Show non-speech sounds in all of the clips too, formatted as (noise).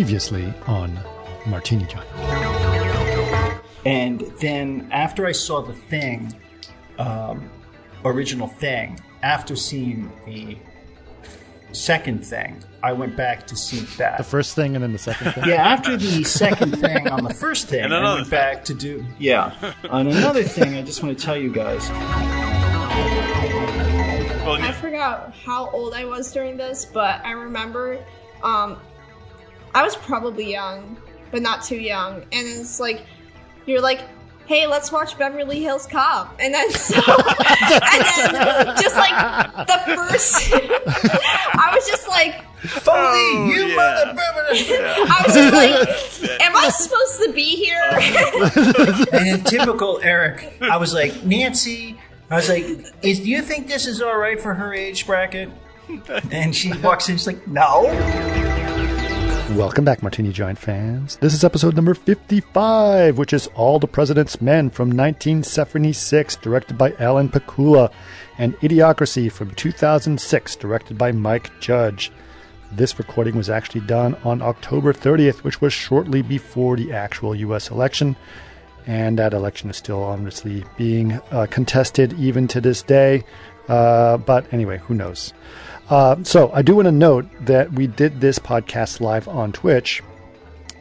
Previously on Martini Giant. And then after I saw the thing, um, original thing, after seeing the second thing, I went back to see that. The first thing and then the second thing? yeah, after the second thing on the first thing, And I went thing. back to do. Yeah. on another thing, I just want to tell you guys. I forgot how old I was during this, but I remember um, I was probably young, but not too young. And it's like, you're like, hey, let's watch Beverly Hills Cop. And then, so, (laughs) and then just like the first, (laughs) I was just like, Foley, Oh, you yeah. mother. I was just like, (laughs) am I supposed to be here? And in typical Eric, I was like, Nancy, I was like, is, do you think this is all right for her age bracket? And she walks in, she's like, no. Welcome back, Martini Giant fans. This is episode number 55, which is All the President's Men from 1976, directed by Alan Pakula, and Idiocracy from 2006, directed by Mike Judge. This recording was actually done on October 30th, which was shortly before the actual U.S. election. And that election is still obviously being uh, contested even to this day. Uh, but anyway, who knows? Uh, so I do want to note that we did this podcast live on Twitch,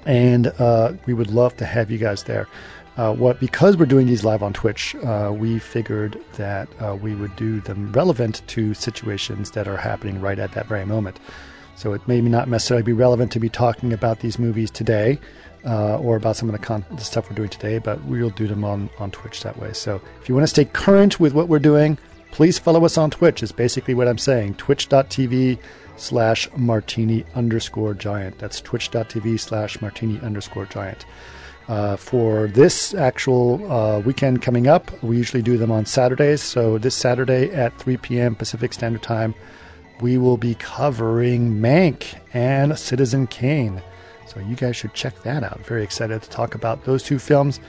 and uh, we would love to have you guys there. Uh, what because we're doing these live on Twitch, uh, we figured that uh, we would do them relevant to situations that are happening right at that very moment. So it may not necessarily be relevant to be talking about these movies today, uh, or about some of the, con- the stuff we're doing today, but we'll do them on, on Twitch that way. So if you want to stay current with what we're doing, please follow us on Twitch, is basically what I'm saying. Twitch.tv slash martini underscore giant. That's twitch.tv slash martini underscore giant. Uh, for this actual uh, weekend coming up, we usually do them on Saturdays. So this Saturday at 3 p.m. Pacific Standard Time, we will be covering Mank and Citizen Kane. So you guys should check that out. Very excited to talk about those two films.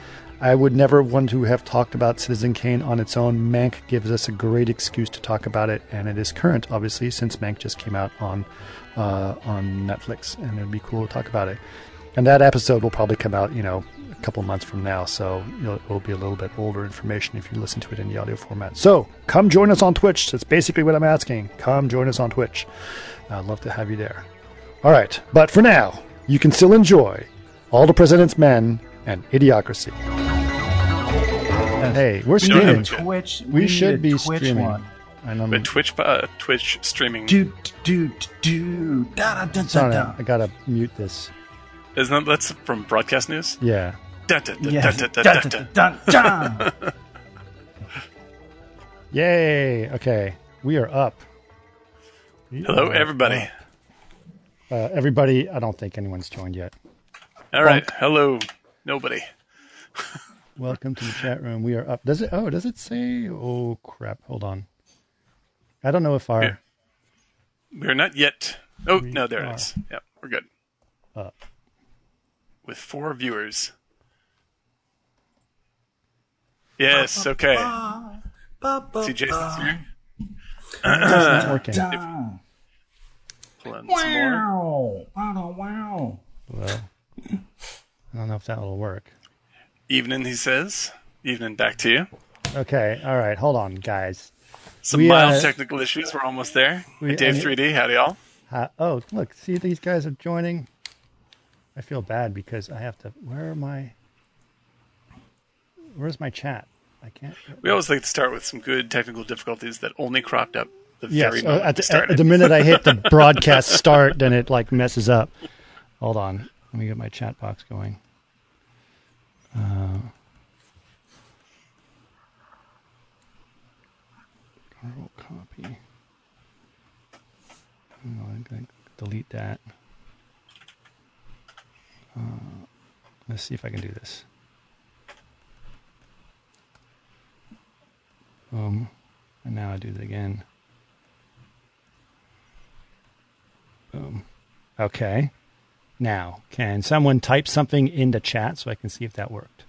I would never want to have talked about Citizen Kane on its own. Mank gives us a great excuse to talk about it, and it is current, obviously, since Mank just came out on uh, on Netflix, and it'd be cool to talk about it. And that episode will probably come out, you know, a couple months from now, so it will be a little bit older information if you listen to it in the audio format. So come join us on Twitch. That's basically what I'm asking. Come join us on Twitch. I'd love to have you there. All right, but for now, you can still enjoy All the President's Men and Idiocracy. Hey, we're streaming. a Twitch. Twitch. We should be Twitch streaming. One. And I'm But Twitch, uh, Twitch streaming Do do do da da da da sorry, da. I gotta mute this. isn't that that's from broadcast news? Yeah. Yay. Okay, we are up. We Hello, are everybody. up. Uh, everybody, I don't think anyone's joined yet. All right, hello, nobody. Welcome to the chat room. We are up. Does it? Oh, does it say? Oh crap! Hold on. I don't know if our Yeah. We're not yet. Oh no, there are. it is. Yep, we're good. Up. With four viewers. Yes. Okay. See, Jason's here. it's not working. Da. Pull in some more. Wow. Wow. Wow. Well, I don't know if that will work. Evening, he says. Evening, back to you. Okay. All right. Hold on, guys. Some We, mild uh, technical issues. We're almost there. we- Dave I 3D, howdy y'all. Uh, oh, look. See, these guys are joining. I feel bad because I have to. Where are my? Where's my chat? I can't. We always like to start with some good technical difficulties that only cropped up the Yes, very uh, at, the, at the minute I hit the (laughs) broadcast start, then it like messes up. Hold on, let me get my chat box going. Uh, copy. Gonna delete that. Uh, let's see if I can do this. Um, and now I do it again. Boom. Okay. Now, can someone type something in the chat so I can see if that worked?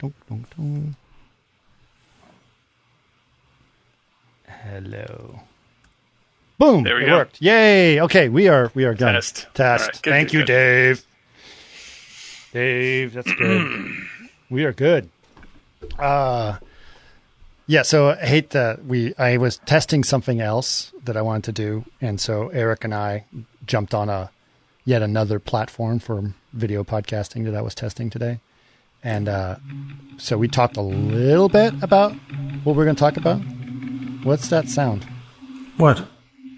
Dunk, dunk, dunk. Hello. Boom! There we it go. worked. Yay! Okay, we are we are done. Test. Test. Right, good, Thank good, you, good. Dave. Dave, that's good. (clears throat) we are good. Uh yeah, so I hate that we I was testing something else that I wanted to do, and so Eric and I jumped on a yet another platform for video podcasting that I was testing today. And uh so we talked a little bit about what we're going to talk about. What's that sound? What?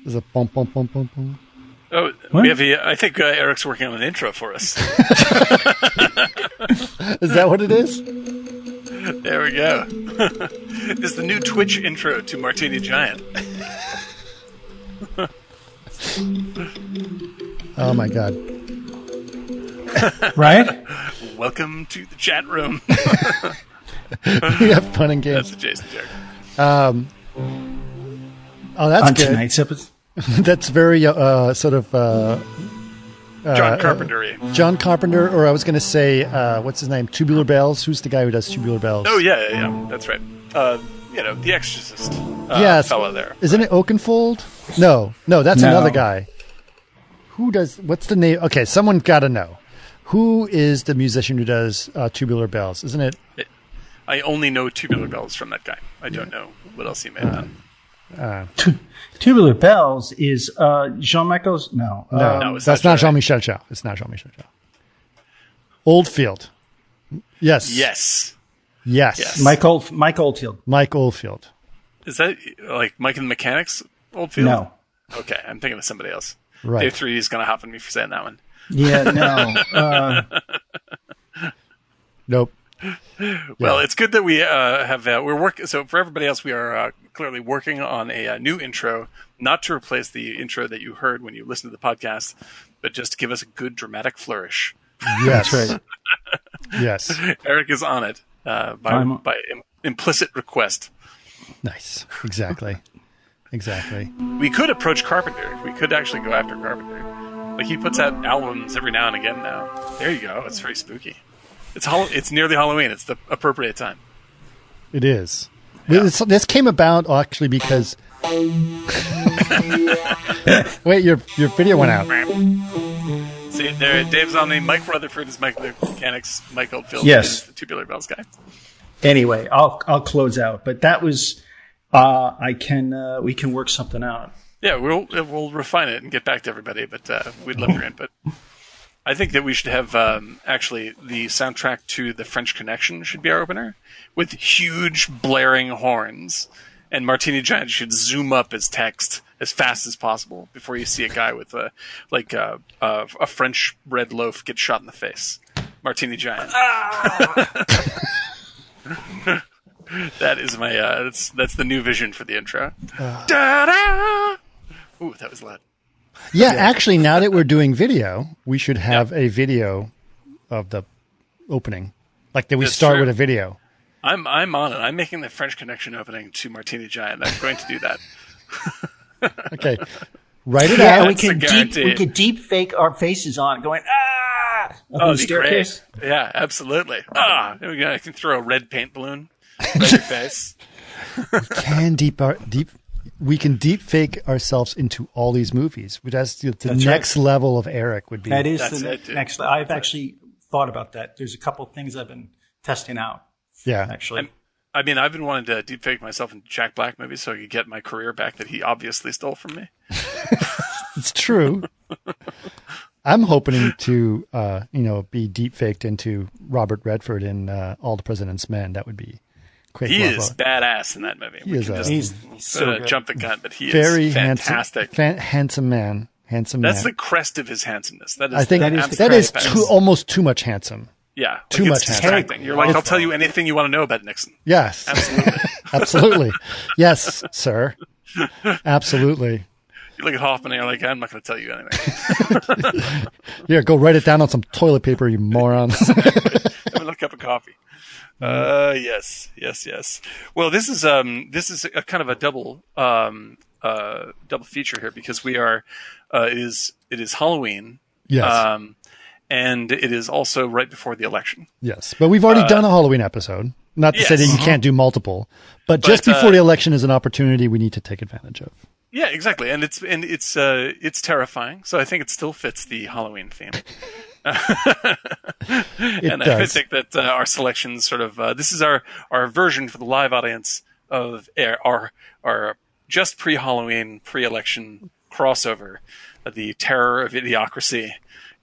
Is it bump bump bump bump bump? Oh, What? we have. A, I think uh, Eric's working on an intro for us. (laughs) Is that what it is? there we go. (laughs) this is the new Twitch intro to Martini Giant. (laughs) Oh my god. (laughs) Right? Welcome to the chat room. (laughs) (laughs) we have fun and games. That's a Jason joke. Oh, that's On good. tonight's episode. That's very uh, sort of uh, John Carpenter. John Carpenter, or I was going to say, uh, what's his name? Tubular Bells. Who's the guy who does Tubular Bells? Oh yeah, yeah, yeah, that's right. Uh, you know, the Exorcist uh, yes. fellow there. Isn't it Oakenfold? No, no, that's No. another guy. Who does? What's the name? Okay, someone got to know. Who is the musician who does uh, Tubular Bells? Isn't it? I only know Tubular Bells from that guy. I don't know what else he may have done. Tubular Bells is uh, Jean Michael's. No. No, uh, No, it's that's not not Jean- Jean Michel Chow. It's not Jean Michel Chow. Oldfield. Yes. Yes, Yes. Yes. Mike, Old, Mike Oldfield. Mike Oldfield. is that like Mike and the Mechanics? Oldfield. No. Okay, I'm thinking of somebody else. Right. Dave three is gonna hop on me for saying that one. Yeah, no. (laughs) Uh, Nope. Well, it's good that we uh, have uh, we're working. So for everybody else, we are uh, clearly working on a, uh new intro, not to replace the intro that you heard when you listened to the podcast, but just to give us a good dramatic flourish. Yes. That's right. (laughs) Yes. Eric is on it uh, by I'm- by Im- implicit request. Nice. Exactly. (laughs) Exactly. We could approach Carpenter. We could actually go after Carpenter. Like he puts out albums every now and again now. There you go. It's very spooky. It's hol- It's nearly Halloween. It's the appropriate time. It is. This, this came about actually because. (laughs) Wait, your your video went out. See, there, Dave's on the Mike Rutherford is Mike the Mechanics. Mike Oldfield Yes. is the Tubular Bells guy. anyway, I'll I'll close out. But that was. Uh, I can. Uh, we can work something out. Yeah, we'll we'll refine it and get back to everybody, but uh, we'd love your (laughs) input. I think that we should have um, actually the soundtrack to the French Connection should be our opener with huge blaring horns, and Martini Giant should zoom up his text as fast as possible before you see a guy with a like a, a, a French bread loaf get shot in the face. Martini Giant. (laughs) (laughs) that is my uh, that's that's the new vision for the intro. Da-da! Ooh, that was loud. Yeah, actually, now that we're doing video, we should have a video of the opening. Like that we That's start true. with a video. I'm I'm on it. I'm making the French Connection opening to Martini Giant. I'm going to do that. (laughs) Okay. Write it Yeah, out. and we That's a can deep guarantee. we can deep fake our faces on, going ah up Oh, the it'd be great. staircase. Yeah, absolutely. Ah, there we go. I can throw a red paint balloon right your face. can deep our deep we can deep fake ourselves into all these movies. Which that's the, the That's right. next level of Eric would be. That is That's the it, dude. next. I've actually thought about that. There's a couple of things I've been testing out. yeah. Actually, I mean, I've been wanting to deepfake myself in Jack Black movies so I could get my career back that he obviously stole from me. (laughs) It's true. (laughs) I'm hoping to, uh, you know, be deep faked into Robert Redford in uh, All the President's Men. That would be great. He Well, is badass in that movie. He we is can a- just he's, he's so uh, jump the gun, but he very is handsome, fantastic. fan, handsome man. Handsome That's man. the crest of his handsomeness. That is I think the that is, that is too, almost too much handsome. yeah, too like much it's handsome. distracting. You're like, I'll tell you anything you want to know about Nixon. Yes, Absolutely. (laughs) absolutely. Yes, sir. Absolutely. you look at Hoffman and you're like, I'm not going to tell you anything. (laughs) Yeah, go write it down on some toilet paper, you moron. Have (laughs) a little cup of coffee. Uh, yes, yes, yes. Well, this is um, this is a kind of a double um, uh, double feature here because we are uh, it is it is Halloween. yes, Um, and it is also right before the election. yes. But we've already done a Halloween episode. Not to say uh, that you can't do multiple, but, just But, uh, before the election is an opportunity we need to take advantage of. Yeah, exactly, and it's and it's uh, it's terrifying. So I think it still fits the Halloween theme. (laughs) (laughs) and I think that uh, our selections sort of uh, this is our our version for the live audience of our our, our just pre Halloween pre election crossover, uh, the terror of idiocracy,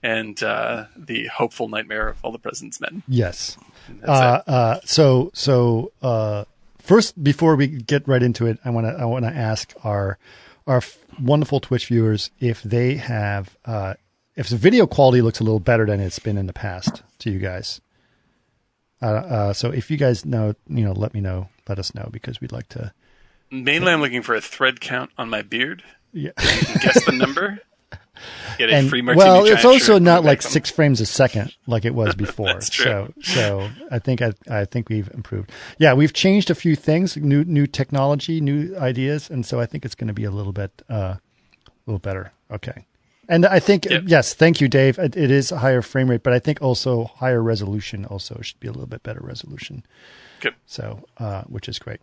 and uh, the hopeful nightmare of all the president's men. Yes. Uh, uh, so so uh, first, before we get right into it, I want to I want to ask our our f- wonderful Twitch viewers if they have uh, if the video quality looks a little better than it's been in the past to you guys. Uh, uh, so if you guys know, you know, let me know. Let us know because we'd like to. Mainly, I'm looking for a thread count on my beard. Yeah. Guess the number. (laughs) Get a And free martini. well, it's also not like six frames a second like it was (laughs) before. That's true. So, so I think I, I think we've improved. Yeah, we've changed a few things, new new technology, new ideas, and so I think it's going to be a little bit uh, a little better. Okay, and I think Yep. yes, thank you, Dave. It, it is a higher frame rate, but I think also higher resolution. Also, should be a little bit better resolution. Good. So, uh, which is great.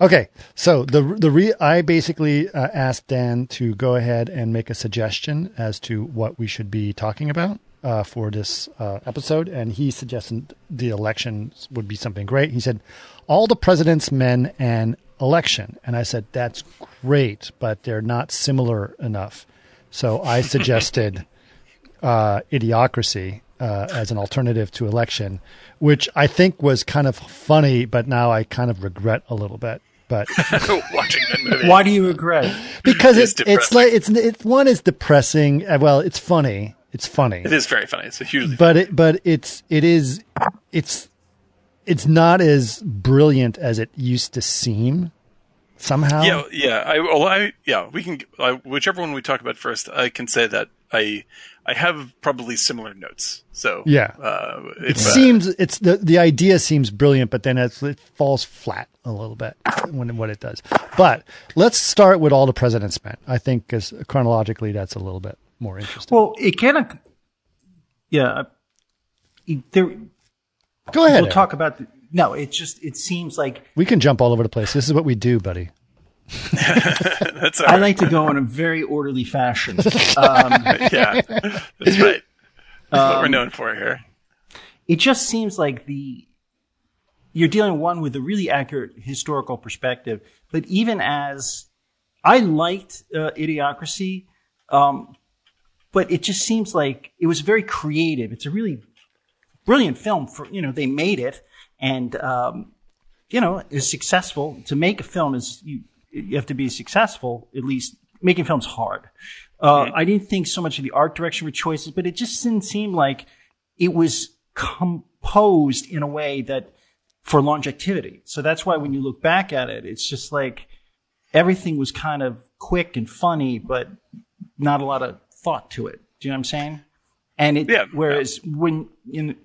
Okay, so the the re I basically uh, asked Dan to go ahead and make a suggestion as to what we should be talking about uh, for this uh, episode, and he suggested the elections would be something great. He said, "All the president's men and election," and I said, "That's great, but they're not similar enough." So I suggested (laughs) uh, idiocracy uh, as an alternative to election, which I think was kind of funny, but now I kind of regret a little bit. But (laughs) Watching that movie. Why do you regret? because It's it's it's like it's it's one is depressing. uh, Well, it's funny. It's funny, It is very funny. It's a hugely but it but it's it is it's it's not as brilliant as it used to seem. Somehow, Yeah, yeah. I, well, I, yeah. We can, I, whichever one we talk about first. I can say that I, I have probably similar notes. So Yeah. uh, it if, uh, seems it's the the idea seems brilliant, but then it's, it falls flat a little bit when what it does. But let's start with all the president's men. I think because chronologically that's a little bit more interesting. Well, it kind of, yeah. it- There, Go ahead. we'll Aaron. talk about. The, no, it just it seems like We can jump all over the place. This is what we do, buddy. (laughs) that's all I right. like to go in a very orderly fashion. (laughs) Um, yeah, that's right. That's what we're known for here. it just seems like the you're dealing one with a really accurate historical perspective but even as i liked uh, idiocracy um, but it just seems like it was very creative it's a really brilliant film for you know they made it and um, you know is successful to make a film is you, you have to be successful at least making films hard uh, i didn't think so much of the art direction with choices but it just didn't seem like it was composed in a way that for longevity. So that's why when you look back at it, it's just like everything was kind of quick and funny, but not a lot of thought to it. Do you know what I'm saying? And it, Yeah, whereas when in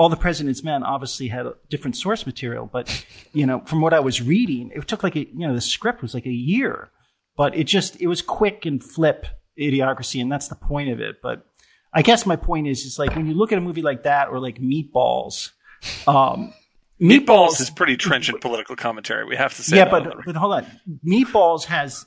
all the president's men obviously had different source material, but you know, from what I was reading, it took like a, you know, the script was like a year, but it just, it was quick and flip idiocracy. And that's the point of it. But I guess my point is, is like when you look at a movie like that or like Meatballs, um, Meatballs is pretty trenchant political commentary. We have to say. yeah, that. but but hold on. Meatballs has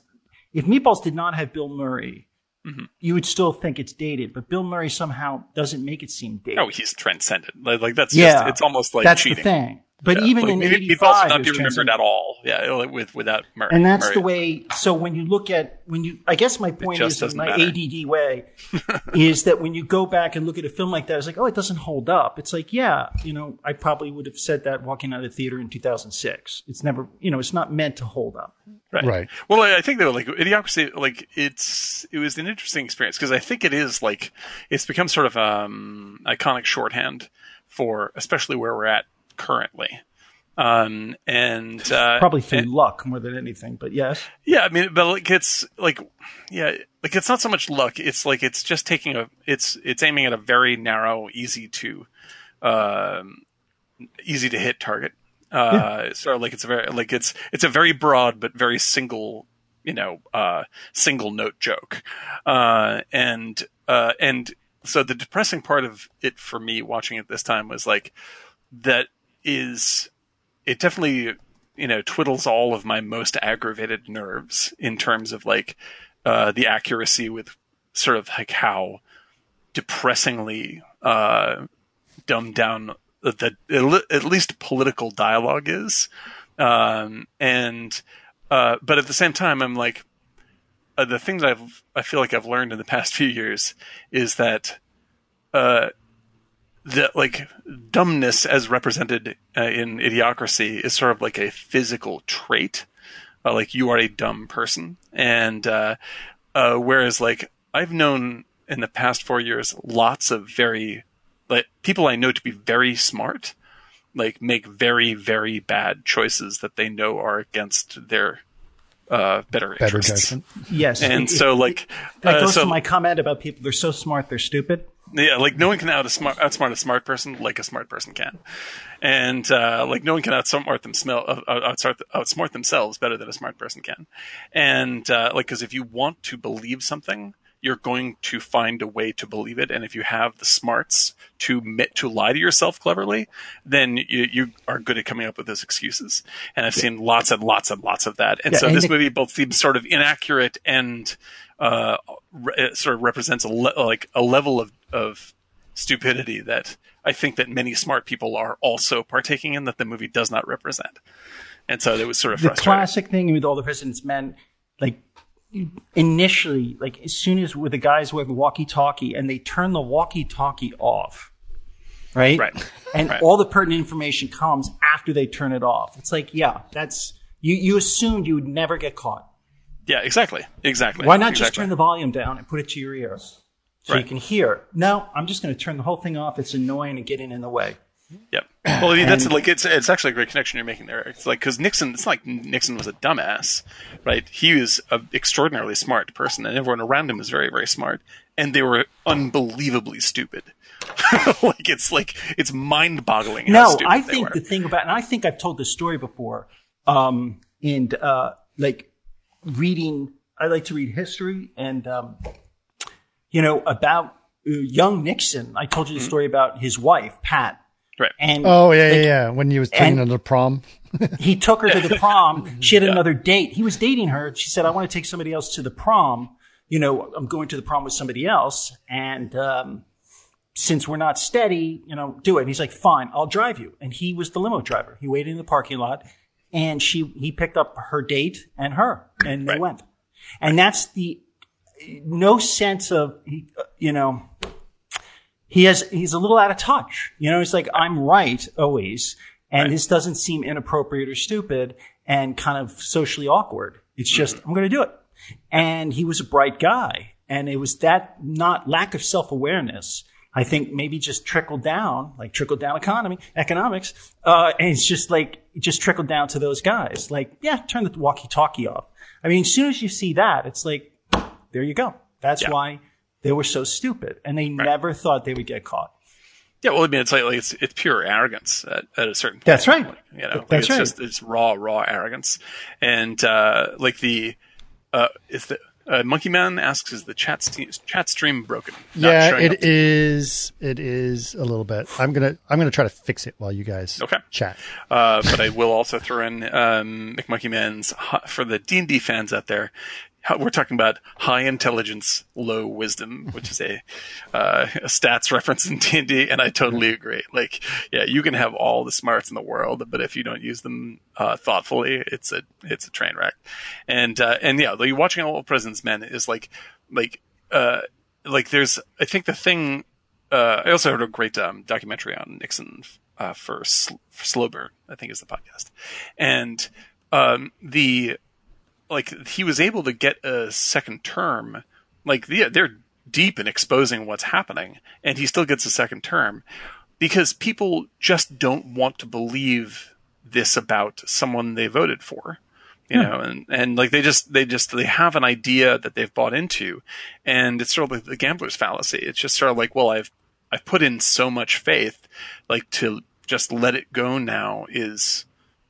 if Meatballs did not have Bill Murray, Mm-hmm. you would still think it's dated, but Bill Murray somehow doesn't make it seem dated. oh, he's transcendent. Like, that's yeah, just. It's almost like that's cheating. the thing. But Yeah, even like, in Meat- '85, Meatballs would it not was be remembered at all. Yeah, with without Murray. And that's Murray. the way. So when you look at when you, I guess my point is in my matter. ADD way (laughs) is that when you go back and look at a film like that, it's like, oh, it doesn't hold up. It's like, yeah, you know, I probably would have said that walking out of the theater in 2006. It's never, you know, it's not meant to hold up. Right. Right. Well, I I think though, like Idiocracy, like it's it was an interesting experience because I think it is like it's become sort of um iconic shorthand for especially where we're at currently. Um and uh, Probably through and- luck more than anything, but yes. yeah, I mean, but like it's like yeah, like it's not so much luck. It's like it's just taking a it's it's aiming at a very narrow, easy to um easy to hit target. Uh, so like it's a very like it's it's a very broad but very single you know uh single note joke uh and uh and so the depressing part of it for me watching it this time was like that is it definitely you know twiddles all of my most aggravated nerves in terms of like uh, the accuracy with sort of like how depressingly uh, dumbed down the, at least political dialogue is, um, and uh, but at the same time, I'm like uh, the things I've I feel like I've learned in the past (laughs) few years is that that like dumbness as represented uh, in idiocracy is sort of like a physical trait uh, like you are a dumb person and uh, uh, whereas like i've known in the past four years lots of very like people i know to be very smart like make very very bad choices that they know are against their uh, better, Better interests. judgment. Yes. And so like that uh, goes so- to my comment about people. They're so smart, they're stupid. Yeah, like no one can out smart outsmart a smart person like a smart person can, and uh, like no one can outsmart them smell outsmart outsmart themselves better than a smart person can, and uh, like because if you want to believe something, you're going to find a way to believe it, and if you have the smarts to to lie to yourself cleverly, then you, you are good at coming up with those excuses. And I've seen lots and lots and lots of that, and Yeah, so and this the- movie both seems sort of inaccurate and uh, re- sort of represents a le- like a level of of stupidity that I think that many smart people are also partaking in that the movie does not represent. And so it was sort of the frustrating. classic thing with all the president's men, like initially, like as soon as with the guys with the walkie-talkie and they turn the walkie-talkie off, right? Right. And Right. all the pertinent information comes after they turn it off. It's like, yeah, that's you. You assumed you would never get caught. Yeah, exactly. Exactly. Why not just turn the volume down and put it to your ears so Right. you can hear? No, I'm just going to turn the whole thing off. It's annoying and getting in the way. Yep. Well, I mean, that's like it's it's actually a great connection you're making there. It's like because Nixon, it's like Nixon was a dumbass, right? He was an extraordinarily smart person, and everyone around him was very very smart, and they were unbelievably stupid. (laughs) like it's like it's mind boggling. No, I think the thing about, and I think I've told this story before, um, and uh, like reading, I like to read history, and um, you know about uh, young Nixon. I told you the story about his wife, Pat, right. and Oh yeah, yeah, like, yeah. When he was taking and- her to the prom. he took her to the prom. (laughs) She had another date. He was dating her. She said, "I want to take somebody else to the prom." You know, I'm going to the prom with somebody else, and um, since we're not steady, you know, do it. And he's like, "Fine, I'll drive you." And he was the limo driver. He waited in the parking lot, and she he picked up her date and her, and they Right. went. And that's the no sense of you know he has he's a little out of touch. You know, he's like I'm right always, and this doesn't seem inappropriate or stupid and kind of socially awkward. It's just mm-hmm. I'm going to do it. And he was a bright guy, and it was that not lack of self awareness. I think maybe just trickle down, like trickle down economy, economics, uh, and it's just like it just trickled down to those guys. Like, yeah, turn the walkie-talkie off. I mean, as soon as you see that, it's like, there you go. That's Yeah. why they were so stupid, and they never thought they would get caught. Yeah, well, I mean, it's like, like it's it's pure arrogance at, at a certain. Point. That's right. Like, you know, like, That's it's right. just it's raw, raw arrogance, and uh, like the uh, is the uh, Monkey Man asks, is the chat st- chat stream broken? Not yeah, it is. It is a little bit. I'm gonna. I'm gonna try to fix it while you guys Okay. chat. Uh, but I will also throw in um, McMonkey Man's for the D and D fans out there. (laughs) We're talking about high intelligence, low wisdom, which is a, uh, a stats reference in D and D, and I totally agree. Like, yeah, you can have all the smarts in the world, but if you don't use them uh, thoughtfully, it's a it's a train wreck. And uh, and yeah, like watching all President's Men is like like uh, like there's I think the thing uh, I also heard a great um, documentary on Nixon uh, for, Sl- for Slow Burn, I think is the podcast, and um, the like he was able to get a second term. Like yeah, they're deep in exposing what's happening, and he still gets a second term. Because people just don't want to believe this about someone they voted for you know and and like they just they just they have an idea that they've bought into and it's sort of like the gambler's fallacy. It's just sort of like well i've i've put in so much faith like to just let it go now is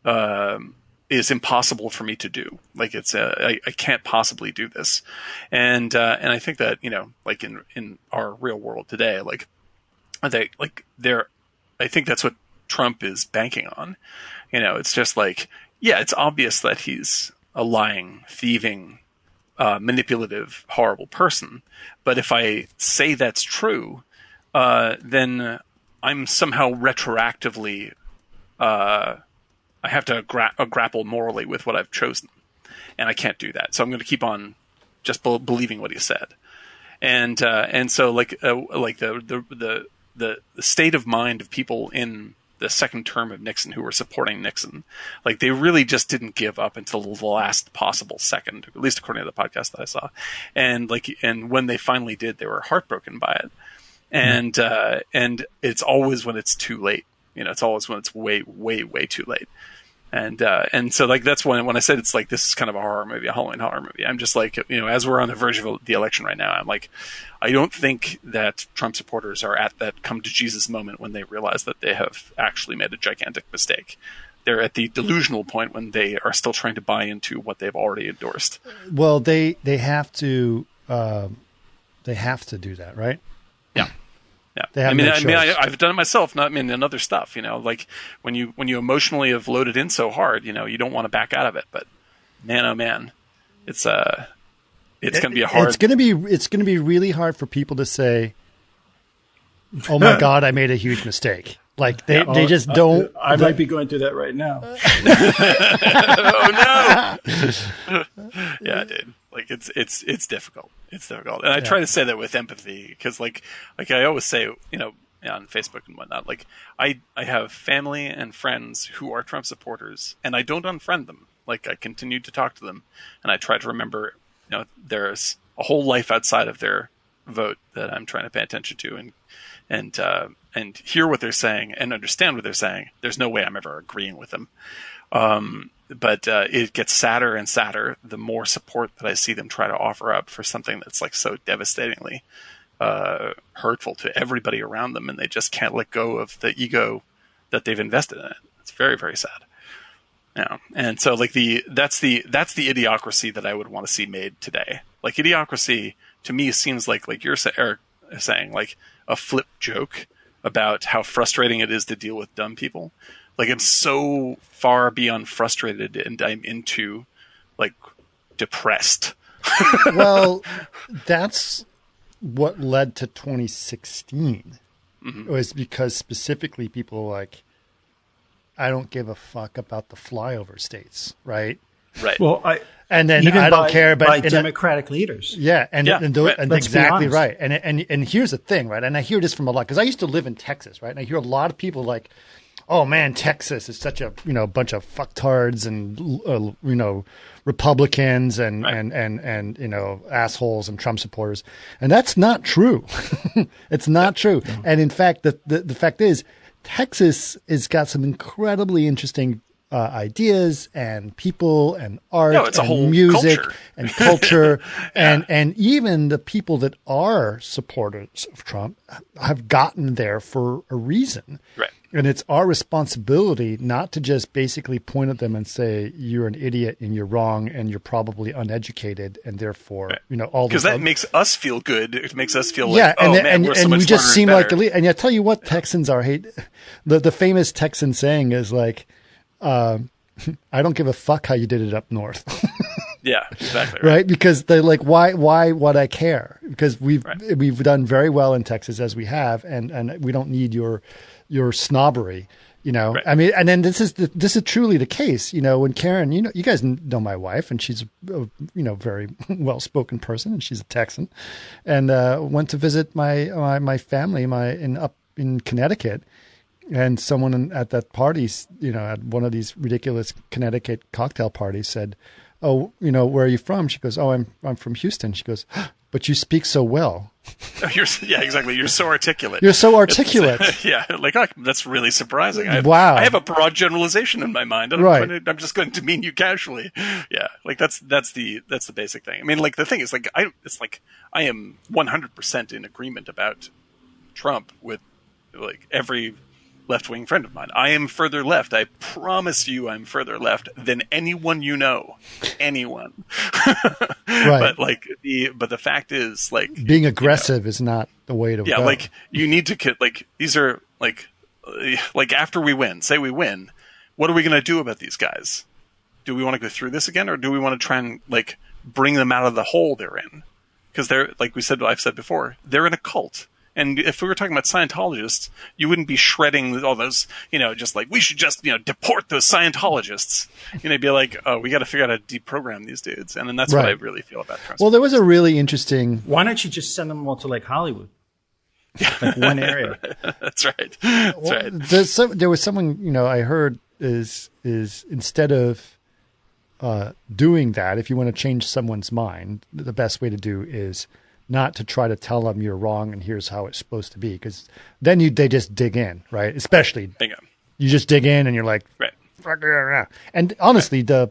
um is impossible for me to do. Like it's uh, I, I can't possibly do this. And uh and i think that you know like in in our real world today like they like they're i think that's what trump is banking on. You know it's just like yeah, it's obvious that he's a lying, thieving, uh, manipulative, horrible person. But if I say that's true, uh, then I'm somehow retroactively, uh, I have to gra- uh, grapple morally with what I've chosen, and I can't do that. So I'm going to keep on just be- believing what he said, and uh, and so like uh, like the, the the the the state of mind of people in the second term of Nixon who were supporting Nixon. Like they really just didn't give up until the last possible second, at least according to the podcast that I saw. And like, and when they finally did, they were heartbroken by it. And, uh, and it's always when it's too late. You know, it's always when it's way, way, way too late. And, uh, and so like that's when, when I said it's like this is kind of a horror movie, a Halloween horror movie. I'm just like, you know, as we're on the verge of the election right now, I'm like, I don't think that Trump supporters are at that come to Jesus moment when they realize that they have actually made a gigantic mistake. They're at the delusional point when they are still trying to buy into what they've already endorsed. Well, they they have to um, they have to do that, right? Yeah. Yeah, They have I mean, no I mean, I, choice. I've done it myself. Not I mean, in other stuff. You know, like when you when you emotionally have loaded in so hard, you know, you don't want to back out of it. But man, oh man, it's uh, it's going to be a hard. It's going to be it's going to be really hard for people to say, "Oh my (laughs) God, I made a huge mistake." Like they, they just don't. I might be going through that right now. (laughs) oh no! (laughs) yeah, dude. Like it's it's it's difficult. It's difficult, and I try to say that with empathy because, like, like I always say, you know, on Facebook and whatnot. Like, I I have family and friends who are Trump supporters, and I don't unfriend them. Like, I continue to talk to them, and I try to remember, you know, there's a whole life outside of their vote that I'm trying to pay attention to, and and uh, and hear what they're saying and understand what they're saying. There's no way I'm ever agreeing with them. Um, but uh, it gets sadder and sadder the more support that I see them try to offer up for something that's like so devastatingly uh, hurtful to everybody around them, and they just can't let go of the ego that they've invested in it. It's very very sad. Yeah, and so like the that's the that's the idiocracy that I would want to see made today. Like idiocracy to me seems like like you're Eric saying like a flip joke about how frustrating it is to deal with dumb people. Like I'm so far beyond frustrated and I'm into like depressed. (laughs) well, that's what led to 2016. Mm-hmm. Was because specifically people were like, I don't give a fuck about the flyover states, right? Right. Well, I And then even I don't by, care, but by and- Democratic leaders. Yeah, and Yeah, and, tho- right. and exactly right. And and and here's the thing, right? And I hear this from a lot because I used to live in Texas, right? And I hear a lot of people like, "Oh man, Texas is such a you know bunch of fucktards and uh, you know Republicans and Right. and and and you know assholes and Trump supporters," and that's not true. (laughs) it's not true. And in fact, the, the the fact is, Texas has got some incredibly interesting. Uh, ideas and people and art No, and music culture. and culture (laughs) and and even the people that are supporters of Trump have gotten there for a reason. Right. And it's our responsibility not to just basically point at them and say you're an idiot and you're wrong and you're probably uneducated and therefore Right. you know all because that other- makes us feel good. It makes us feel yeah, like, and oh then- man, and, we're so and much we just seem and like elite. And I tell you what, Texans are hate. The the famous Texan saying is like, um, (laughs) "I don't give a fuck how you did it up north." (laughs) Yeah, exactly. Right. right? Because they're like, why, why would I care? Because we've Right. we've done very well in Texas as we have, and and we don't need your your snobbery. You know, Right. I mean, and then this is the, this is truly the case. You know, when Karen, you know, you guys know my wife, and she's a you know very (laughs) well spoken person, and she's a Texan, and uh, went to visit my my, my family, my in up in Connecticut, and someone in- at that party, you know, at one of these ridiculous Connecticut cocktail parties said, "Oh, you know, where are you from?" She goes, "Oh, I'm I'm from Houston." She goes, "But you speak so well. (laughs) You're, yeah, exactly. You're so articulate. You're so articulate." (laughs) yeah, like oh, that's really surprising. I have, Wow. I have a broad generalization in my mind. Right. I'm, going to, I'm just going to demean you casually. Yeah, like that's that's the that's the basic thing. I mean, like the thing is, like I it's like I am 100 percent in agreement about Trump with like every left wing friend of mine. I am further left. I promise you, I'm further left than anyone you know. Anyone. (laughs) right. But like the but the fact is, like Being aggressive is not the way to yeah, go. like you need to like these are like uh, like after we win, say we win, what are we going to do about these guys? do we want to go through this again, or do we want to try and like bring them out of the hole they're in? Because they're like we said, I've said before, they're in a cult. And if we were talking about Scientologists, you wouldn't be shredding all those, you know, just like we should just, you know, deport those Scientologists. You know, be like, oh, we got to figure out how to deprogram these dudes. And then that's what I really feel about Trump. Well, there was a really interesting. Why don't you just send them all to like Hollywood? (laughs) like one area. that's right. That's right. There's some, there was someone you know I heard is is instead of uh, doing that, if you want to change someone's mind, the best way to do is not to try to tell them you're wrong and here's how it's supposed to be, because then you they just dig in, right? Especially Bingo. you just dig in and you're like, Right. "Fuck yeah." and honestly, the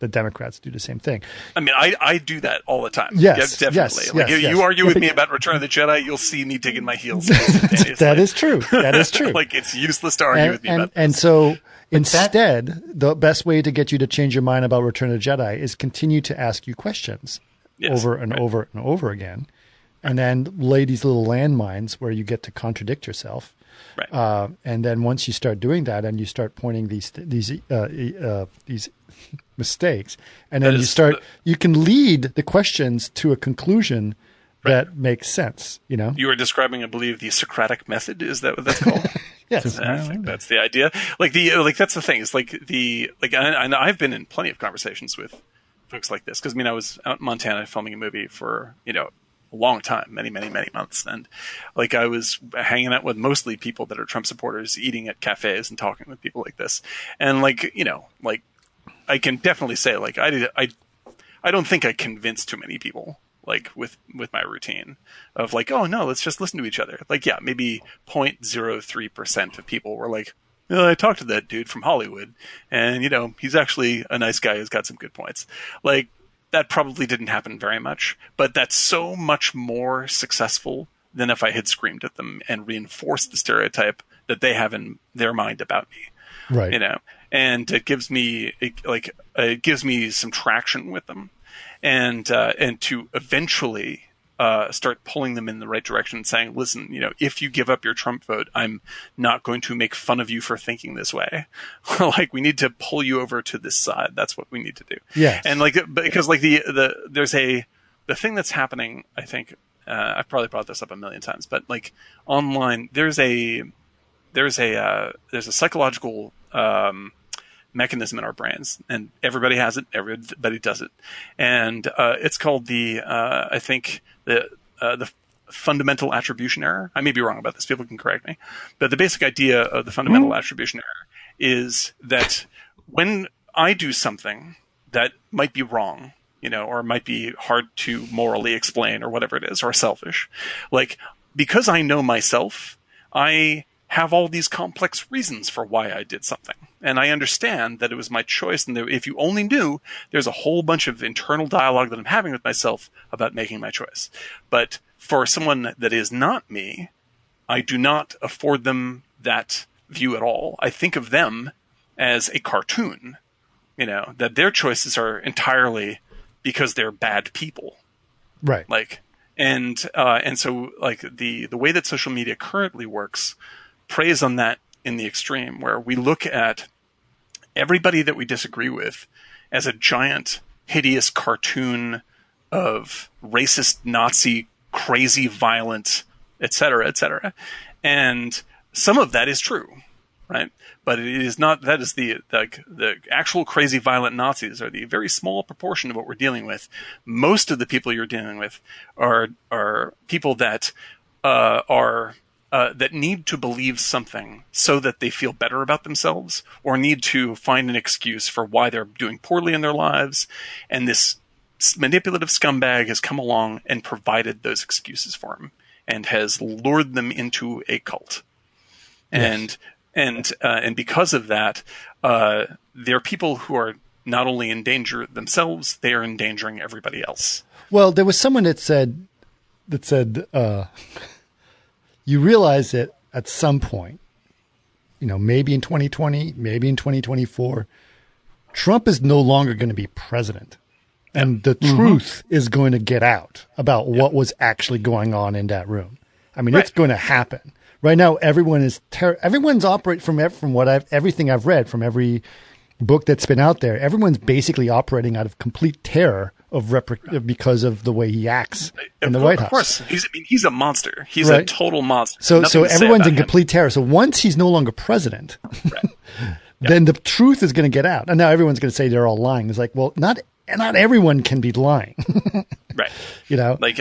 the Democrats do the same thing. I mean, I, I do that all the time. Yes, Yeah, definitely. yes, like, yes, you, you argue with me about Return of the Jedi, you'll see me digging my heels. (laughs) That is true. That is true. (laughs) like it's useless to argue and, with me and, about and so instead, the best way to get you to change your mind about Return of the Jedi is continue to ask you questions Yes, over and over and over again, and then lay these little landmines where you get to contradict yourself. Right. Uh, and then once you start doing that, and you start pointing these these uh, uh, these (laughs) mistakes, and then you start the- you can lead the questions to a conclusion that makes sense. You know. you are describing, I believe, the Socratic method. Is that what that's called? (laughs) yes. I think that's the idea. Like the like that's the thing. It's like the like I I've been in plenty of conversations with folks like this because I mean I was out in Montana filming a movie for you know a long time, many many many months, and like I was hanging out with mostly people that are Trump supporters, eating at cafes and talking with people like this, and like you know like I can definitely say like I did I I don't think I convinced too many people like with with my routine of like oh no let's just listen to each other. Like yeah maybe 0.03% of people were like "Oh, I talked to that dude from Hollywood and you know he's actually a nice guy who's got some good points. Like that probably didn't happen very much but that's so much more successful than if I had screamed at them and reinforced the stereotype that they have in their mind about me. Right. you know? And it gives me it, like it gives me some traction with them. And uh, and to eventually uh, start pulling them in the right direction saying listen you know if you give up your trump vote i'm not going to make fun of you for thinking this way. (laughs) Like we need to pull you over to this side. That's what we need to do. Yeah, and like because like the the there's a the thing that's happening i think uh, i've probably brought this up a million times but like online there's a there's a uh, there's a psychological um, mechanism in our brains, and everybody has it. Everybody does it, and uh, it's called the uh, I think the uh, the fundamental attribution error. I may be wrong about this. People can correct me, but the basic idea of the fundamental attribution error is that when I do something that might be wrong, you know, or might be hard to morally explain, or whatever it is, or selfish, like because I know myself, I have all these complex reasons for why I did something. And I understand that it was my choice. And if you only knew, there's a whole bunch of internal dialogue that I'm having with myself about making my choice. But for someone that is not me, I do not afford them that view at all. I think of them as a cartoon, you know, that their choices are entirely because they're bad people Right. like and uh, and so like the the way that social media currently works preys on that in the extreme where we look at everybody that we disagree with as a giant hideous cartoon of racist nazi crazy violent etc etc and some of that is true right? But it is not. That is the like the actual crazy violent Nazis are the very small proportion of what we're dealing with. Most of the people you're dealing with are are people that uh, are. Uh, that need to believe something so that they feel better about themselves, or need to find an excuse for why they're doing poorly in their lives, and this manipulative scumbag has come along and provided those excuses for them, and has lured them into a cult. And and uh, and because of that, uh, there are people who are not only in danger themselves, they are endangering everybody else. Well, there was someone that said that said uh, (laughs) you realize that at some point, you know, maybe in 2020, maybe in 2024, Trump is no longer going to be president. And the mm-hmm. truth is going to get out about what was actually going on in that room. I mean, it's going to happen. Right now, everyone is ter- everyone's operate from from what I've everything I've read from every book that's been out there, everyone's basically operating out of complete terror of repri- because of the way he acts in the of, White of House. course, he's I mean, he's a monster. He's a total monster. So, Nothing so everyone's in him. complete terror. So once he's no longer president, (laughs) then the truth is going to get out. And now everyone's going to say they're all lying. It's like, well, not not everyone can be lying. (laughs) right. you know, Like,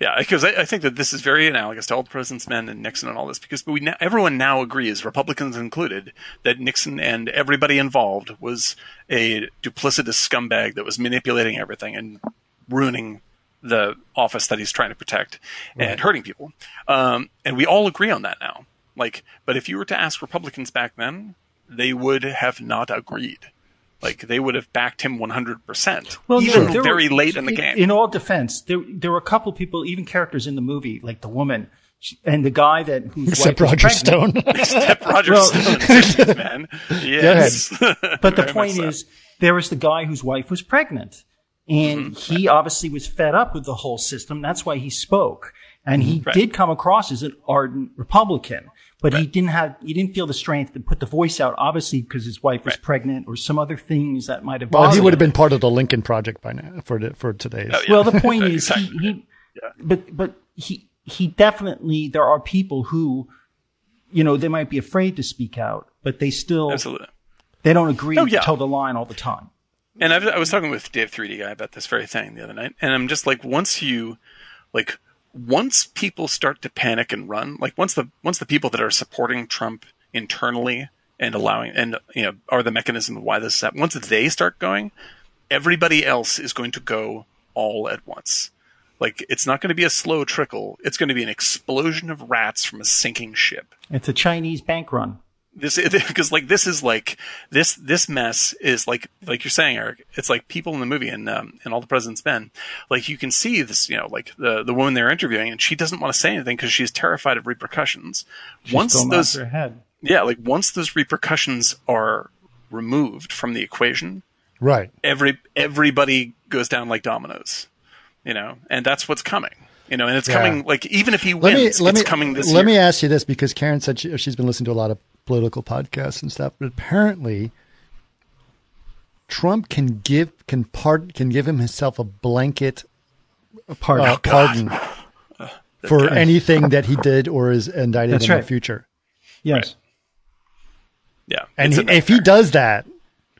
yeah, because I, I think that this is very analogous to all the President's Men and Nixon and all this, because we now, everyone now agrees, Republicans included, that Nixon and everybody involved was a duplicitous scumbag that was manipulating everything and ruining the office that he's trying to protect and hurting people. Um, and we all agree on that now. Like, but if you were to ask Republicans back then, they would have not agreed. Like, they would have backed him 100%, Well, even there- there very were- late in the game. In all defense, there there were a couple people, even characters in the movie, like the woman she- and the guy that whose except wife Roger pregnant. Stone. (laughs) Except (laughs) Roger Well- Stone, (laughs) 60s, man. Yes. But the Very much point so. is, there was the guy whose wife was pregnant, and Mm-hmm. he obviously was fed up with the whole system. That's why he spoke, and he Right. did come across as an ardent Republican. But he didn't have, he didn't feel the strength to put the voice out, obviously because his wife was Right. pregnant or some other things that might have. well, he would have been part of the Lincoln Project by now for the, for today's. Oh, yeah. Well, the point (laughs) is, he, Exactly. he but but he he definitely there are people who, you know, they might be afraid to speak out, but they still Absolutely. they don't agree Oh, to yeah. toe the line all the time. And I've, I was talking with Dave 3D guy about this very thing the other night, and I'm just like, once you, like, once people start to panic and run, like once the once the people that are supporting Trump internally and allowing and you know are the mechanism of why this is happening, once they start going, everybody else is going to go all at once. Like it's not going to be a slow trickle; it's going to be an explosion of rats from a sinking ship. It's a Chinese bank run. This because (laughs) like this is like this this mess is like like you're saying Eric it's like people in the movie and um, and all the president's men like you can see this you know like the the woman they're interviewing and she doesn't want to say anything because she's terrified of repercussions. Once those yeah like once those repercussions are removed from the equation right. every everybody goes down like dominoes you know? And that's what's coming you know? And it's Yeah. coming like even if he Let wins me let it's me coming this let year. me ask you this because Karen said she, she's been listening to a lot of political podcasts and stuff, but apparently Trump can give can part can give him himself a blanket Pardon. uh, pardon for anything that he did or is indicted That's in the future. yes. yeah And he, if he does that,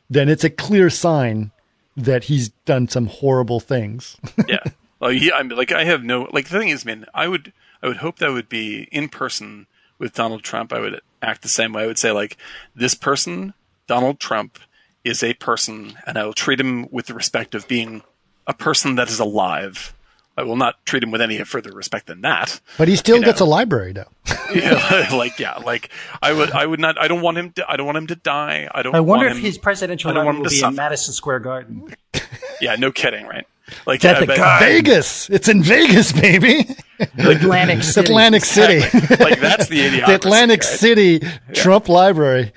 then it's a clear sign that he's done some horrible things. yeah. (laughs) Well, yeah, I mean, like I have no like the thing is, man, I would I would hope that would be in person with Donald Trump. I would act the same way. I would say like this person, Donald Trump, is a person, and I will treat him with the respect of being a person that is alive. I will not treat him with any further respect than that. But he still You gets a library though. (laughs) Yeah, (laughs) like yeah, like I would I would not I don't want him to I don't want him to die. I don't I wonder want if him, his presidential I don't run want him will to be suffer. in Madison Square Garden. (laughs) Yeah, no kidding, right? Like That I the bet- guy- Vegas. It's in Vegas, baby. Atlantic City. Atlantic City. like that's the (laughs) idiocracy, the Atlantic right? City Trump Library.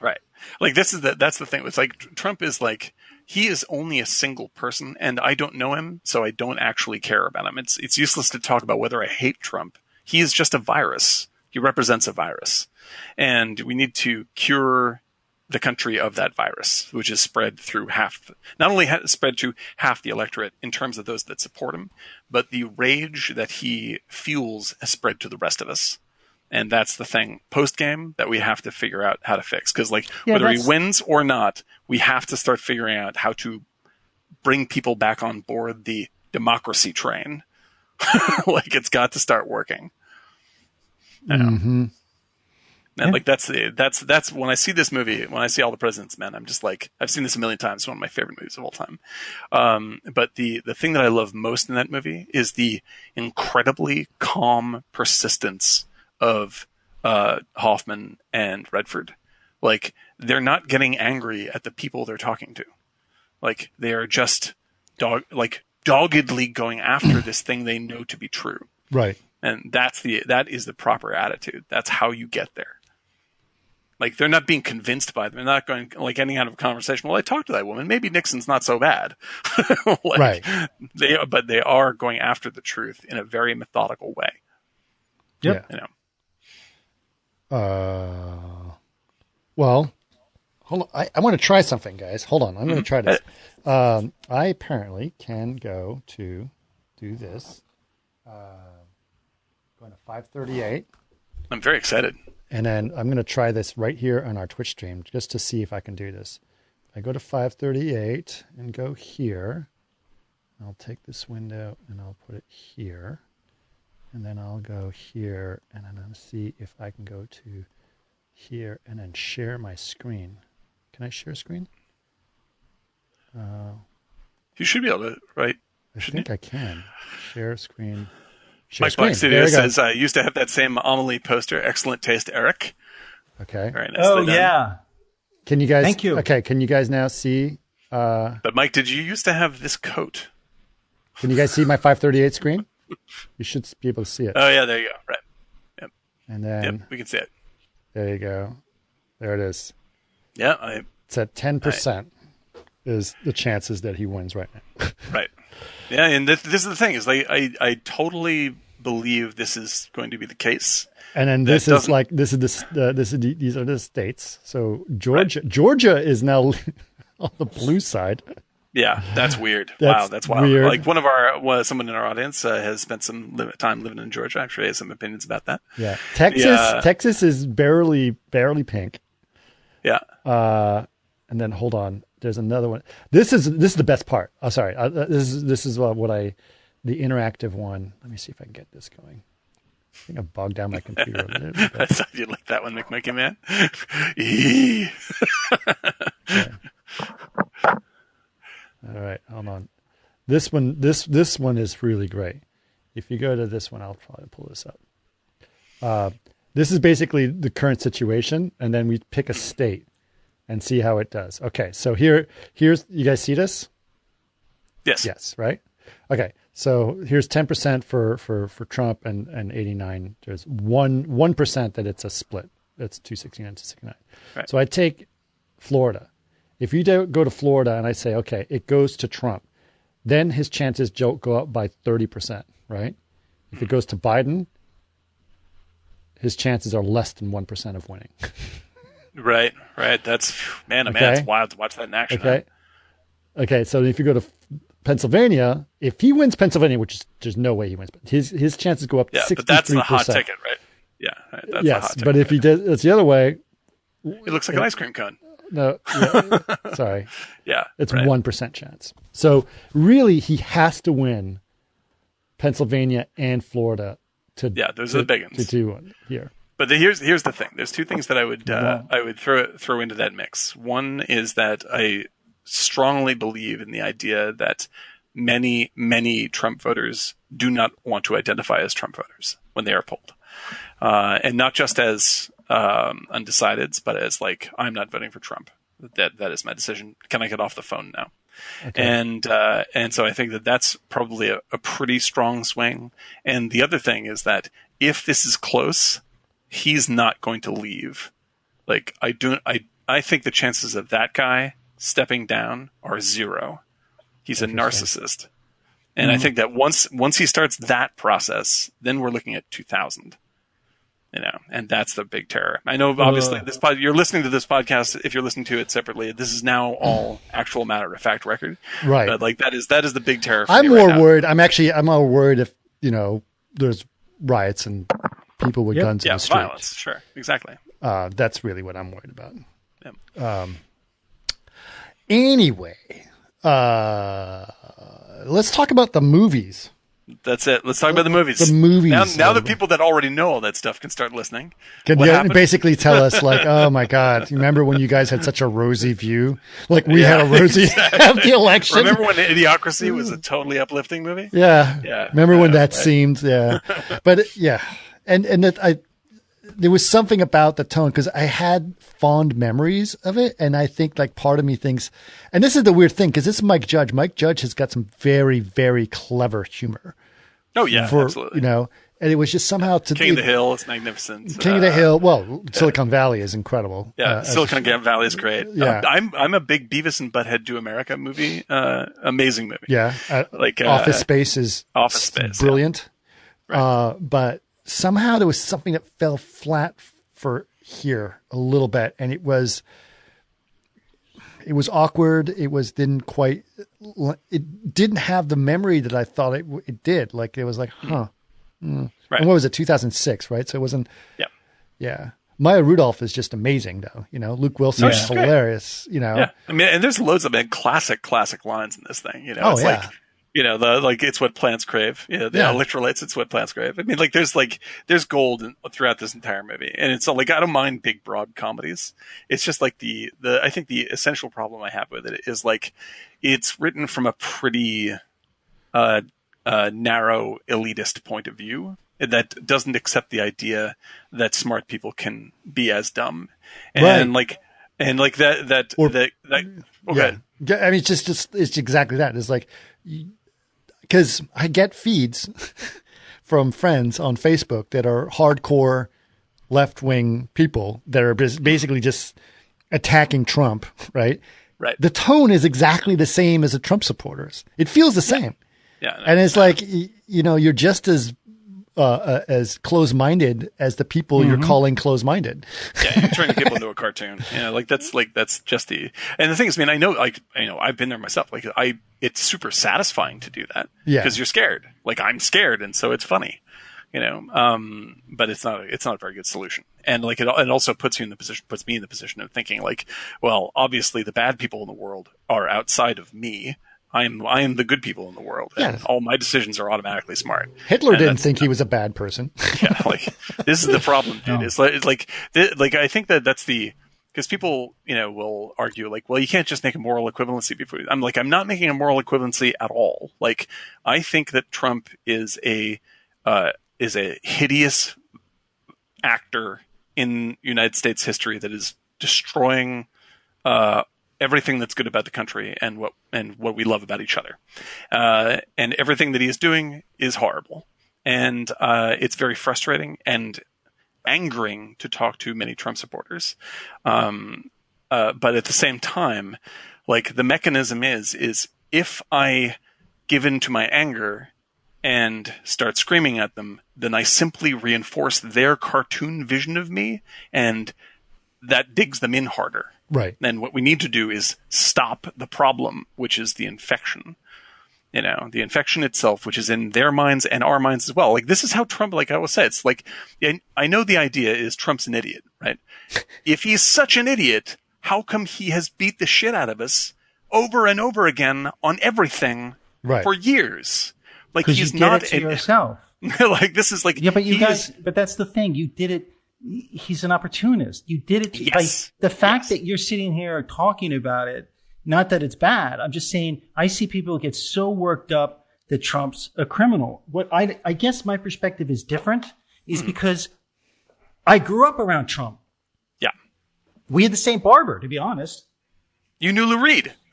Right. Like this is the that's the thing. It's like Trump is like he is only a single person, and I don't know him, so I don't actually care about him. It's it's useless to talk about whether I hate Trump. He is just a virus. He represents a virus, and we need to cure the country of that virus, which is spread through half, not only spread to half the electorate in terms of those that support him, but the rage that he fuels has spread to the rest of us. And that's the thing post game that we have to figure out how to fix. Cause like Yeah, whether he wins or not, we have to start figuring out how to bring people back on board the democracy train. (laughs) like it's got to start working. I mm-hmm. Know. And like that's the that's that's when I see this movie, when I see All the President's Men, I'm just like I've seen this a million times. It's one of my favorite movies of all time. Um, but the the thing that I love most in that movie is the incredibly calm persistence of uh, Hoffman and Redford. Like they're not getting angry at the people they're talking to. Like they are just dog like doggedly going after this thing they know to be true Right. and that's the that is the proper attitude that's how you get there like they're not being convinced by them they're not going like any kind of conversation well i talked to that woman maybe nixon's not so bad (laughs) Like, Right. they but they are going after the truth in a very methodical way Yep. you know Uh, well, hold on. I, I want to try something, guys. Hold on. I'm going to try this. Um, I apparently can go to do this. Uh, going to 538. I'm very excited. And then I'm going to try this right here on our Twitch stream just to see if I can do this. I go to 538 and go here. I'll take this window and I'll put it here. And then I'll go here and then I'm going to see if I can go to here and then share my screen. Can I share screen? Uh, You should be able to, right? I think I can. Share screen. Share Mike. Black Studio says I used to have that same Amelie poster. Excellent taste, Eric. Okay. Very nicely Oh done. yeah. Can you guys? Thank you. Okay. Can you guys now see? Uh, But Mike, did you used to have this coat? can you guys see my 538 screen? (laughs) You should be able to see it. Oh yeah, there you go. Right. Yep. And then Yep, we can see it. there you go. There it is. Yeah, I It's at 10% is the chances that he wins right now. (laughs) right. Yeah, and this, this is the thing is like I I totally believe this is going to be the case. And then this is like this is the uh, this is the, these are the states. So Georgia Georgia is now (laughs) on the blue side. Yeah, that's weird. (laughs) That's wow, that's wild. weird. Like one of our, well, someone in our audience uh, has spent some li- time living in Georgia. Actually, has some opinions about that. Yeah. Texas Yeah. Texas is barely barely pink. Yeah, Uh, and then hold on, there's another one. This is this is the best part. Oh, sorry. Uh, this is this is what, what I the interactive one. Let me see if I can get this going. I think I bogged down my computer. a little bit. I thought you'd like that one, McMickey man. Eee. (laughs) All right, hold on. This one, this this one is really great. If you go to this one, I'll probably pull this up. Uh, this is basically the current situation, and then we pick a state and see how it does. Okay, so here, here's you guys see this? yes. Yes, right. Okay, so here's ten percent for for for Trump and and eighty nine. There's one one percent that it's a split. That's two sixty nine to sixty nine. Right. So I take Florida. If you do go to Florida and I say, okay, it goes to Trump, then his chances go up by thirty percent. Right. If it hmm. goes to Biden, his chances are less than one percent of winning. (laughs) Right, right. That's man, oh man, it's wild to watch that in action. Okay. Okay, so if you go to Pennsylvania, if he wins Pennsylvania, which is there's no way he wins, but his his chances go up Yeah, sixty but that's the hot ticket, right? Yeah, right, that's the hot Yes, ticket. but if he does, it's the other way. it looks like an ice cream cone. No, yeah, (laughs) sorry, Yeah, it's right. one chance. So really, he has to win Pennsylvania and Florida to Yeah, those to, are the big ones to do one here. But the, here's here's the thing. There's two things that I would uh, I would throw throw into that mix. One is that I strongly believe in the idea that many many Trump voters do not want to identify as Trump voters when they are polled, uh, and not just as um, undecideds, but as like I'm not voting for Trump. That that is my decision. Can I get off the phone now? And uh, and so I think that that's probably a, a pretty strong swing. And the other thing is that if this is close, he's not going to leave. Like I do, I I think the chances of that guy stepping down are zero. He's a narcissist, and I think that once once he starts that process, then we're looking at two thousand. You know, and that's the big terror. I know, obviously, Uh. this pod, you're listening to this podcast. If you're listening to it separately, this is now all actual matter of fact record. Right. But like that is that is the big terror. For I'm right more now. worried. I'm actually I'm more worried if you know there's riots and people with Yep. guns in the street. violence. Sure, exactly. Uh, that's really what I'm worried about. Yep. Um, anyway, uh, let's talk about the movies. That's it. Let's talk about the movies. The movies, Now, now the people that already know all that stuff can start listening. Can What you basically tell us, like, (laughs) oh my God, remember when you guys had such a rosy view? Like we had a Yeah, (laughs) rosy of (laughs) the election. Remember when Idiocracy was a totally uplifting movie? Yeah. Yeah. Remember when that right. seemed, yeah. But yeah. And, and that I, there was something about the tone because I had fond memories of it. And I think like part of me thinks, and this is the weird thing because this is Mike Judge. Mike Judge has got some very, very clever humor Oh yeah, for, absolutely. you know, and it was just somehow to King of the Hill, it's magnificent. King of the Uh, Hill. Well, Silicon Valley is incredible. Yeah, Uh, Silicon Valley is great. Yeah. Uh, I'm I'm a big Beavis and Butthead Do America movie. Uh, amazing movie. Yeah. Uh, Like, uh, Office Space is Office Space, yeah. brilliant. Uh, but somehow there was something that fell flat for here a little bit. And it was, it was awkward. It was didn't quite. It didn't have the memory that I thought it it did. Like it was like, huh. Mm. Right. And what was it? 2006, right? So it wasn't. Yeah. Yeah. Maya Rudolph is just amazing, though. You know, Luke Wilson is she's great. hilarious. You know, Yeah, I mean, and there's loads of man, classic, classic lines in this thing. You know, Oh, it's yeah. like, you know, the like it's what plants crave. You know, the Yeah. electrolytes, it's what plants crave. I mean, like there's like there's gold in, throughout this entire movie, and it's like I don't mind big, broad comedies. It's just like the the I think the essential problem I have with it is like it's written from a pretty uh, uh, narrow elitist point of view that doesn't accept the idea that smart people can be as dumb and Right. like and like that that Or- that, that okay Yeah, I mean, it's just, just it's exactly that. It's like because I get feeds from friends on Facebook that are hardcore left wing people that are basically just attacking Trump. Right. right The tone is exactly the same as the Trump supporters. It feels the same. yeah no. and it's like you know you're just as uh, uh, as close-minded as the people Mm-hmm. you're calling close-minded. yeah, you're turning people into a cartoon. Yeah, like that's like that's just the. And the thing is, I mean, I know, like, you know, I've been there myself. Like, I, it's super satisfying to do that. Yeah. because you're scared. Like, I'm scared, and so it's funny. You know, um, but it's not. It's not a very good solution. And like, it, it also puts you in the position, puts me in the position of thinking, like, well, obviously, the bad people in the world are outside of me. I'm I am the good people in the world, and Yeah. all my decisions are automatically smart. Hitler And didn't think he was a bad person. (laughs) yeah, like this is the problem, dude. It's like, it's like, th- like I think that that's the because people, you know, will argue like, well, you can't just make a moral equivalency before. I'm like, I'm not making a moral equivalency at all. Like, I think that Trump is a uh, is a hideous actor in United States history that is destroying uh, everything that's good about the country and what and what we love about each other. Uh, and everything that he is doing is horrible, and uh, it's very frustrating and angering to talk to many Trump supporters. Um, uh, but at the same time, like the mechanism is is if I give in to my anger and start screaming at them, then I simply reinforce their cartoon vision of me, and that digs them in harder. Right. Then what we need to do is stop the problem, which is the infection. You know, the infection itself, which is in their minds and our minds as well. Like this is how Trump, like I will say, it's like I- know the idea is Trump's an idiot, right? (laughs) if he's such an idiot, how come he has beat the shit out of us over and over again on everything Right. for years? Like he's did not it yourself. (laughs) like this is like Yeah, but you guys, but that's the thing. You did it. He's an opportunist. You did it. To, Yes. Like the fact Yes. that you're sitting here talking about it, not that it's bad. I'm just saying I see people get so worked up that Trump's a criminal. What I, I guess my perspective is different is Hmm. because I grew up around Trump. yeah. We had the same barber, to be honest. You knew Lou Reed. (laughs)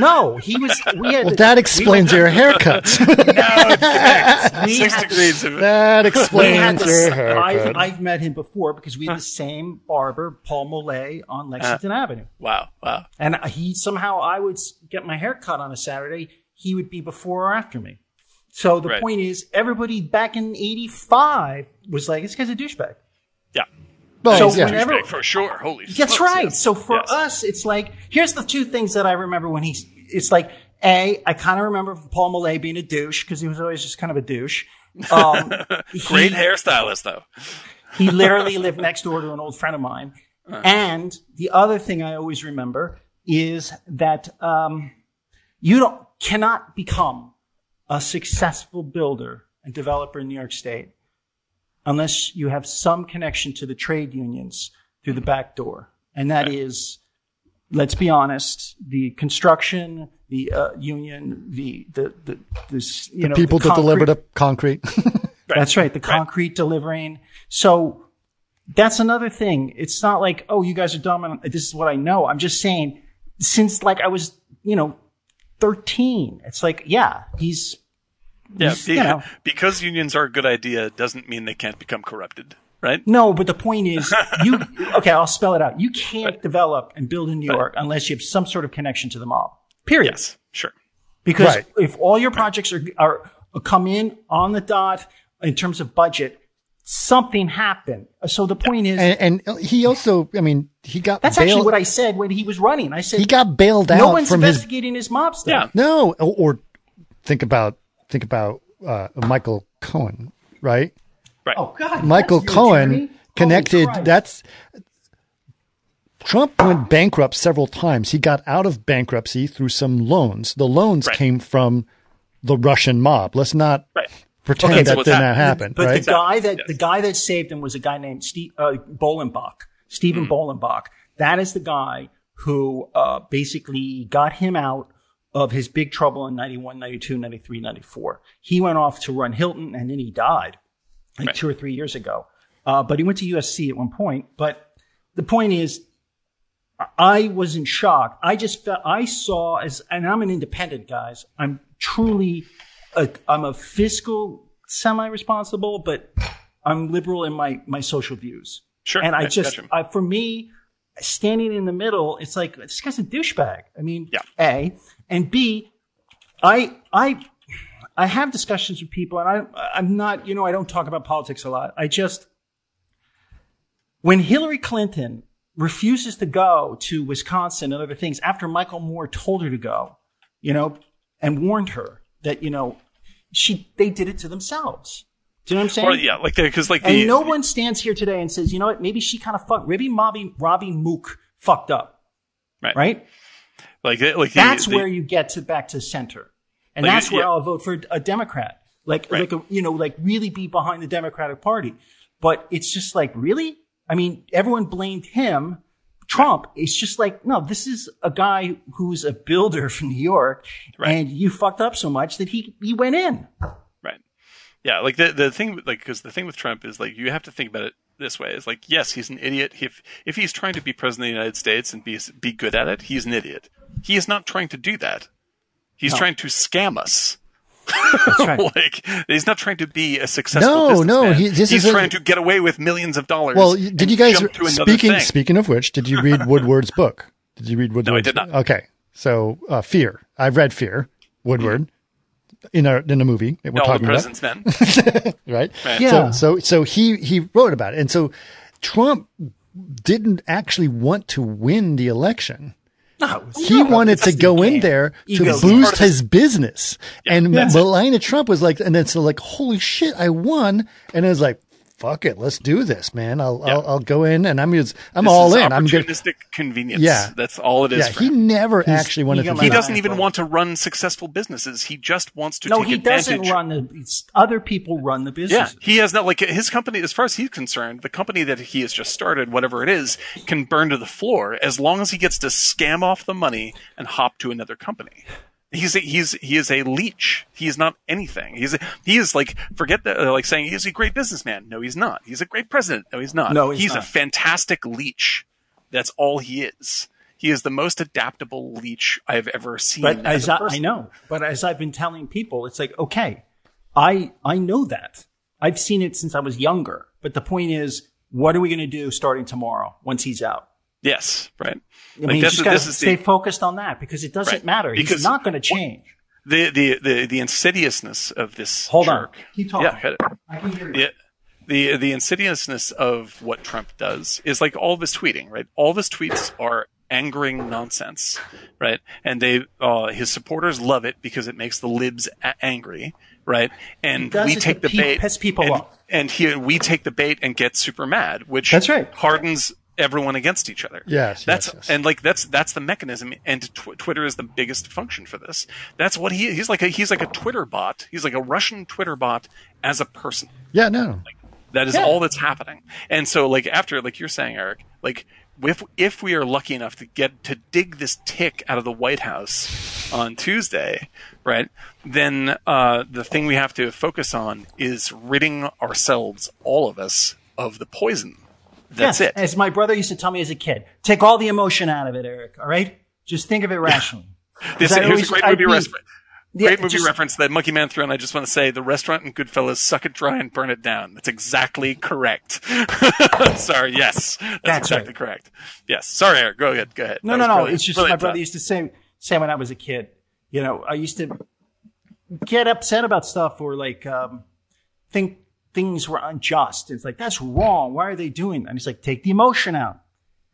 No, he was. We had Well, that explains your haircuts. (laughs) we Six had degrees of that explains your haircut. I've, I've met him before because we had the same barber, Paul Mollet, on uh, Lexington Avenue. Wow, wow. And he somehow I would get my hair cut on a Saturday. He would be before or after me. So the Right. point is, everybody back in '85 was like, "This guy's a douchebag." Yeah. So yeah. whenever- for sure. Holy That's right. yes. So for Yes. us, it's like here's the two things that I remember when he's. It's like a I kind of remember Paul Mollet being a douche because he was always just kind of a douche. Um, (laughs) Great he- hairstylist though. (laughs) He literally lived next door to an old friend of mine. And the other thing I always remember is that um, you don't cannot become a successful builder and developer in New York State unless you have some connection to the trade unions through the back door, and that is, let's be honest, the construction, the uh, union, the the the this you know people the that deliver concrete- the concrete. (laughs) that's right. The concrete delivering. So that's another thing. It's not like, oh, you guys are dumb and this is what I know. I'm just saying, since like I was, you know, 13, it's like, yeah, he's, Yeah, be- you know, because unions are a good idea doesn't mean they can't become corrupted, right? no, but the point is, (laughs) you, okay, I'll spell it out. You can't develop and build in New York unless you have some sort of connection to the mob. Period. Yes, sure. Because Right. if all your projects are, are come in on the dot in terms of budget, something happened. So the point is, And, and he also, I mean, he got that's bailed. actually what I said when he was running. I said he got bailed out no one's from his investigating his mob stuff. Yeah. No, or, or think about think about uh, Michael Cohen, right? Right. Oh God, Michael Cohen journey? connected. That's Trump went bankrupt several times. He got out of bankruptcy through some loans. The loans Right. came from the Russian mob. Let's not Right. pretend Okay, so that what's did hap- not happen. But right? the guy that Yes. the guy that saved him was a guy named Steve uh, Bollenbach, Stephen Mm-hmm. Bollenbach. That is the guy who uh, basically got him out of his big trouble in 91, 92, 93, 94. He went off to run Hilton and then he died like Right. two or three years ago. Uh, but he went to USC at one point. But the point is, I wasn't shocked. I just felt I saw as, and I'm an independent, guys. I'm truly, a, I'm a fiscal semi-responsible, but I'm liberal in my my social views. Sure. And I just. I, for me, standing in the middle, it's like this guy's a douchebag. I mean, Yeah. a and b, I I I have discussions with people, and I I'm not, you know, I don't talk about politics a lot. I just when Hillary Clinton refuses to go to Wisconsin and other things after Michael Moore told her to go, you know, and warned her that, you know, she they did it to themselves. Do you know what I'm saying? Or yeah, like because like the and no one stands here today and says, you know what, maybe she kind of fucked, maybe Robby, Robby Mook fucked up, right, right? Like the- like That's the- where you get to back to center. And Like, that's where yeah. I'll vote for a Democrat. Like, Right. like a, you know, like really be behind the Democratic Party. But it's just like, really? I mean, everyone blamed him. Trump. It's just like, no, this is a guy who's a builder (laughs) from New York Right. and you fucked up so much that he, he went in. Right. Yeah, like the the thing, like because the thing with Trump is like you have to think about it this way: is like yes, he's an idiot. If if he's trying to be president of the United States and be be good at it, he's an idiot. He is not trying to do that. He's trying to scam us. That's right. (laughs) like he's not trying to be a successful No, no, he- this he's is a- trying to get away with millions of dollars. Well, did you guys jump to another speaking thing. speaking of which, did you read (laughs) Woodward's book? Did you read Woodward's? No, I did not. Okay, so uh, Fear. I've read Fear. Woodward in a in a movie that we're All the talking about, men. (laughs) right? Right. Yeah. So so so he he wrote about it, and so Trump didn't actually want to win the election. No, uh, He wanted to go in there to Ego. part boost his business. and that's Melania Trump was like, and then so like, holy shit, I won. And it was like, fuck it, let's do this, man. I'll, I'll, I'll go in and I'm, just, I'm This all is in. I'm good. opportunistic convigness. Yeah. that's all it is. Yeah, for he him. never actually wanted to ego do He doesn't even want to run successful businesses. He just wants to No, take he advantage. doesn't run the, other people run the Yeah, business. he has not like his company. As far as he's concerned, the company that he has just started, whatever it is, can burn to the floor as long as he gets to scam off the money and hop to another company. He's a, he's he is a leech. He is not anything. He's a, he is like forget that uh, like saying he's a great businessman. No, he's not. He's a great president. No, he's not. No, he's a not. fantastic leech. That's all he is. He is the most adaptable leech I have ever seen. But as a I, I know, but as I've been telling people, it's like, okay, I, I know that. I've seen it since I was younger. But the point is, what are we going to do starting tomorrow once he's out? Yes, right. I mean, you just got to stay the- focused on that because it doesn't Right. matter. Because- he's not going to change. the the the the insidiousness of this. Hold on. Keep talking. Yeah. I can hear you. Yeah. The the insidiousness of what Trump does is like all of his tweeting, right? All of his tweets are angering nonsense, right? And they uh, his supporters love it because it makes the libs a- angry, right? And we take the pe- bait, piss people and, off. and he, we take the bait and get super mad, which That's right. hardens everyone against each other. Yes, yes, that's yes. and like that's that's the mechanism, and tw- Twitter is the biggest function for this. That's what he he's like a he's like a Twitter bot. He's like a Russian Twitter bot as a person. Yeah, no. That is Yeah. all that's happening. And so, like after, like you're saying, Eric, like if if we are lucky enough to get to dig this tick out of the White House on Tuesday, right? Then uh, the thing we have to focus on is ridding ourselves, all of us, of the poison. That's Yes, it. As my brother used to tell me as a kid, take all the emotion out of it, Eric. All right, just think of it rationally. (laughs) This, here's always- a great movie reference. Yeah, Great movie just- reference that Monkey Man threw, and I just want to say the restaurant in Goodfellas, suck it dry and burn it down. That's exactly correct. (laughs) Sorry, yes, that's, That's exactly right. correct. Yes, sorry, Eric. Go ahead. Go ahead. No, That no, no. brilliant. It's just my brother thought. used to say say when I was a kid. You know, I used to get upset about stuff or like um, think things were unjust. It's like, that's wrong. Why are they doing that? And he's like, take the emotion out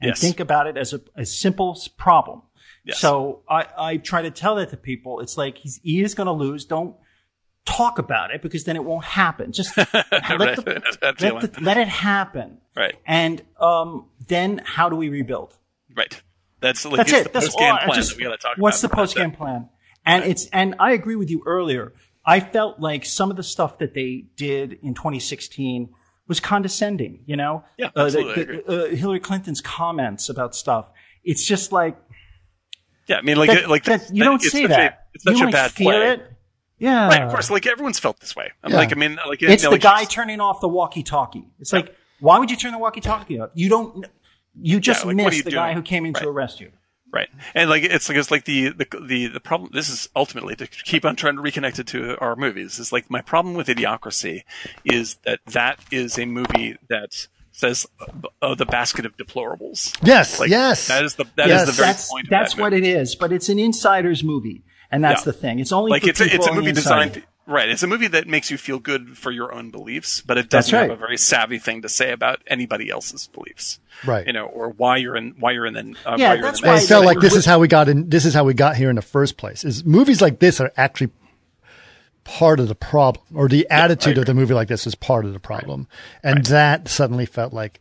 and Yes. think about it as a, a simple problem. Yes. So I, I try to tell that to people. It's like he's, he is going to lose. Don't talk about it because then it won't happen. Just (laughs) let, Right. the, (laughs) let, the, let it happen. Right. And um, then how do we rebuild? Right. That's like That's it's it. the That's post game all. Plan just- that we got to talk what's about. the post game plan? And it's and I agree with you earlier. I felt like some of the stuff that they did in 2016 was condescending. You know, Yeah, uh, absolutely, the- the- uh, Hillary Clinton's comments about stuff. It's just like Yeah, I mean, like, that, like that- you don't say such that. A, it's such you a bad feel play. it. Yeah, Right, of course. Like everyone's felt this way. I'm Yeah. like, I mean, like It's you know, the like, guy turning off the walkie-talkie. It's like, why would you turn the walkie-talkie off? You don't. You just like, missed you the guy who came in to arrest you. Right, and like it's like it's like the the the the problem. This is ultimately to keep on trying to reconnect it to our movies. Is like my problem with Idiocracy is that that is a movie that says oh, the basket of deplorables. Yes, Like, yes. that is the that is Yes. the very that's point. Of that's that what movie. it is. But it's an insider's movie, and that's Yeah. the thing. It's only like for it's a, people it's a on the movie inside. designed right it's a movie that makes you feel good for your own beliefs but it doesn't have a very savvy thing to say about anybody else's beliefs Right. you know or why you're in why you're in the uh, Yeah, why you're that's in the why Well, it felt like, like this is how we got in. This is how we got here in the first place. Is movies like this are actually part of the problem, or the attitude of the movie like this is part of the problem, and that suddenly felt like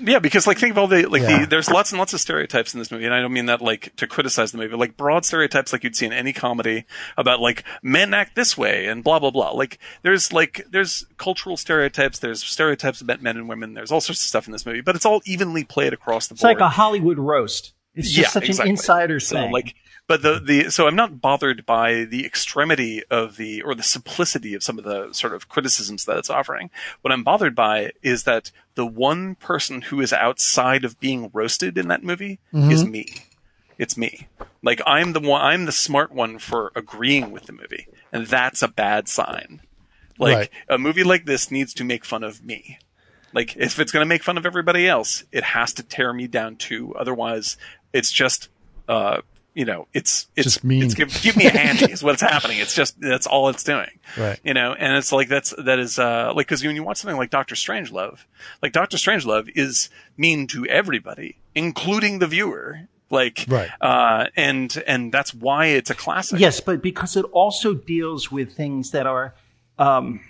yeah because like think of all the like Yeah. the there's lots and lots of stereotypes in this movie and i don't mean that like to criticize the movie but like broad stereotypes like you'd see in any comedy about like men act this way and blah blah blah like there's like there's cultural stereotypes there's stereotypes about men and women there's all sorts of stuff in this movie but it's all evenly played across the It's board It's like a Hollywood roast. It's just such exactly. an insider so, thing. Like, but the the so I'm not bothered by the extremity of the or the simplicity of some of the sort of criticisms that it's offering. What I'm bothered by is that the one person who is outside of being roasted in that movie is me. It's me. Like I'm the one. I'm the smart one for agreeing with the movie, and that's a bad sign. Like Right. a movie like this needs to make fun of me. Like if it's going to make fun of everybody else, it has to tear me down too. Otherwise, it's just, uh, you know, it's it's Just mean. It's give, give me a handy is what's happening. It's just that's all it's doing. Right. You know, and it's like that's that is uh like because when you watch something like Doctor Strangelove, like Doctor Strangelove is mean to everybody, including the viewer. Like, Right. uh, and and that's why it's a classic. Yes, but because it also deals with things that are um,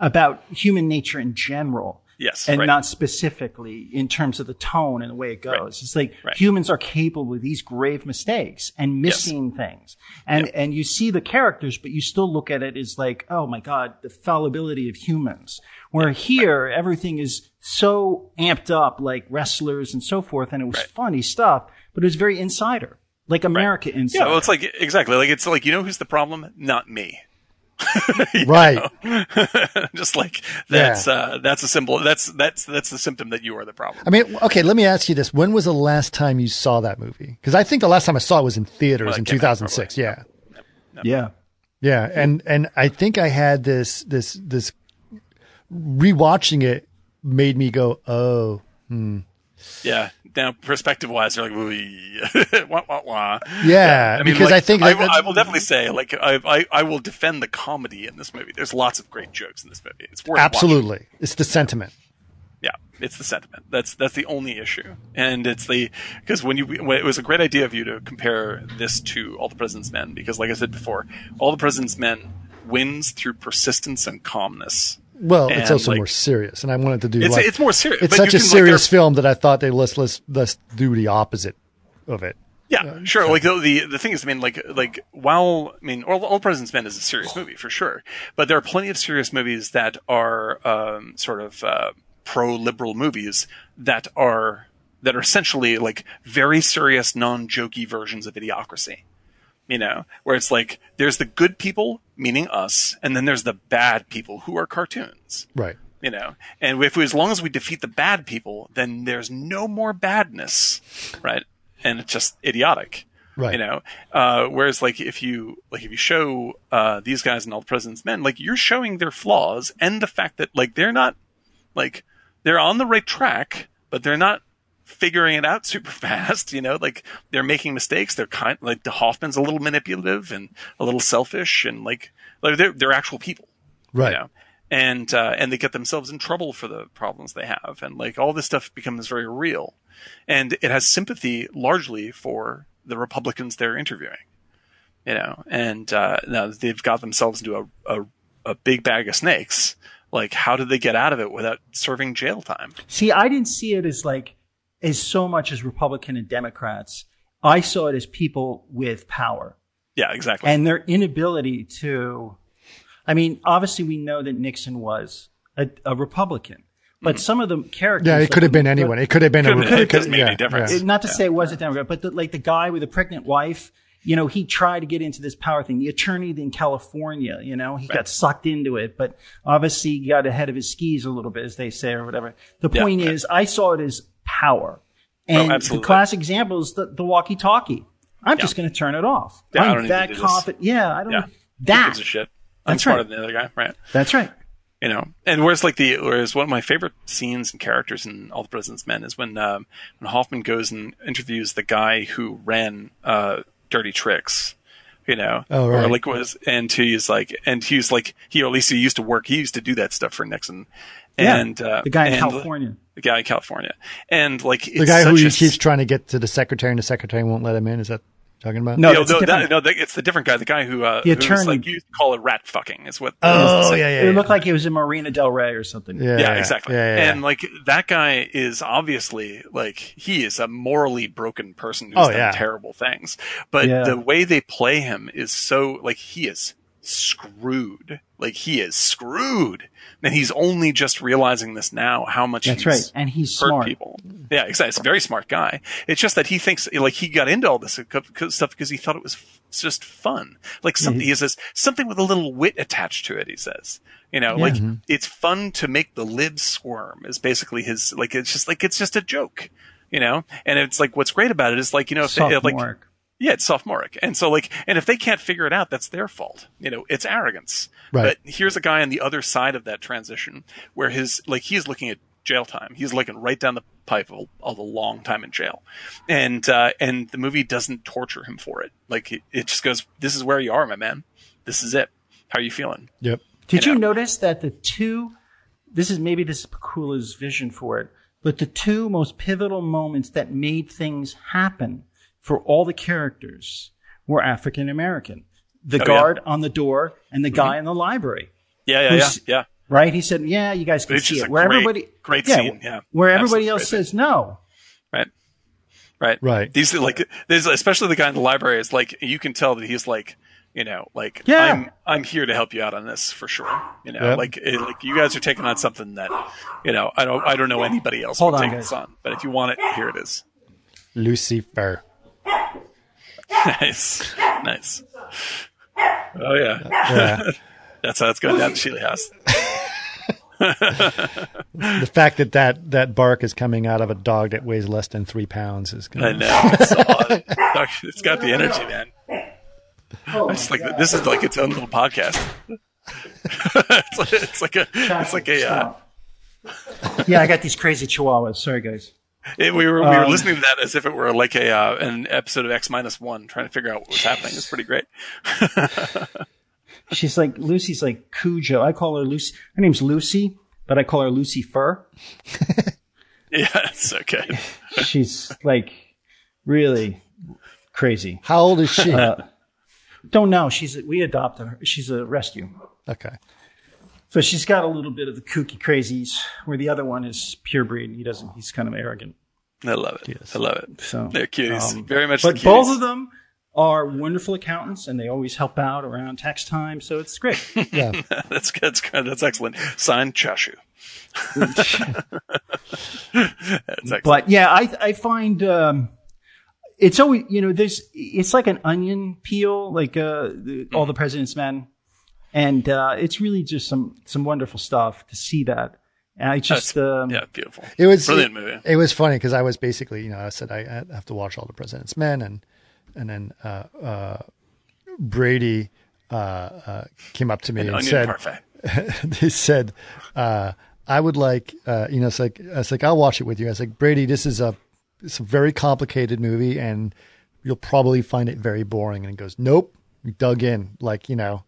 about human nature in general. Yes, And right. not specifically in terms of the tone and the way it goes. It's like Right. humans are capable of these grave mistakes and missing things. And and you see the characters, but you still look at it as like, oh my God, the fallibility of humans. Where here everything is so amped up, like wrestlers and so forth, and it was funny stuff, but it was very insider. Like America Insider. Yeah, well, it's like exactly like it's like you know who's the problem? Not me. (laughs) right. (laughs) Just like that's uh, that's a symbol. That's that's that's the symptom that you are the problem. I mean, okay, let me ask you this. When was the last time you saw that movie? Because I think the last time I saw it was in theaters Well, it in came out 2006. Yeah. yeah. Yeah. And, and I think I had this, this, this rewatching it made me go, oh, Yeah. Now, perspective wise, they're like, (laughs) wah, wah, wah. yeah. I mean, because like, I think I, I will definitely say, like, I, I, I will defend the comedy in this movie. There's lots of great jokes in this movie. It's worth watching. absolutely. It's the sentiment. Yeah, it's the sentiment. That's that's the only issue, and it's the because when you when it was a great idea of you to compare this to All the President's Men because, like I said before, All the President's Men wins through persistence and calmness. Well, it's also like- more serious, and I wanted to do. It's like, it's more serious. It's such a can, like, serious film that I thought they let's let's let's do the opposite of it. Yeah, sure. Like the, the the thing is, I mean, like like while I mean, All, All President's Men is a serious movie for sure, but there are plenty of serious movies that are um, sort of uh, pro-liberal movies that are that are essentially like very serious, non-jokey versions of Idiocracy. You know, where it's like there's the good people, meaning us, and then there's the bad people who are cartoons. Right. you know? And if we, as long as we defeat the bad people then there's no more badness right? And it's just idiotic. Right. you know? Uh, whereas like if you like if you show uh, these guys and all the president's men like you're showing their flaws and the fact that like they're not like they're on the right track but they're not figuring it out (laughs) super fast you know like they're making mistakes they're kind like the hoffman's a little manipulative and a little selfish and like like they're, they're actual people Right. you know? and uh, and they get themselves in trouble for the problems they have, and like all this stuff becomes very real, and it has sympathy largely for the Republicans they're interviewing, you know, and uh, now they've got themselves into a, a a big bag of snakes. Like, how did they get out of it without serving jail time? See, I didn't see it as like as so much as Republican and Democrats. I saw it as people with power Yeah, exactly. and their inability to. I mean, obviously, we know that Nixon was a, a Republican, but mm-hmm. some of the characters. Yeah, it could have been anyone. It could have been. Could've a, been- it could- doesn't make any difference. It- not to say it was a Democrat, but the, like the guy with the pregnant wife, you know, he tried to get into this power thing. The attorney in California, you know, he got sucked into it, but obviously he got ahead of his skis a little bit, as they say, or whatever. The point yeah. is, I saw it as power. And the classic example is the, the walkie-talkie. I'm just going to turn it off. Yeah, I don't I'm need that to do this. confident. Yeah, I don't. Yeah. Who That. gives a shit? I'm That's smarter right. than the other guy, right? That's right. you know and whereas like the whereas one of my favorite scenes and characters in all the president's men is when um, when hoffman goes and interviews the guy who ran uh dirty tricks you know Oh, or right. like was and he's like and he's like he or at least he used to work he used to do that stuff for nixon Yeah. and uh the guy in and- California. The guy in california and like the guy who he keeps trying to get to the secretary, and the secretary won't let him in. Is that talking about? No, no, that's no, that, no, it's the different guy. The guy who, uh, The who's attorney. like you used to call it rat fucking is what. Oh, is- yeah, yeah, It yeah. looked like it was in Marina Del Rey or something. Yeah, yeah, exactly. Yeah, yeah, yeah. And like that guy is obviously like he is a morally broken person who's Oh, done yeah. terrible things. But Yeah. the way they play him is so like he is screwed. Like he is screwed. And he's only just realizing this now how much That's he's right. And he's hurt smart. people. Yeah, exactly. It's a very smart guy. It's just that he thinks like he got into all this stuff because he thought it was just fun. Like something he says something with a little wit attached to it. He says, you know, like mm-hmm. it's fun to make the libs squirm. Is basically his like it's just like it's just a joke. You know, and it's like what's great about it is like you know if they, like. Yeah, it's sophomoric. And so like, and if they can't figure it out, that's their fault. You know, it's arrogance. Right. But here's a guy on the other side of that transition where his, like, he is looking at jail time. He's looking right down the pipe of, of a long time in jail. And, uh, and the movie doesn't torture him for it. Like, it, it just goes, this is where you are, my man. This is it. How are you feeling? Yep. Did you you know. notice that the two, this is maybe this is Pakula's vision for it, but the two most pivotal moments that made things happen for all the characters were African American. The Oh, yeah. guard on the door and the mm-hmm. guy in the library, Yeah, yeah, yeah, yeah. right? He said, yeah, you guys can Which see is it. a Where great- everybody, great yeah, scene, yeah. Where everybody Absolutely else great says no. Right. Right. Right. These are like, there's especially the guy in the library is like, you can tell that he's like, you know, like Yeah. I'm I'm here to help you out on this for sure. You know, Yep. like it, like you guys are taking on something that, you know, I don't I don't know anybody else Hold would on, take guys. this on. But if you want it, here it is. Lucifer. Nice, nice. Oh yeah, Yeah. (laughs) that's how it's going down the Shealy House. (laughs) the fact that, that that bark is coming out of a dog that weighs less than three pounds is I know. It's, all- (laughs) it's got the energy, man. It's like this is like its own little podcast. it's, like, it's like a it's like a. Uh, yeah, I got these crazy chihuahuas. Sorry, guys. It, we were we were Um, listening to that as if it were like a uh, an episode of X minus one, trying to figure out what was happening. It's pretty great. (laughs) She's like Lucy's like Cujo. I call her Lucy. Her name's Lucy, but I call her Lucy Fur. Yeah, it's so good. She's like really crazy. How old is she? Uh, Don't know. She's we adopted her. She's a rescue. okay. So she's got a little bit of the kooky crazies, where the other one is pure breed. He doesn't. He's kind of arrogant. I love it. Yes. I love it. So, They're cuties. um, Very much. but the both of them are wonderful accountants, and they always help out around tax time. So it's great. (laughs) Yeah. (laughs) that's good. That's good. That's excellent. Signed Chashu. (laughs) that's. But yeah, I I find um, it's always you know there's it's like an onion peel, like uh, the, all the President's Men, and uh, it's really just some some wonderful stuff to see that. And I just um, yeah, beautiful. It was brilliant it, movie. It was funny because I was basically, you know, I said I I have to watch all the President's Men, and and then uh, uh, Brady uh, uh, came up to me An and said, (laughs) they said, uh, I would like, uh, you know, it's like, I was like, I'll watch it with you. I was like, Brady, this is a, it's a very complicated movie and you'll probably find it very boring. And he goes, nope. He dug in like, you know,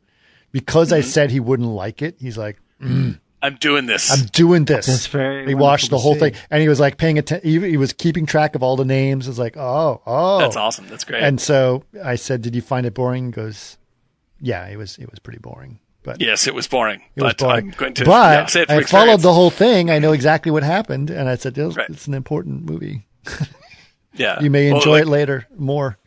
because I mm-hmm. said he wouldn't like it. He's like, mm, I'm doing this. I'm doing this. That's very He watched the whole to thing and he was like paying attention. He, he was keeping track of all the names. It was like, oh, oh. That's awesome. That's great. And so I said, did you find it boring? He goes, yeah, it was, it was pretty boring. But yes, it was boring. it was but boring. I'm going to but yeah, say it I followed the whole thing. I know exactly what happened. And I said, it's, Right. it's an important movie. (laughs) Yeah, You may Well, enjoy like, it later more.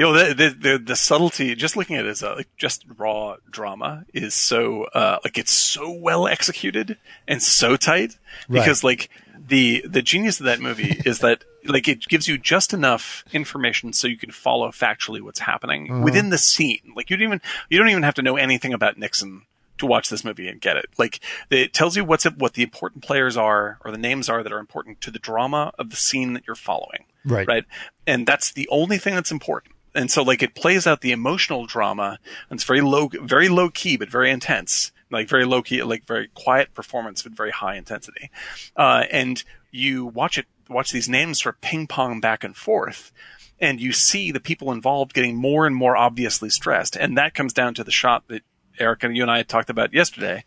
You know, the, the the the subtlety, just looking at it as a like just raw drama, is so uh, like it's so well executed and so tight Right. because like the the genius of that movie (laughs) is that like it gives you just enough information so you can follow factually what's happening Uh-huh. within the scene. Like you don't even you don't even have to know anything about Nixon to watch this movie and get it. Like it tells you what's what the important players are or the names are that are important to the drama of the scene that you're following Right. right? And that's the only thing that's important. And so, like, it plays out the emotional drama, and it's very low, very low key, but very intense. Like very low key, like very quiet performance, but very high intensity. Uh, and you watch it, watch these names sort of ping pong back and forth, and you see the people involved getting more and more obviously stressed. And that comes down to the shot that Eric and you and I had talked about yesterday.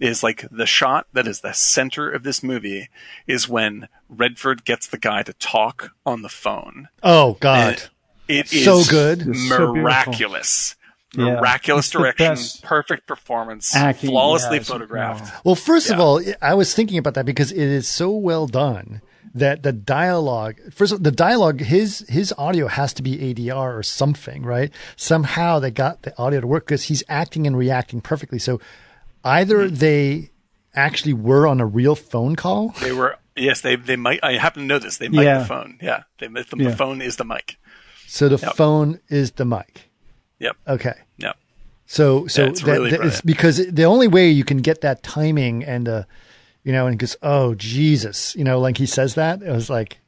Is like the shot that is the center of this movie is when Redford gets the guy to talk on the phone. Oh God. It is So good. It's so miraculous. Yeah. Miraculous direction, perfect performance, acting, flawlessly yeah, photographed. phenomenal. Well, first of all, I was thinking about that because it is so well done that the dialogue, first of all, the dialogue, his his audio has to be ADR or something, right? Somehow they got the audio to work because he's acting and reacting perfectly. So either Hmm. they actually were on a real phone call, They were yes, they they might. I happen to know this. They mic Yeah. the phone. Yeah, they the, the Yeah. phone is the mic. So the Yep. phone is the mic. Yep. Okay. Yep. So, so Yeah, it's that- really that- it's because the only way you can get that timing and, uh, you know, and because, oh, Jesus, you know, like he says that, it was like,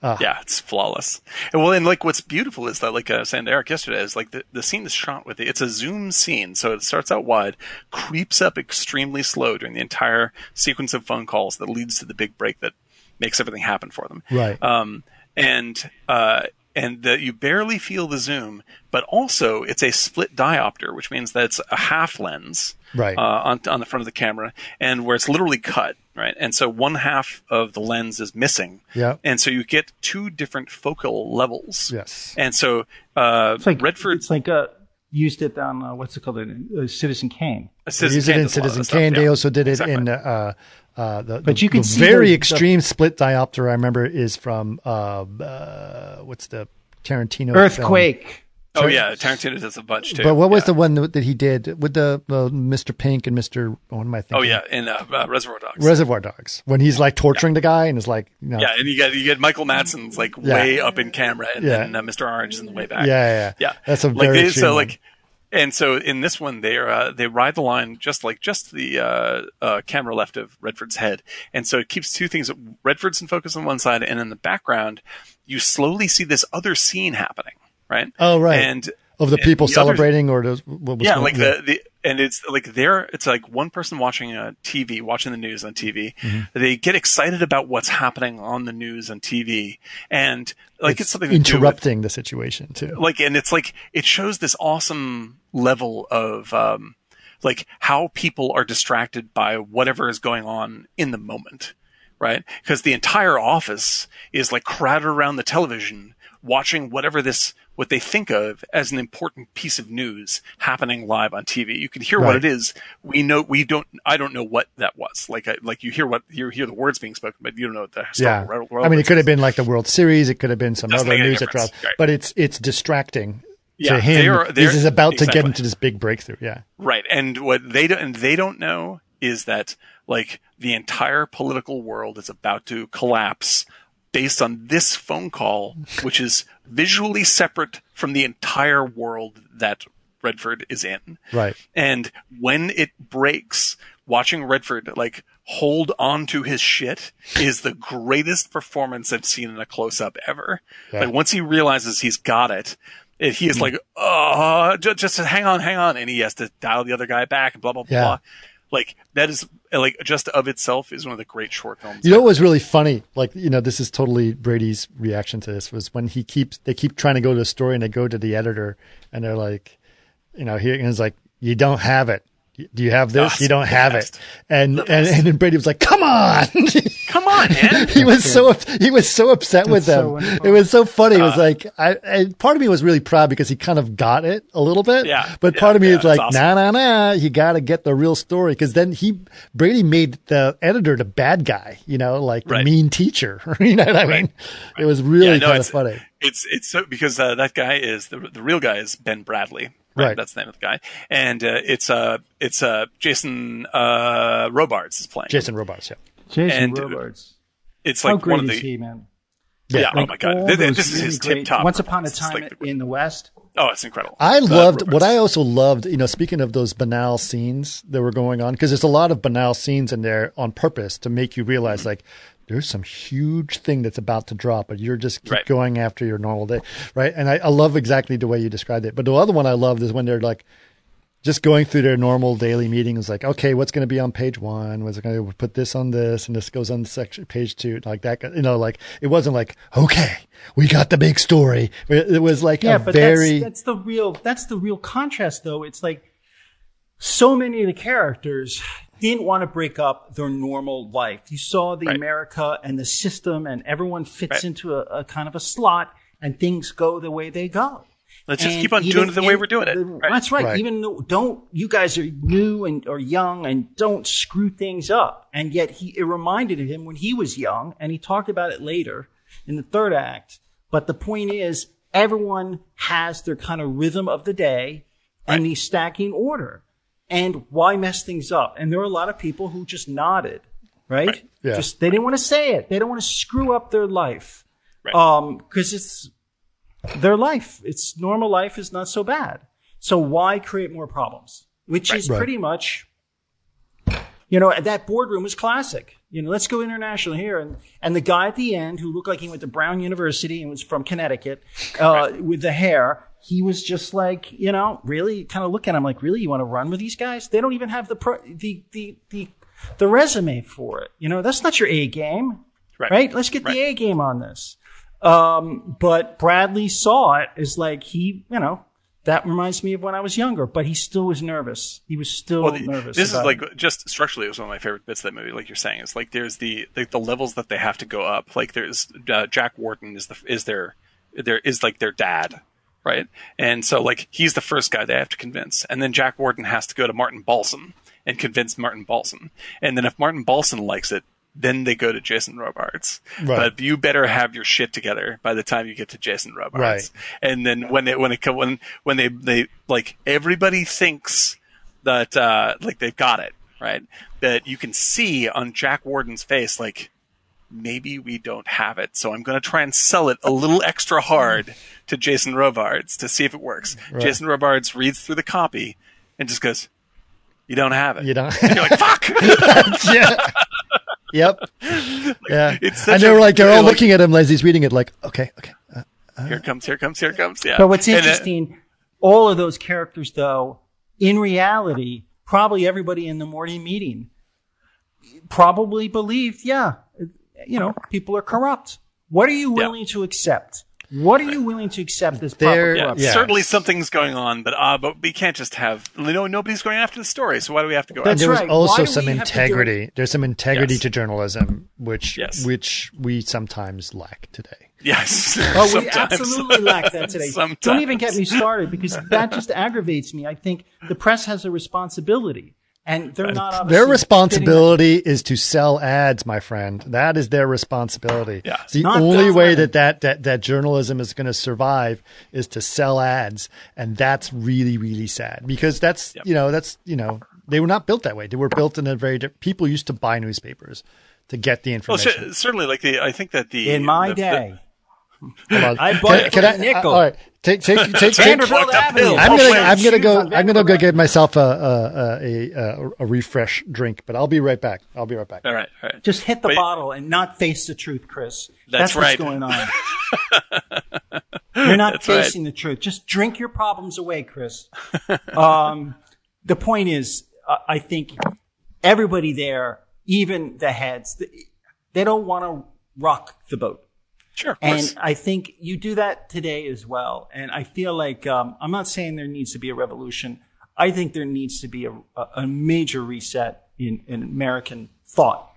Yeah, it's flawless. And well, and like what's beautiful is that, like I was saying to Eric yesterday, is like the, the scene is shot with it. It's a zoom scene, so it starts out wide, creeps up extremely slow during the entire sequence of phone calls that leads to the big break that makes everything happen for them. Right. Um, and uh, and the, you barely feel the zoom, but also it's a split diopter, which means that it's a half lens Right. uh, on on the front of the camera, and where it's literally cut, right? And so one half of the lens is missing, Yeah. and so you get two different focal levels. yes. And so uh, It's like Redford, It's like uh, used it on uh, what's it called? Uh, Citizen Kane. They used it in Citizen Kane. They also did it in, uh, uh, the, But the- you can the see very the- the- extreme split diopter I remember is from, uh, uh, what's the Tarantino film? Earthquake. Oh yeah, Tarantino does a bunch too. But what was Yeah. the one that he did with the uh, Mr. Pink and Mr. What am I thinking? Oh yeah, in uh, uh, Reservoir Dogs. Reservoir Dogs when he's like torturing the guy and is like, you know, yeah, and you get you get Michael Madsen's like Yeah. way up in camera, and Yeah. then uh, Mr. Orange is in the way back. Yeah, yeah, yeah. yeah. That's a like very they, so one. like, and so in this one they uh, they ride the line just like just the uh, uh, camera left of Redford's head, and so it keeps two things. Redford's in focus on one side, and in the background you slowly see this other scene happening, right? Oh, right. and of the people the other- celebrating or does, what was yeah, going- like the, the and it's like they're it's like one person watching a TV, watching the news on TV. Mm-hmm. They get excited about what's happening on the news on TV, and like it's, something to do with- interrupting the situation too. like and it's like it shows this awesome level of um like how people are distracted by whatever is going on in the moment right because the entire office is like crowded around the television watching whatever this what they think of as an important piece of news happening live on TV. You can hear Right. what it is. We know we don't. I don't know what that was. Like I, like you hear what you hear the words being spoken, but you don't know what the Yeah. I mean, it could have been like the World Series. It could have been some other news that dropped, Right. but it's it's distracting Yeah, to him. they're- they're- He's is about to get into this big breakthrough. Yeah, Right. And what they don't, and they don't know is that like the entire political world is about to collapse based on this phone call, which is visually separate from the entire world that Redford is in. right. And when it breaks, watching Redford like hold on to his shit is the greatest performance I've seen in a close up ever. Yeah. Like once he realizes he's got it, it he is mm-hmm. like, oh, just, just hang on, hang on. And he has to dial the other guy back and blah, blah, Yeah. blah. Like that is like just of itself is one of the great short films. You know what was really funny? Like, you know, this is totally Brady's reaction to this was when he keeps they keep trying to go to the story and they go to the editor and they're like, you know, he and he's like, You don't have it. do you have this? You don't have it. And, and, and then Brady was like, come on. (laughs) Come on, man. (laughs) he was so, he was so upset with That's so them. wonderful. it was so funny. It Uh, was like, I, and part of me was really proud because he kind of got it a little bit. Yeah, But yeah, part of me yeah, is like, awesome. nah, nah, nah, you got to get the real story. Cause then he, Brady made the editor the bad guy, you know, like the Right. mean teacher. (laughs) you know what I mean? It was really Yeah, no, kind of funny. It's it's so because uh, that guy is the the real guy is Ben Bradlee. Right. That's the name of the guy, and uh, it's uh it's uh Jason uh Robards is playing. Jason Robards. Yeah. Jason And- Robards. It's How like great one of is he, man? yeah. oh Like my god, all Th- th- those this is his tip top. Once upon a time like the- in the West. oh, it's incredible. I loved what I also loved, you know, speaking of those banal scenes that were going on, because there's a lot of banal scenes in there on purpose to make you realize mm-hmm. like there's some huge thing that's about to drop, but you're just keep Right. going after your normal day. Right. And I, I love exactly the way you described it. But the other one I loved is when they're like just going through their normal daily meetings, like, okay, what's going to be on page one? Was it going to put this on this and this goes on section page two? Like that, you know, like it wasn't like, okay, we got the big story. It it was like Yeah, a but very, that's, that's the real that's the real contrast though. It's like so many of the characters didn't want to break up their normal life. You saw the Right. America and the system and everyone fits Right. into a, a kind of a slot and things go the way they go. Let's just keep on even doing it the way we're doing it. the- Right. That's right. Right. Even though don't you guys are new and or young and don't screw things up. And yet he it reminded him when he was young, and he talked about it later in the third act. But the point is, everyone has their kind of rhythm of the day and the stacking order. And why mess things up? And there were a lot of people who just nodded, right? Right. Yeah. Just they didn't want to say it. They don't want to screw up their life. Right. Um, because it's their life. It's normal life is not so bad. So why create more problems? Which is Right. pretty much, you know, that boardroom was classic. You know, let's go international here. And, and the guy at the end who looked like he went to Brown University and was from Connecticut, uh, with the hair, he was just like, you know, really kind of looking at him like, really, you want to run with these guys? They don't even have the, pro- the, the, the, the resume for it. You know, that's not your A game Right. right? Let's get Right. the A game on this. Um, but Bradlee saw it as like he, you know, that reminds me of when I was younger, but he still was nervous. He was still Well, the- nervous. this is like it. just structurally, it was one of my favorite bits of that movie. Like you're saying, it's like there's the the, the levels that they have to go up. Like there's uh, Jack Warden is the is their there is like their dad, right? And so like he's the first guy they have to convince, and then Jack Warden has to go to Martin Balsam and convince Martin Balsam, and then if Martin Balsam likes it. Then they go to Jason Robards, Right. but you better have your shit together by the time you get to Jason Robards. Right. And then when it when it when when they they like everybody thinks that uh like they've got it right that you can see on jack warden's face like maybe we don't have it so i'm going to try and sell it a little extra hard to jason robards to see if it works jason robards reads through the copy and just goes you don't have it you know, (laughs) you're like fuck (laughs) yeah. Yep. (laughs) Yeah. It's and such they a- were like, they're all like- looking at him as he's reading it, like, okay, okay. Uh, here comes here comes here comes yeah But what's And, uh, interesting, all of those characters, though, in reality, probably everybody in the morning meeting probably believed, yeah, you know, people are corrupt. What are you Yeah. willing to accept? What are you willing to accept as There- proper yeah, corruption? Yeah. certainly something's going on, but uh, but we can't just have you know nobody's going after the story. So why do we have to go? That's after there was right. Why also do some we have to do it? integrity. There's some integrity Yes. to journalism, which Yes. which we sometimes lack today. Yes. (laughs) Oh, we Sometimes. absolutely lack that today. Sometimes. (laughs) Don't even get me started because that just aggravates me. I think the press has a responsibility, and they're not. Their responsibility is to sell ads, my friend. That is their responsibility. Yeah. It's the Not only way that, that, that, that journalism is going to survive is to sell ads. And that's really, really sad because that's, Yep. you know, that's, you know, they were not built that way. They were built in a very, di- people used to buy newspapers to get the Well, information. cer- certainly, like the I think that the In my the- the- day, Hold on. I bought it for a nickel. all right. Take, take, take, take, Vanderbilt Fucked Avenue. I'm gonna, I'm gonna go, on I'm gonna go Vanderbilt get myself a, a, a, a, a refresh drink, but I'll be right back. I'll be right back. all right, all right. Just hit the Wait. bottle and not face the truth, Chris. That's what's right. going on. (laughs) You're not That's right. facing the truth. Just drink your problems away, Chris. um, the point is, uh, I think everybody there, even the heads, they don't want to rock the boat. Sure. And I think you do that today as well. And I feel like um, I'm not saying there needs to be a revolution. I think there needs to be a, a major reset in, in American thought.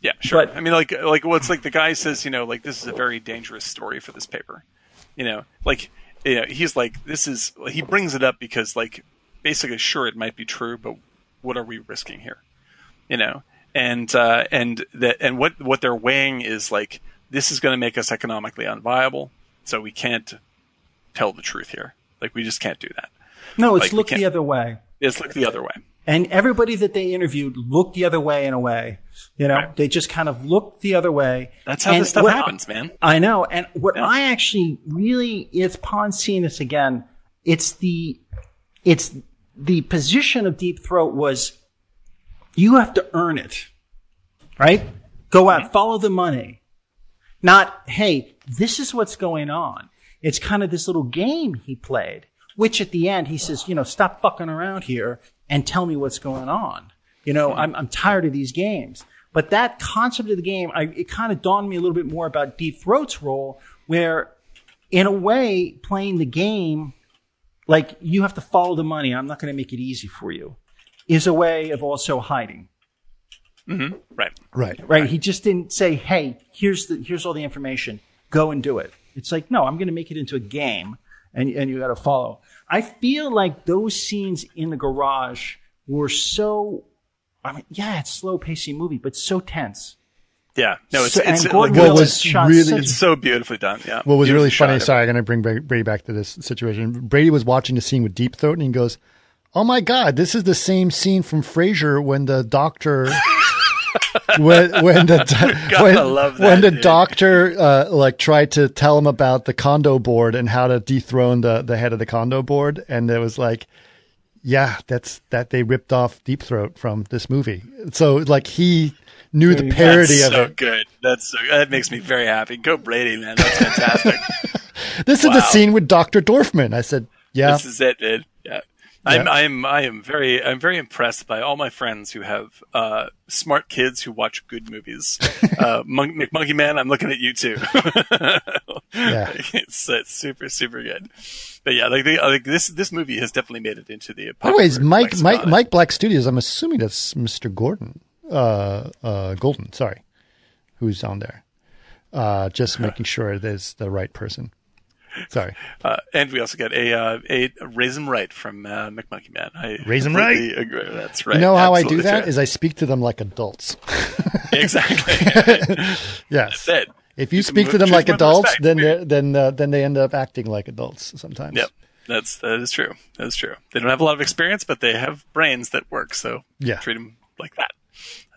Yeah, sure. But- I mean, like, like, well, like the guy says, you know, like this is a very dangerous story for this paper. You know, like, you know, he's like, this is. He brings it up because, like, basically, sure, it might be true, but what are we risking here? You know, and uh, and that and what what they're weighing is like this is going to make us economically unviable, so we can't tell the truth here. Like, we just can't do that. No, it's Like, look the other way. It's look the other way. And everybody that they interviewed looked the other way in a way. You know, Right. they just kind of looked the other way. That's how And this stuff what- happens, man. I know. And what Yeah. I actually really, it's upon seeing this again, it's the, it's the position of Deep Throat was you have to earn it, right? Go out, mm-hmm. follow the money. Not, hey, this is what's going on. It's kind of this little game he played, which at the end he says, you know, stop fucking around here and tell me what's going on. You know, I'm, I'm tired of these games. But that concept of the game, I, it kind of dawned me a little bit more about Deep Throat's role, where in a way, playing the game, like you have to follow the money. I'm not going to make it easy for you, is a way of also hiding. Mm-hmm. Right. Right. Right? He just didn't say, "Hey, here's the here's all the information. Go and do it." It's like, no, I'm going to make it into a game, and and you got to follow. I feel like those scenes in the garage were so. I mean, yeah, it's slow pacing movie, but so tense. Yeah. No, it's So- it's and like, Gordon what was really- such- it's so beautifully done. Yeah. What was really funny, shot. sorry, I'm going to bring Brady back to this situation. Brady was watching the scene with Deep Throat and he goes, Oh my God, this is the same scene from Frasier when the doctor. When when the (laughs) when, love that, when the dude. doctor uh, like tried to tell him about the condo board and how to dethrone the the head of the condo board and it was like yeah that's that they ripped off Deep Throat from this movie so like he knew the parody That's of so it good. That's so, good. that makes me very happy. Go Brady, man. That's fantastic. (laughs) this is the scene with Dr. Dorfman I said yeah This is it, dude. Yeah. I'm, Yeah. I'm, I am very, I'm very impressed by all my friends who have uh, smart kids who watch good movies. (laughs) uh, Mon- McMonkey Man, I'm looking at you too. Yeah. (laughs) it's, it's super, super good. But yeah, like, the, like this, this movie has definitely made it into the. popular Anyways, Mike, Mike, lexicon. Mike Black Studios. I'm assuming that's Mr. Gordon, uh, uh, Golden. Sorry, who's on there? Uh, just (laughs) making sure there's the right person. Sorry, Uh, and we also got a uh, a raisin right from uh, McMonkey Man. I Raisin completely Agree. That's right. you know how I do that? true. Is I speak to them like adults. (laughs) exactly. (laughs) yes. That's it. If you Treat speak to them like adults, then they're- then uh, then they end up acting like adults sometimes. Yep. That's that is true. That is true. They don't have a lot of experience, but they have brains that work. So Yeah. treat them like that.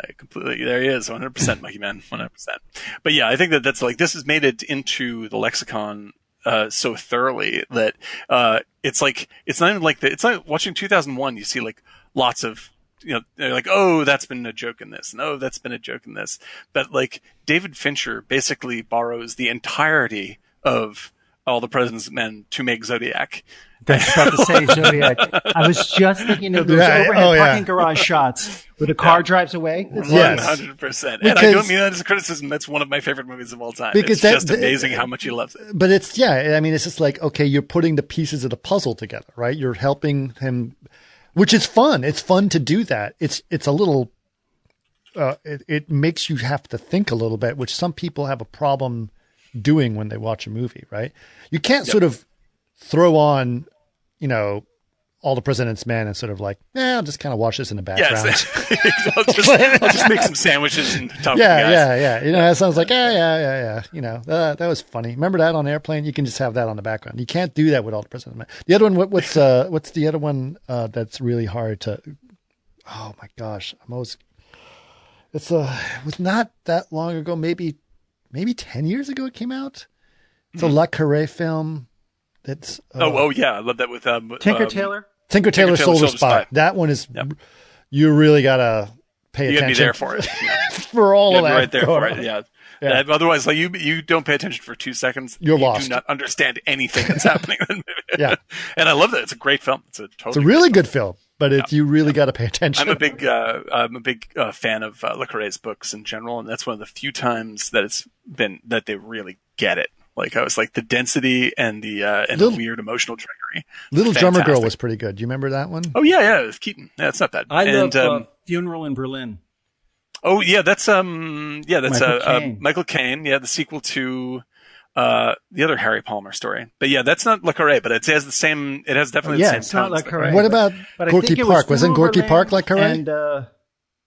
I completely. There he is, 100 percent, Mikey Man, 100 percent. But yeah, I think that that's like this has made it into the lexicon uh, so thoroughly that uh, it's like it's not even like the, it's not watching 2001. You see like lots of you know they're like oh that's been a joke in this and oh that's been a joke in this, but like David Fincher basically borrows the entirety of all the President's Men to make Zodiac. That's about to say (laughs) Zodiac. I was just thinking of those Yeah, overhead oh, yeah. parking garage shots where the car drives away. Yes. hundred percent. And I don't mean that as a criticism. That's one of my favorite movies of all time. Because it's that- just that- amazing how much he loves it. but it's yeah i mean it's just like okay you're putting the pieces of the puzzle together right you're helping him which is fun it's fun to do that it's it's a little uh, it, it makes you have to think a little bit which some people have a problem doing when they watch a movie right you can't sort of throw on you know all the president's men and sort of like yeah i'll just kind of watch this in the background Yes, (laughs) I'll, just, I'll just make some sandwiches and talk yeah, to you yeah, yeah. You know, that sounds like, yeah, yeah, yeah, yeah. You know, uh, that was funny. Remember that on airplane? You can just have that on the background. You can't do that with all the president's Men. The other one, what, what's uh, what's the other one uh, that's really hard to? Oh my gosh, I'm always. It's uh, it was not that long ago. Maybe, maybe ten years ago it came out. It's a Le Carre film. That's uh, Oh, oh yeah, I love that with um, Tinker um, Taylor. Tinker Tailor Tailor Soldier Soldier Spy. Spy. That one is. You really gotta pay attention. You gotta be there for it. Yeah, (laughs) for all of that. right there for on. it. Yeah. Yeah. Uh, otherwise, like you, you don't pay attention for two seconds. You're you lost. Do not understand anything that's happening. in the movie. (laughs) Yeah. (laughs) and I love that. It's a great film. It's a totally. It's a really good film, but it, you really got to pay attention. I'm a big uh, I'm a big uh, fan of uh, Le Carre's books in general, and that's one of the few times that it's been that they really get it Like I was like the density and the uh, and Little- the weird emotional trickery. Little Drummer Girl was pretty good. Do you remember that one? Oh yeah, yeah, it was Keaton. Yeah, it's not bad. I and, love um, uh, Funeral in Berlin. oh yeah, that's um yeah that's Michael uh, uh, Michael Caine. Yeah, the sequel to uh the other Harry Palmer story. But yeah, that's not Le Carre, but it has the same. It has definitely Yeah, the same. Yeah, it's not tones Le Carre. What about But Gorky think Park? was Wasn't Gorky Berlin Park like Carre? And uh,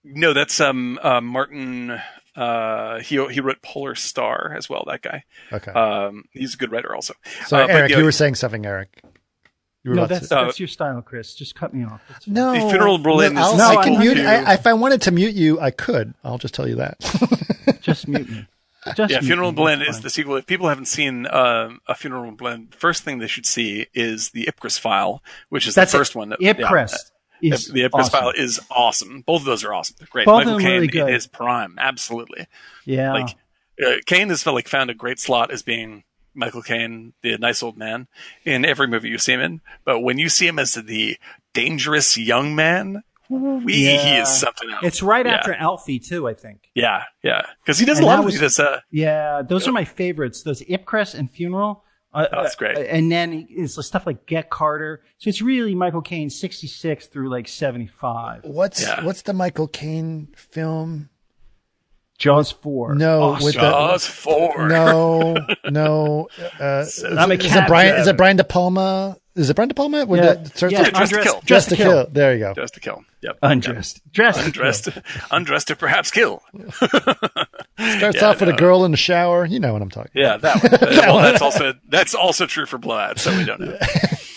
No, that's um uh, Martin. Uh, he he wrote Polar Star as well. That guy. Okay. Um, he's a good writer also. so, uh, but Eric, yeah, you were saying something, Eric. You were no, about to that's say- Uh, that's your style, Chris. Just cut me off. It's no. The Funeral Berlin no, is I'll- I can mute. to- I, if I wanted to mute you, I could. I'll just tell you that. (laughs) Just mute me. Just Yeah, Funeral. Blend is the sequel. If people haven't seen um, a Funeral Blend, first thing they should see is the Ipcress file, which is That's the it. first one. That, Ipcress yeah, is the Ipcress awesome. file is awesome. Both of those are awesome. They're great. Both Michael Caine really in his prime, absolutely. Yeah, Like uh, Caine has felt like found a great slot as being Michael Caine, the nice old man, in every movie you see him in. But when you see him as the dangerous young man, wee, he is something else. it's right Yeah. after Alfie too. I think. Yeah, yeah, because he does And a lot of was- this. Uh, Yeah, those are my favorites. Those Ipcress and Funeral. Uh, Oh, that's great. uh, and then it's stuff like Get Carter. So it's really Michael Caine, sixty six through like seventy five. what's Yeah. what's the Michael Caine film? Jaws four. No, Awesome. with the Jaws four. no, (laughs) no. Uh, is, I'm a it- is cat it Brian? driver. Is it Brian De Palma? Is it Brian De Palma? With Yeah, the, starts yeah, with- Dressed to Kill. Dressed to kill. There you go. Dressed to kill. Yep. undressed, dressed, Yep. to. Undressed, (laughs) undressed to perhaps kill. (laughs) Starts Yeah, off with a girl in the shower. You know what I'm talking. Yeah, that one. well, that's also that's also true for Blood, so we don't know.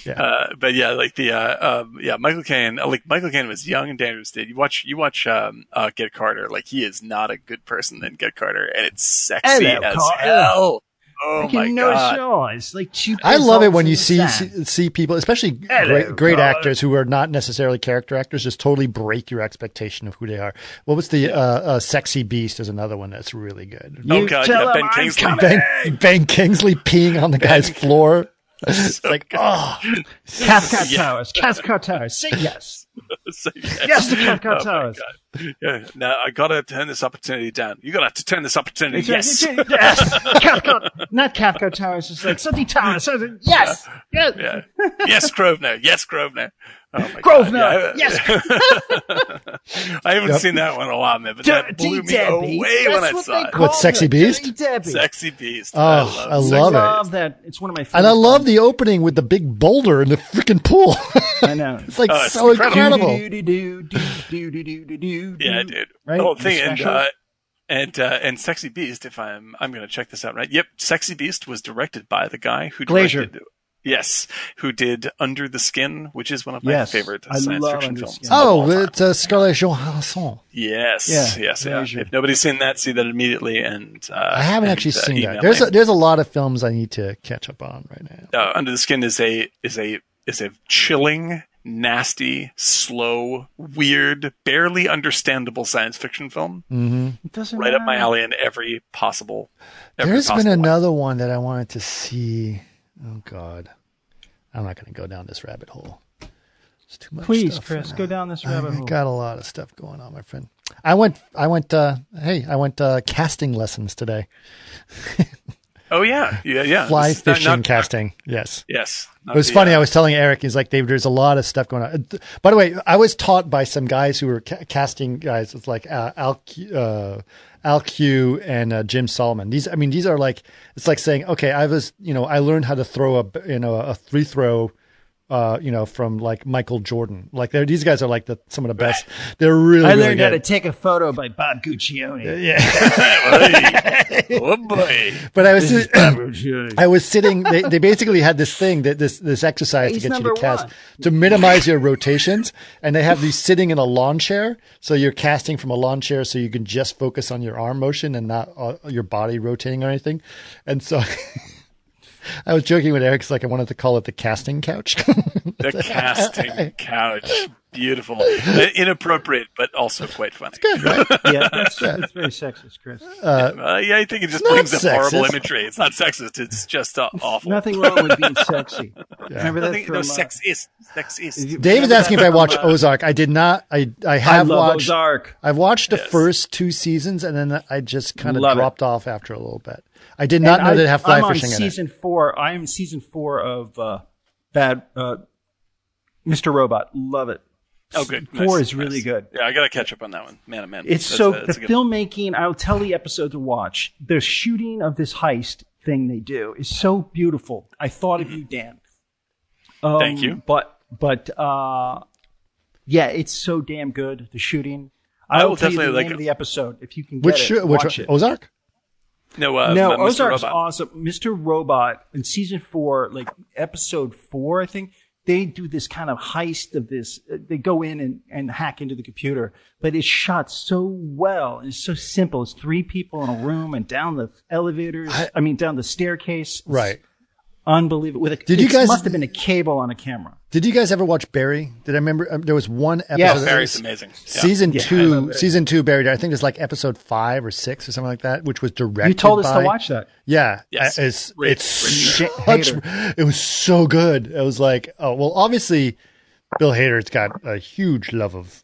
Yeah. Uh, but yeah, like the uh, um, yeah, Michael Caine, uh, like Michael Caine was young and dangerous. Dude, you watch you watch um, uh, Get Carter, like he is not a good person in Get Carter, and it's sexy Hello, as Carter. hell. Oh Making my no god! choice. Like two I love it when you see in the sand. see, see people, especially Hello, great, great actors who are not necessarily character actors, just totally break your expectation of who they are. What was the uh, uh, "Sexy Beast"? Is another one that's really good. Oh You god, yeah, Ben Kingsley. Ben, ben Kingsley peeing on the guy's floor. It's like, oh, Cathcart Yeah. Towers. Cathcart Towers. Say (laughs) yes. So, yeah. Yes to Cathcart Oh Towers. Yeah. Now I gotta turn this opportunity down. You gotta have to turn this opportunity. Yes. yes. Cathcart. Not Cathcart Towers. It's like something Towers. something- Yes. Yes. Yeah. Yes, Grosvenor. Yes, Grosvenor. Oh Grosvenor. Yeah. Yes. (laughs) I haven't Yep. seen that one a while, man, but that blew me Debbie. away That's when I saw it. What, Sexy her, Beast? Dirty Debbie. Sexy Beast. Oh, I I love, love Sexy it. love that. It's one of my favorites. and I love the opening with the big boulder in the freaking pool. I know. (laughs) it's like Oh, it's so incredible. incredible. (laughs) Yeah, dude. Right? The whole thing and uh, and uh, and Sexy Beast. If I'm I'm gonna check this out right. Yep, Sexy Beast was directed by the guy who Glazer. directed. Yes, who did Under the Skin, which is one of my Yes, favorite I science fiction Under films. Skin. of all Oh, time. it's uh, Scarlett Johansson. Yes, Yeah, yes, yeah. Glazer. If nobody's seen that, see that immediately. And uh, I haven't and, actually uh, seen that. There's me. a, there's a lot of films I need to catch up on right now. uh, Under the Skin is a is a is a chilling, nasty, slow, weird, barely understandable science fiction film. It doesn't Right up my alley in every possible. Every There's been possible way. another one that I wanted to see. Oh God, I'm not going to go down this rabbit hole. It's too much. Please, stuff Chris, go down this I- rabbit I hole. got a lot of stuff going on, my friend. I went. I went. Uh, hey, I went uh, casting lessons today. (laughs) Oh yeah, yeah, yeah. Fly This is not- fishing not- casting. Yes. Yes, It was the, funny. uh, I was telling Eric, he's like, Dave, there's a lot of stuff going on. By the way, I was taught by some guys who were ca- casting guys. It's like uh, Al, uh, Al Q and uh, Jim Solomon. These, I mean, these are like, it's like saying, okay, I was, you know, I learned how to throw a, you know, a free throw, uh, you know, from like Michael Jordan. Like they're, these guys are like the, some of the best. They're really, I really learned how to take a photo by Bob Guccione. (laughs) Yeah. oh boy. But I was, Bob (laughs) I was sitting. They, they basically had this thing that this this exercise He's to get you to cast one. to minimize your rotations, and they have these sitting in a lawn chair, so you're casting from a lawn chair, so you can just focus on your arm motion and not uh, your body rotating or anything. And so, (laughs) I was joking with Eric, 'cause, like I wanted to call it the casting couch. (laughs) The casting (laughs) couch. Beautiful, Uh, inappropriate, but also quite funny. (laughs) Yeah, that's, that's very sexist, Chris. Uh, yeah, I think it just not brings up horrible imagery. It's not sexist. It's just uh, awful. Nothing wrong with being sexy. Remember that Nothing, from, no, uh, sex is sex is. you- Dave is remember asking if I watched uh, Ozark. I did not. I I I have love watched. Ozark. I've watched the Yes. first two seasons, and then I just kind of Love it. dropped off after a little bit. I did not know And that I, it had fly I'm on fishing in it. season four. I am season four of uh, Bad uh, Mr. Robot. Love it. Oh, good. Four Nice, is really nice. good. Yeah, I got to catch up on that one. Man, oh man. It's That's so a- the a good- filmmaking. I'll tell the episode to watch. The shooting of this heist thing they do is so beautiful. I thought of you, Dan. Um, Thank you. But but uh, yeah, it's so damn good. The shooting. I I will will tell you the definitely, name like- of the episode if you can get Which it. show- which watch it. Ozark? No, uh, no, Mr. Ozark's Robot. awesome. Mr. Robot in season four, like episode four, I think they do this kind of heist of this. uh, They go in and, and hack into the computer, but it's shot so well and it's so simple. It's three people in a room and down the elevators. I, mean, down the staircase. Right. Unbelievable. With a, Did you it guys- must have been a cable on a camera. Did you guys ever watch Barry? Did I remember? Um, there was one episode. Yes. that Barry's was- amazing. Season Yeah, two, love Barry. season two, Barry. I think it's like episode five or six or something like that, which was directed. You told us by- to watch that. Yeah, Yes. it's Great, it's great. such. It was so good. It was like, oh well, obviously, Bill Hader's got a huge love of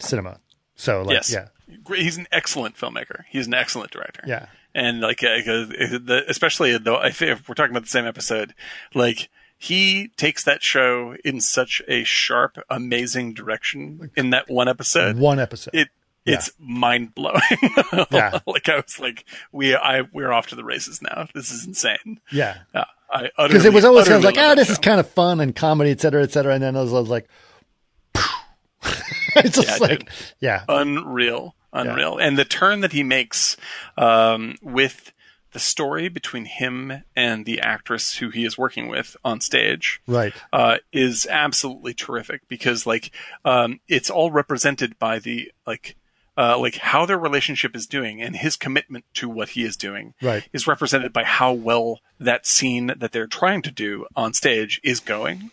cinema. So like, Yes. yeah, He's an excellent filmmaker. He's an excellent director. Yeah. And like, uh, the, especially though, I if we're talking about the same episode, like he takes that show in such a sharp, amazing direction in that one episode. one episode. It, it's mind blowing. (laughs) Yeah. like I was like, we, I, we're off to the races now. This is insane. yeah, Yeah. I because it was always kind of like, ah, oh, this is kind of fun and comedy, et cetera, et cetera. And then I was, I was like, (laughs) (laughs) it's just Yeah, like, dude. yeah, unreal, unreal. And the turn that he makes um, with the story between him and the actress who he is working with on stage, right, uh, is absolutely terrific because like um, it's all represented by the like. Uh, like how their relationship is doing and his commitment to what he is doing Right. is represented by how well that scene that they're trying to do on stage is going.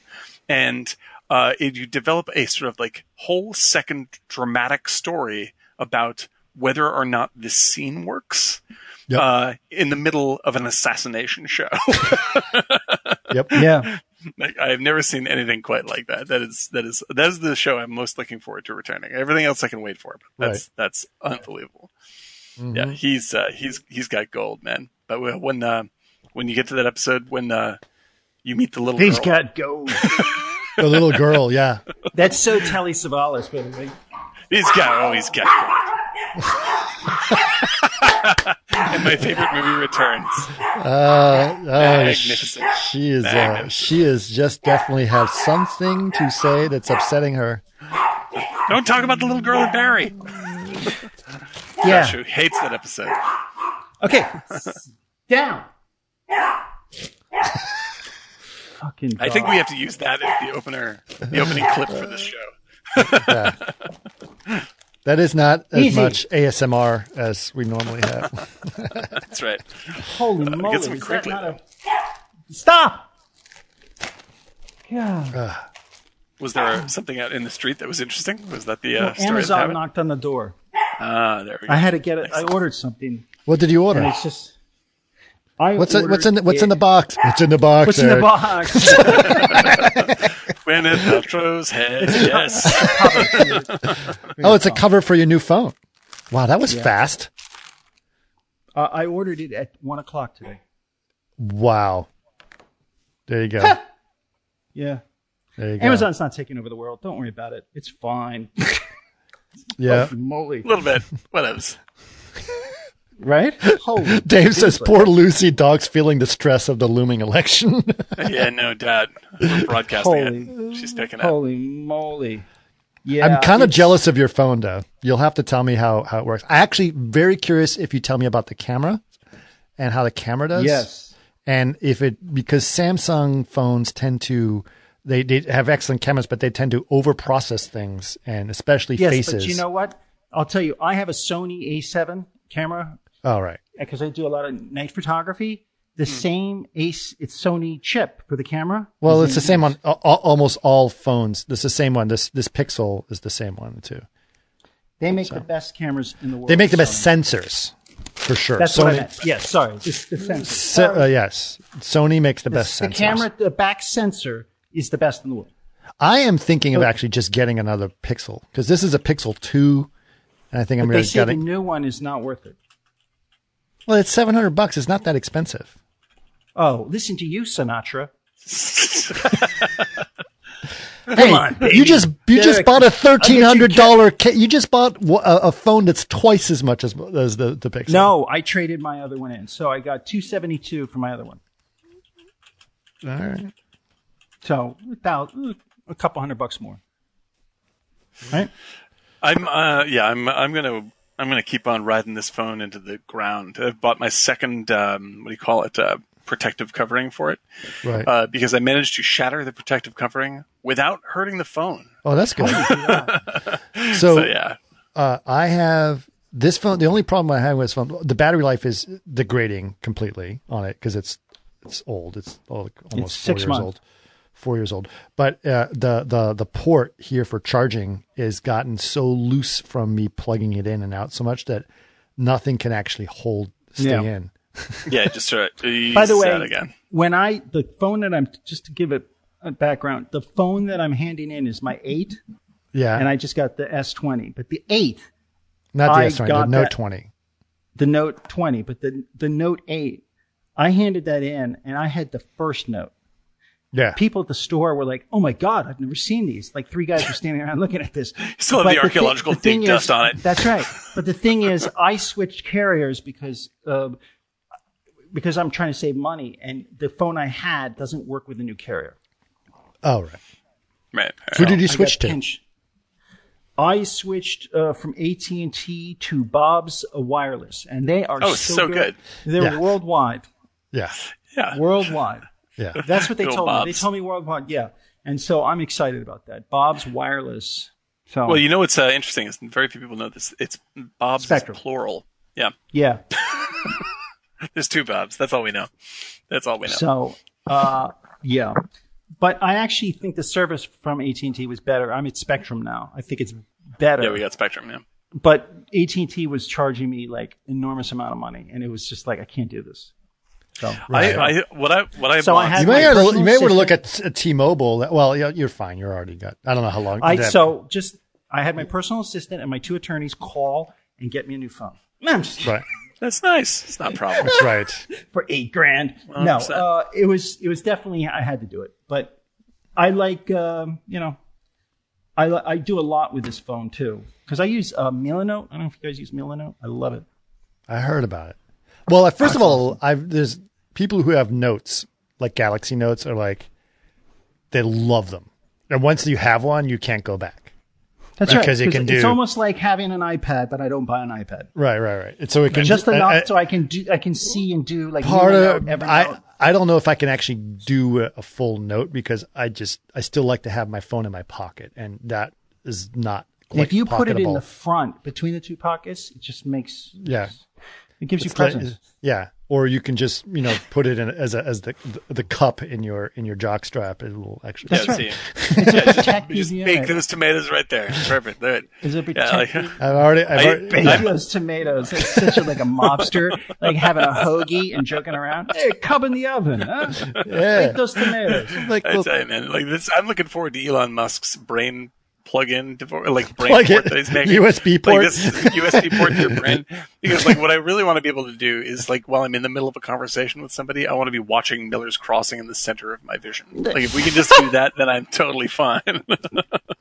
And uh, it, you develop a sort of like whole second dramatic story about whether or not this scene works Yep. uh, in the middle of an assassination show. (laughs) yep, Yeah. like, I've never seen anything quite like that. That is that is that is the show I'm most looking forward to returning. Everything else I can wait for, but that's that's unbelievable. Mm-hmm. Yeah, he's uh, he's he's got gold, man. But when uh, when you get to that episode when uh, you meet the little He's girl, got gold. (laughs) the little girl, yeah, That's so Telly Savalas, by the way. He's got oh he's got (laughs) and my favorite movie returns. uh, oh, Magnificent. she is, uh, she is just definitely have something to say that's upsetting her. Don't talk about the little girl and Barry. (laughs) Yeah. Josh, who hates that episode. Okay. Down. (laughs) Fucking. I think we have to use that as the opener, the opening clip for this show. (laughs) That is not as Easy. much ASMR as we normally have. (laughs) That's right. Holy moly! some is that crinkly, not a... Stop. God. Was there something out in the street that was interesting? Was that the uh, story of the Amazon habit? knocked on the door. Ah, there we go. I had to get it. I ordered something, What did you order? and it's just. I What's it, what's in the, ordered what's in the box? What's in the box? What's in the box? (laughs) Gwyneth Paltrow's head. (laughs) Yes. (laughs) Oh, it's a cover for your new phone. Wow, that was fast. uh, I ordered it at one o'clock today. Wow. There you go. Yeah. There you go. Amazon's not taking over the world. Don't worry about it. It's fine. (laughs) Yeah. Moly. A little bit. Whatevs. Right? Holy. (laughs) Dave says, poor Lucy, dog's feeling the stress of the looming election. (laughs) Yeah, no doubt. We're broadcasting Holy- it. She's picking up. Holy moly. Yeah. I'm kind of jealous of your phone, though. You'll have to tell me how, how it works. I actually very curious if you tell me about the camera and how the camera does. Yes. And if it because Samsung phones tend to they, they have excellent cameras, but they tend to overprocess things and especially Yes, faces. but you know what? I'll tell you, I have a Sony A7 camera All right. because I do a lot of night photography, the same Ace. It's Sony chip for the camera. Well, it's the same on a- a- almost all phones. This is the same one. This this Pixel is the same one too. They make the best cameras in the world. They make the best Sony. sensors for sure. That's what I meant. Yes, sorry. It's the sensor. Se- uh, yes, Sony makes the best sensors. the sensors. camera, the back sensor is the best in the world. I am thinking of actually just getting another Pixel because this is a Pixel two, and I think I'm They really say the getting. new one is not worth it. Well, it's seven hundred bucks. It's not that expensive. Oh, listen to you, Sinatra. (laughs) hey, on, baby. you just you just bought a I'll thirteen get you hundred dollar. Ca- you just bought a, a phone that's twice as much as as the the Pixel. No, I traded my other one in, so I got two seventy two for my other one. All right. So about a couple hundred bucks more. Right? I'm uh yeah, I'm I'm gonna I'm gonna keep on riding this phone into the ground. I've bought my second um what do you call it? Uh protective covering for it. Right. Uh because I managed to shatter the protective covering without hurting the phone. oh, that's good. (laughs) so, So yeah. uh, I have this phone. The only problem I have with this phone, the battery life is degrading completely on it because it's it's old. It's almost four six years months. old. Four years old. But uh, the the the port here for charging is gotten so loose from me plugging it in and out so much that nothing can actually hold stay Yeah. in. (laughs) Yeah, just sort it. By the way, again. when I the phone that I'm just to give it a background, the phone that I'm handing in is my eight, Yeah, and I just got the S twenty. But the eight, not the I S20, the Note that- 20. the Note twenty, but the the Note eight, I handed that in, and I had the first Note. Yeah, People at the store were like, "Oh my god, I've never seen these!" Like three guys were standing around (laughs) looking at this. Still have But the thi- archaeological thing dig dust is- on it. (laughs) That's right. But the thing is, I switched carriers because uh, because I'm trying to save money, and the phone I had doesn't work with the new carrier. oh right. Right. Who did you I switch to? pinch. I switched uh, from AT and T to Bob's uh, Wireless, and they are Oh, so, so good. They're Yeah. worldwide. Yeah, Yeah. Worldwide. Yeah. That's what they Go told me. They told me worldwide. Yeah, and so I'm excited about that. Bob's Wireless. So Well, you know what's uh, interesting is very few people know this. It's Bob's Spectrum. plural. Yeah. yeah. (laughs) There's two Bobs. That's all we know. That's all we know. So, uh, yeah. But I actually think the service from AT and T was better. I'm at Spectrum now. I think it's better. yeah, we got Spectrum. Yeah. but AT and T was charging me like enormous amount of money, and it was just like I can't do this. So I, I what I what I So I had You may, have to, you may want to look at T-Mobile. Well, you're fine. You're already got. I don't know how long. I that- so just I had my personal assistant and my two attorneys call and get me a new phone. (laughs) No, just- right. That's nice. It's not a problem. That's right. (laughs) for eight grand. No, uh, it was it was definitely I had to do it, but I like um, you know, I I do a lot with this phone too because I use uh, Milanote. I don't know if you guys use Milanote. I love it. I heard about it. Well, first of all, I've there's people who have notes like Galaxy Notes are like they love them, and once you have one, you can't go back. That's right. Because it can do. it's almost like having an iPad, but I don't buy an iPad. Right, right, right. And so it can Just enough I- so I can do I can see and do like part of. I I don't know if I can actually do a, a full note because I just I still like to have my phone in my pocket, and that is not. Quite if you put it in the front between the two pockets, it just makes yeah, it gives you It's like- presence. yeah, or you can just you know put it in as a, as the, the the cup in your in your jock strap. It will actually. That's yeah, right. see. (laughs) It's a protective Just unit. bake those tomatoes right there. Perfect. There. Is it Yeah, like. I've already. I've already Bake yeah. those tomatoes. It's such a, like a mobster, like having a hoagie and joking around. Hey, cub in the oven, huh? Yeah. Bake those tomatoes. like I little- tell you, man, like this, I'm looking forward to Elon Musk's brain plug-in, devo- like (laughs) brain Plug port it. that he's (laughs) making. USB port. like this (laughs) USB port to your brain. Because like what I really want to be able to do is like while I'm in the middle of a conversation with somebody, I want to be watching Miller's Crossing in the center of my vision. Like if we can just do that, then I'm totally fine.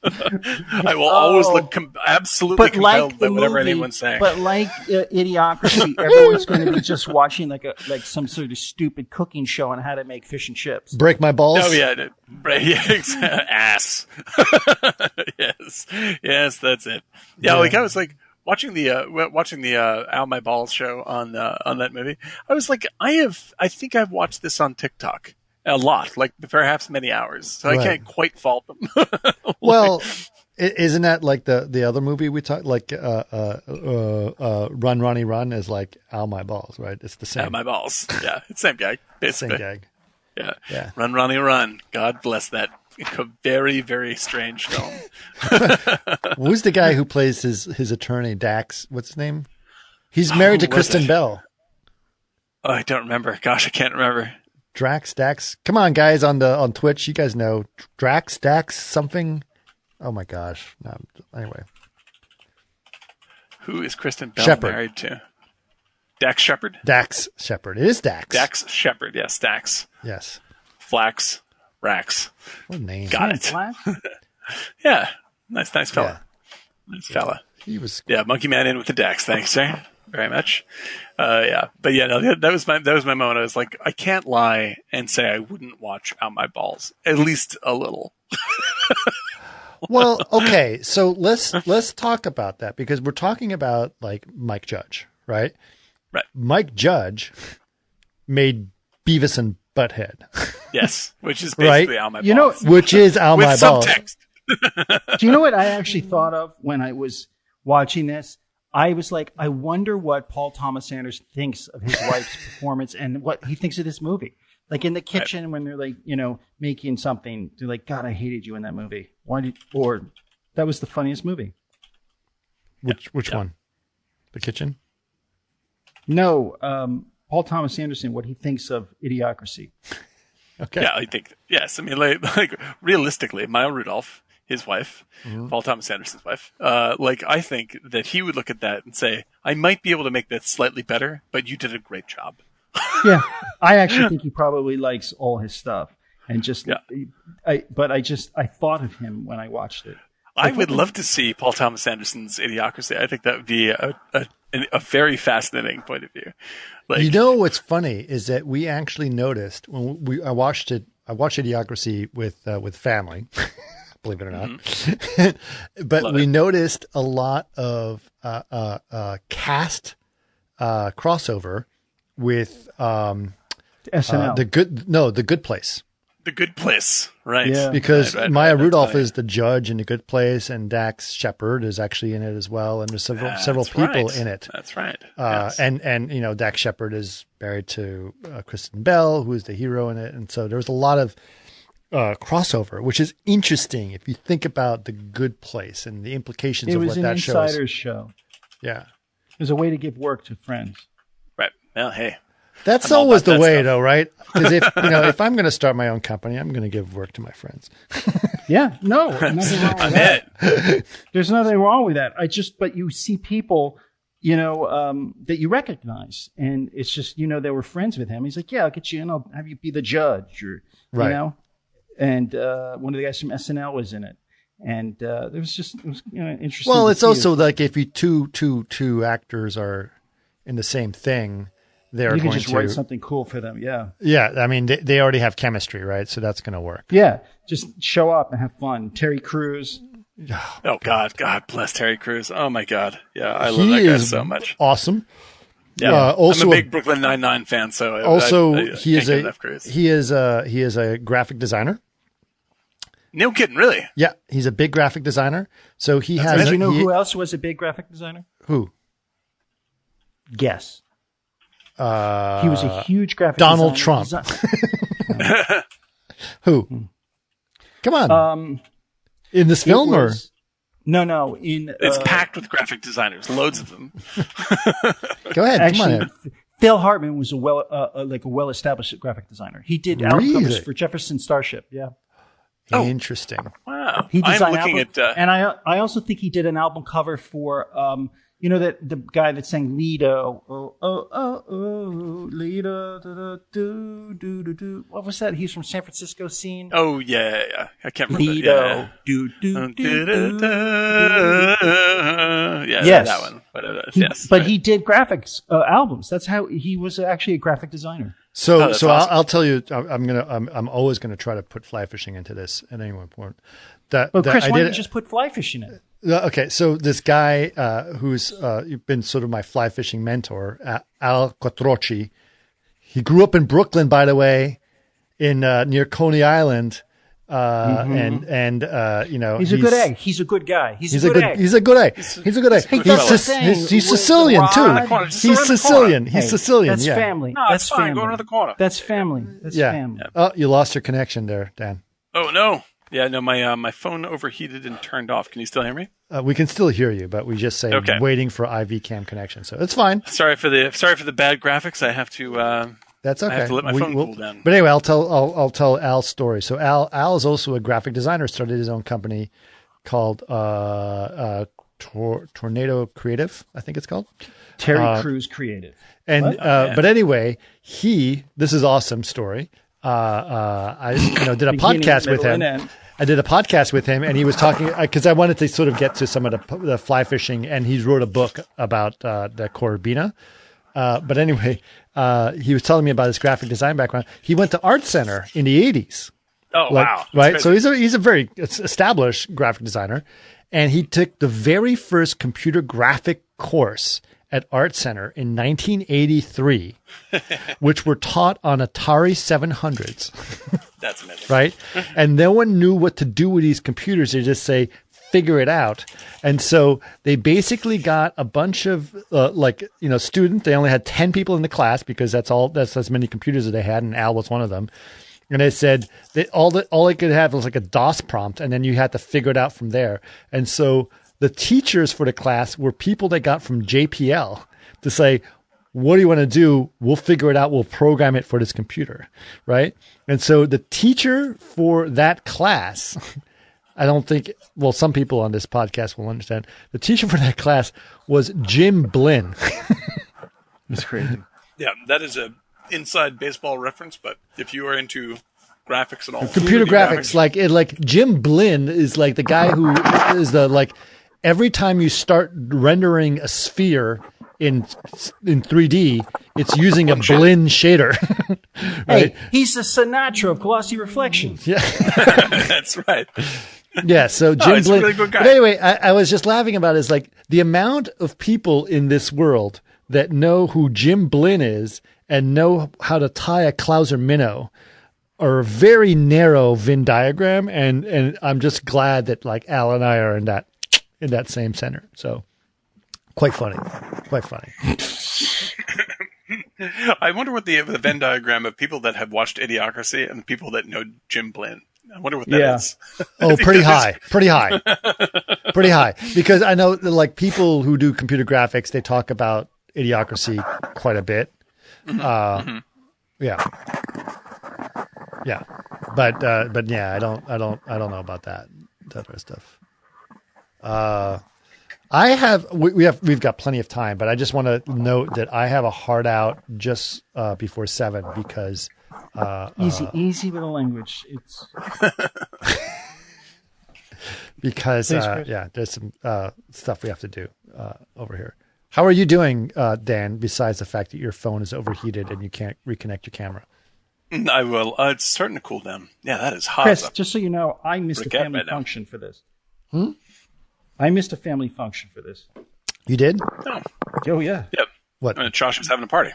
I will always Oh. look com- absolutely But compelled like by the whatever movie, anyone's saying. but like uh, Idiocracy, everyone's going to be just watching like a like some sort of stupid cooking show on how to make fish and chips. break my balls. Oh yeah, right, (laughs) yeah, (laughs) ass. (laughs) yes, yes, that's it. Yeah, like I was like watching the uh, watching the uh, Ow My Balls show on uh, on that movie. I was like, I have, I think I've watched this on TikTok a lot, like perhaps many hours. So I can't quite fault them. Well, Isn't that like the the other movie we talked like uh, uh, uh, uh, Run Ronnie Run is like Ow My Balls, right? It's the same Out my balls. Yeah, it's same gag. same Basically. gag. Yeah. Yeah. Run, Ronnie, run. God bless that (laughs) very, very strange film. (laughs) Who's the guy who plays his his attorney Dax? What's his name? He's oh, married to Kristen it? Bell. Oh, I don't remember. Gosh, I can't remember. Drax Dax. Come on, guys on the on Twitch, you guys know Drax Dax something. Oh my gosh. No, anyway, Who is Kristen Bell Shepard. married to? Dax Shepard? Dax Shepard. It is Dax. Dax Shepard. Yes, Dax. Yes. Flax. Rax. What a name? Got it. Flash? (laughs) Yeah. Nice, nice fella. Nice fella. He was. Yeah, Monkey Man in with the Dax. Thanks, sir. Very much. Uh, yeah, but yeah, no, that, that was my that was my moment. I was like, I can't lie and say I wouldn't watch Out My Balls at least a little. (laughs) Well, okay. So let's let's talk about that because we're talking about like Mike Judge, right? Right. Mike Judge made Beavis and Butthead, Yes, which is (laughs) Right. basically Out My You know, which is Al with My Balls. subtext. (laughs) Do you know what I actually thought of when I was watching this? I was like, I wonder what Paul Thomas Anderson thinks of his wife's (laughs) performance and what he thinks of this movie. Like in the kitchen when they're like, you know, making something, they're like, God, I hated you in that movie. Why did, or that was the funniest movie. Which which one? The kitchen. No, um, Paul Thomas Anderson, what he thinks of Idiocracy. Okay. Yeah, I think yes. I mean, like, (laughs) like realistically, Maya Rudolph, his wife, Mm-hmm. Paul Thomas Anderson's wife, uh, like I think that he would look at that and say, I might be able to make that slightly better, but you did a great job. (laughs) Yeah, I actually think he probably likes all his stuff, and just, Yeah. I. But I just, I thought of him when I watched it. I would love to see Paul Thomas Anderson's Idiocracy. I think that would be a, a, a very fascinating point of view. Like, You know what's funny is that we actually noticed when we I watched it. I watched Idiocracy with uh, with family, (laughs) believe it or not. (laughs) but Mm-hmm. Love we it. noticed a lot of uh, uh, uh, cast uh, crossover with um, SNL. uh, the good. No, the Good Place. The good place, right? Yeah. because Right, right, Maya right, Rudolph funny. is the judge in The Good Place, and Dax Shepard is actually in it as well, and there's several That's several people right. in it. That's right. Uh, Yes. And and you know Dax Shepard is married to uh, Kristen Bell, who is the hero in it, and so there's a lot of uh, crossover, which is interesting if you think about The Good Place and the implications it of was what an that shows. insider's show. Yeah, It was a way to give work to friends. right. Well, hey, that's I'm always the that way, stuff. though, right? Because if you know (laughs) if I'm going to start my own company, I'm going to give work to my friends. (laughs) Yeah, no, nothing wrong with I'm that. it. (laughs) There's nothing wrong with that. I just, but you see people, you know, um, that you recognize, and it's just, you know, they were friends with him. He's like, yeah, I'll get you in. I'll have you be the judge, or Right. you know. And uh, one of the guys from SNL was in it, and uh, there was just, it was you know, interesting. Well, it's also it. like if you two two two actors are in the same thing, they're you can going just to write something cool for them. Yeah, Yeah, I mean they, they already have chemistry, right? So that's going to work. yeah, just show up and have fun. Terry Crews. (sighs) Oh God, God bless Terry Crews. Oh my God, yeah, I love he that guy is so much. awesome. Yeah, Uh, also I'm a- a big Brooklyn Nine Nine fan, so Also, I, I, I he is a he is a he is a graphic designer. no kidding, really. Yeah, he's a big graphic designer. So he has. Did you know he- who else was a big graphic designer? Who? Guess. Uh, He was a huge graphic Donald designer. Trump. Desi- (laughs) (laughs) who? Come on, um, in this it film or no, no. In It's uh, packed with graphic designers, loads of them. (laughs) go ahead. actually, come on. F- Phil Hartman was a well, uh, uh, like a well-established graphic designer. He did album Really? covers for Jefferson Starship. Yeah, Oh. Interesting. Wow, he I'm looking album, at. Uh, and I I also think he did an album cover for um you know that the guy that sang Lido oh oh oh oh Lido do do do do do do what was that? He's from San Francisco scene. oh yeah, yeah, yeah, I can't remember. Lido Yeah. do do Uh, do do. Yeah, Yes. that one. Whatever that is. He- yes, but right. he did graphics uh, albums. That's how he was actually a graphic designer. So, Oh, so awesome. I'll, I'll tell you, I'm, I'm gonna, I'm, I'm always gonna try to put fly fishing into this at any one point. That, But that Chris, I why did don't you just put fly fishing in it? Uh, Okay, so this guy uh, who's uh, been sort of my fly fishing mentor, uh, Al Quattrochi, he grew up in Brooklyn, by the way, in uh, near Coney Island. uh, and and uh, you know Mm-hmm. He's, a good egg. He's a good guy. He's, He's a good, egg. He's a good egg. He's a good egg. He's, good fella. Sis- he's, he's Sicilian too. rod. Corner, just He's Sicilian. He's Sicilian. That's yeah. family. No, that's it's fine. family. Go around the corner. That's family. That's Yeah. family. Oh, you lost your connection there, Dan. Oh no. Yeah, no, my uh, my phone overheated and turned off. Can you still hear me? Uh, we can still hear you, but we just say Okay. waiting for IV cam connection. So it's fine. Sorry for the sorry for the bad graphics. I have to. Uh, That's okay. have to let my phone cool down. But anyway, I'll tell I'll, I'll tell Al's story. So Al Al is also a graphic designer. Started his own company called uh, uh, Tor- Tornado Creative. I think it's called. Terry Uh, Crews creative. And uh, yeah. but anyway, he this is awesome story. Uh, uh, I you know did a podcast with middle, him. I did a podcast with him, and he was talking because I wanted to sort of get to some of the, the fly fishing, and he wrote a book about uh, the Corabina. Uh, but anyway, uh, he was telling me about his graphic design background. He went to art center in the '80s, oh like, wow! Right? So he's a he's a very established graphic designer, and he took the very first computer graphic course at Art Center in 1983, (laughs) which were taught on Atari 700s that's amazing. right? and no one knew what to do with these computers. They just say, figure it out. And so they basically got a bunch of uh, like you know students. They only had ten people in the class because that's all. That's as many computers that they had, and Al was one of them. And they said that all that all they could have was like a DOS prompt, and then you had to figure it out from there. And so the teachers for the class were people they got from JPL to say, what do you want to do? We'll figure it out. We'll program it for this computer. Right. And so the teacher for that class, I don't think, well, some people on this podcast will understand. The teacher for that class was Jim Blinn. (laughs) It's crazy. Yeah, that is a inside baseball reference. But if you are into graphics and all, Computer 3D graphics, like it, like Jim Blinn is like the guy who is the like every time you start rendering a sphere in in 3D, it's using a Blinn shader. (laughs) right? Hey, he's the Sinatra of glossy reflections. Yeah, (laughs) that's right. Yeah, so oh, Jim he's a Blinn. really good guy. But anyway, I, I was just laughing about is like the amount of people in this world that know who Jim Blinn is and know how to tie a Clouser minnow are a very narrow Venn diagram, and and I'm just glad that like Al and I are in that in that same center. So quite funny, quite funny. (laughs) I wonder what the the Venn diagram of people that have watched Idiocracy and people that know Jim Blinn. I wonder what that is. Yeah. Oh, (laughs) pretty high, pretty high, pretty high. Because I know that, like people who do computer graphics, they talk about idiocracy quite a bit. Uh, yeah, yeah, but uh, but yeah, I don't, I don't, I don't know about that that other stuff. Uh, I have we, we have we've got plenty of time, but I just want to note that I have a hard out just uh, before seven because Easy, easy with the language. It's (laughs) because Thanks, uh, yeah, there's some uh, stuff we have to do uh, over here. How are you doing, uh, Dan? Besides the fact that your phone is overheated and you can't reconnect your camera. I will. Uh, it's starting to cool down. Yeah, that is hot. Chris. as Just so you know, I missed a Briquette family function for this. Hmm. I missed a family function for this. You did? Oh, Oh yeah. yep. What? Uh, Josh was having a party.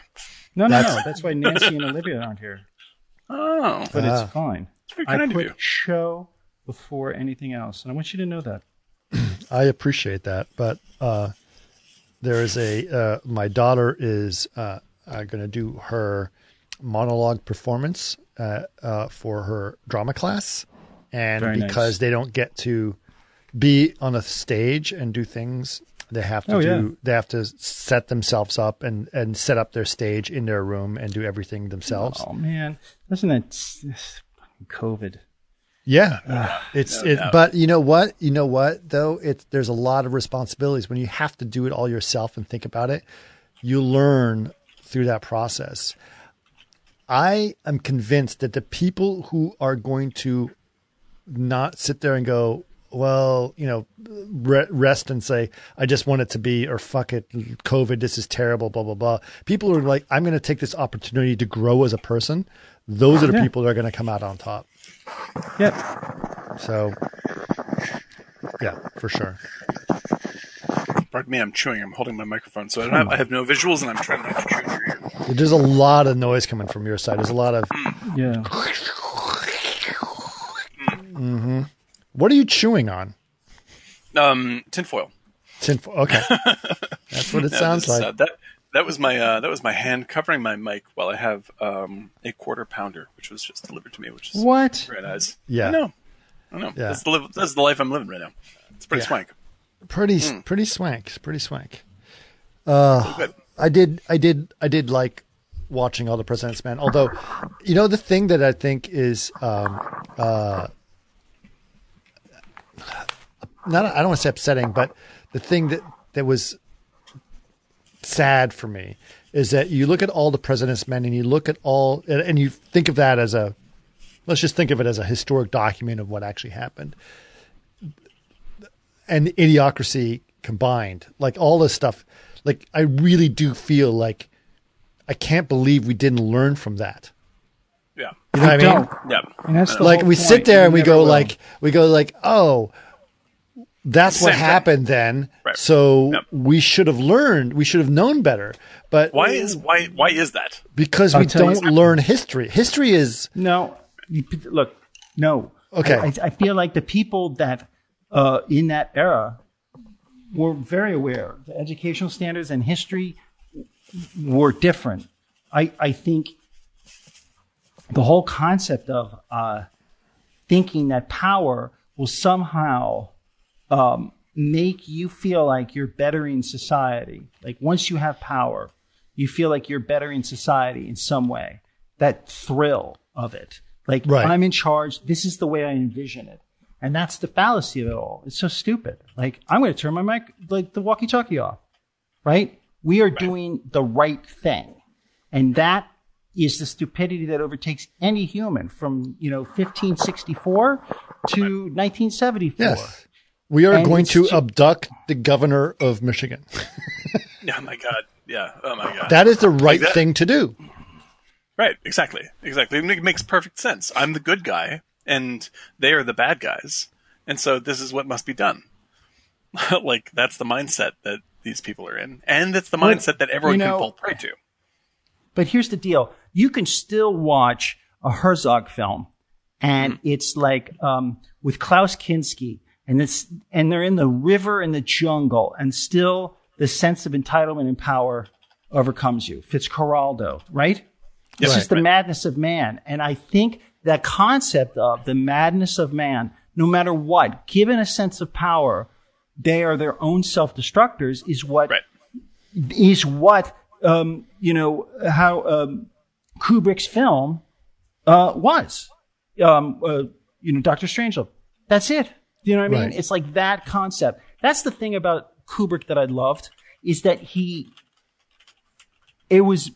No, no, That's- no. That's why Nancy and Olivia aren't here. Oh, But Ah. it's fine. pretty I kind of put you. show before anything else, and I want you to know that. (clears throat) I appreciate that, but uh, there is a uh, my daughter is uh, uh, going to do her monologue performance uh, uh, for her drama class, and Very nice. because they don't get to be on a stage and do things, they have to Oh, do yeah. they have to set themselves up and and set up their stage in their room and do everything themselves. Oh man, doesn't that this fucking COVID? Yeah, (sighs) it's it. But you know what? You know what though? It's there's a lot of responsibilities when you have to do it all yourself and think about it. You learn through that process. I am convinced that the people who are going to not sit there and go, well, you know, re- rest and say, I just want it to be, or fuck it, COVID, this is terrible, blah, blah, blah. People who are like, I'm going to take this opportunity to grow as a person. Those are the Yeah. people that are going to come out on top. Yep. So, yeah, for sure. Pardon me, I'm chewing. I'm holding my microphone, so I, don't have, I have no visuals, and I'm trying not to chew in your ear. There's a lot of noise coming from your side. There's a lot of, Yeah. Mm-hmm. What are you chewing on? Um, tinfoil. Tinfoil. Okay, (laughs) that's what it sounds that's, like. uh, that that was my uh, that was my hand covering my mic while I have um, a quarter pounder, which was just delivered to me, which is What? very eyes. Yeah. I know. I know. Yeah. That's the live, that's the life I'm living right now. It's pretty Yeah. swank. pretty Hmm. pretty swank. It's pretty swank. Good. I did I did I did like watching all the President's Men. Although, you know, the thing that I think is um, uh, not I don't want to say upsetting, but the thing that that was sad for me is that you look at all the President's Men and you look at all and, and you think of that as a let's just think of it as a historic document of what actually happened and idiocracy combined like all this stuff like i really do feel like i can't believe we didn't learn from that Yeah. you know what i mean Don't. Yeah. And that's the like we point. sit there and we never go will. like we go like oh that's what Same thing. happened then Right. so Yep. we should have learned we should have known better but Why is why why is that? because I'll we don't something. learn history history is No, look, no. Okay. I, I, I feel like the people that uh, in that era were very aware. The educational standards and history were different. I, I think the whole concept of uh, thinking that power will somehow um, make you feel like you're bettering society. Like once you have power, you feel like you're bettering society in some way. That thrill of it. Like Right. I'm in charge. This is the way I envision it. And that's the fallacy of it all. It's so stupid. Like I'm going to turn my mic, like the walkie talkie off, right? We are doing the right thing. And that is the stupidity that overtakes any human from, you know, 1564 to 1974. yes we are And going to ju- abduct the governor of michigan (laughs) Oh my god. Yeah. Oh my god. that is the right that. thing to do Right, exactly, exactly. It makes perfect sense. I'm the good guy, and they are the bad guys, and so this is what must be done. (laughs) like that's the mindset that these people are in, and it's the Well, mindset that everyone you know- can fall prey to. But here's the deal: you can still watch a Herzog film, and it's like um, with Klaus Kinski, and it's and they're in the river in the jungle, and still the sense of entitlement and power overcomes you. Fitzcarraldo, right? This Right. is the madness of man, and I think that concept of the madness of man, no matter what, given a sense of power, they are their own self-destructors, is what Right. is what um, you know how um, Kubrick's film uh, was. Um, uh, you know, Doctor Strangelove. That's it. You know what I mean? Right. It's like that concept. That's the thing about Kubrick that I loved is that he. It was.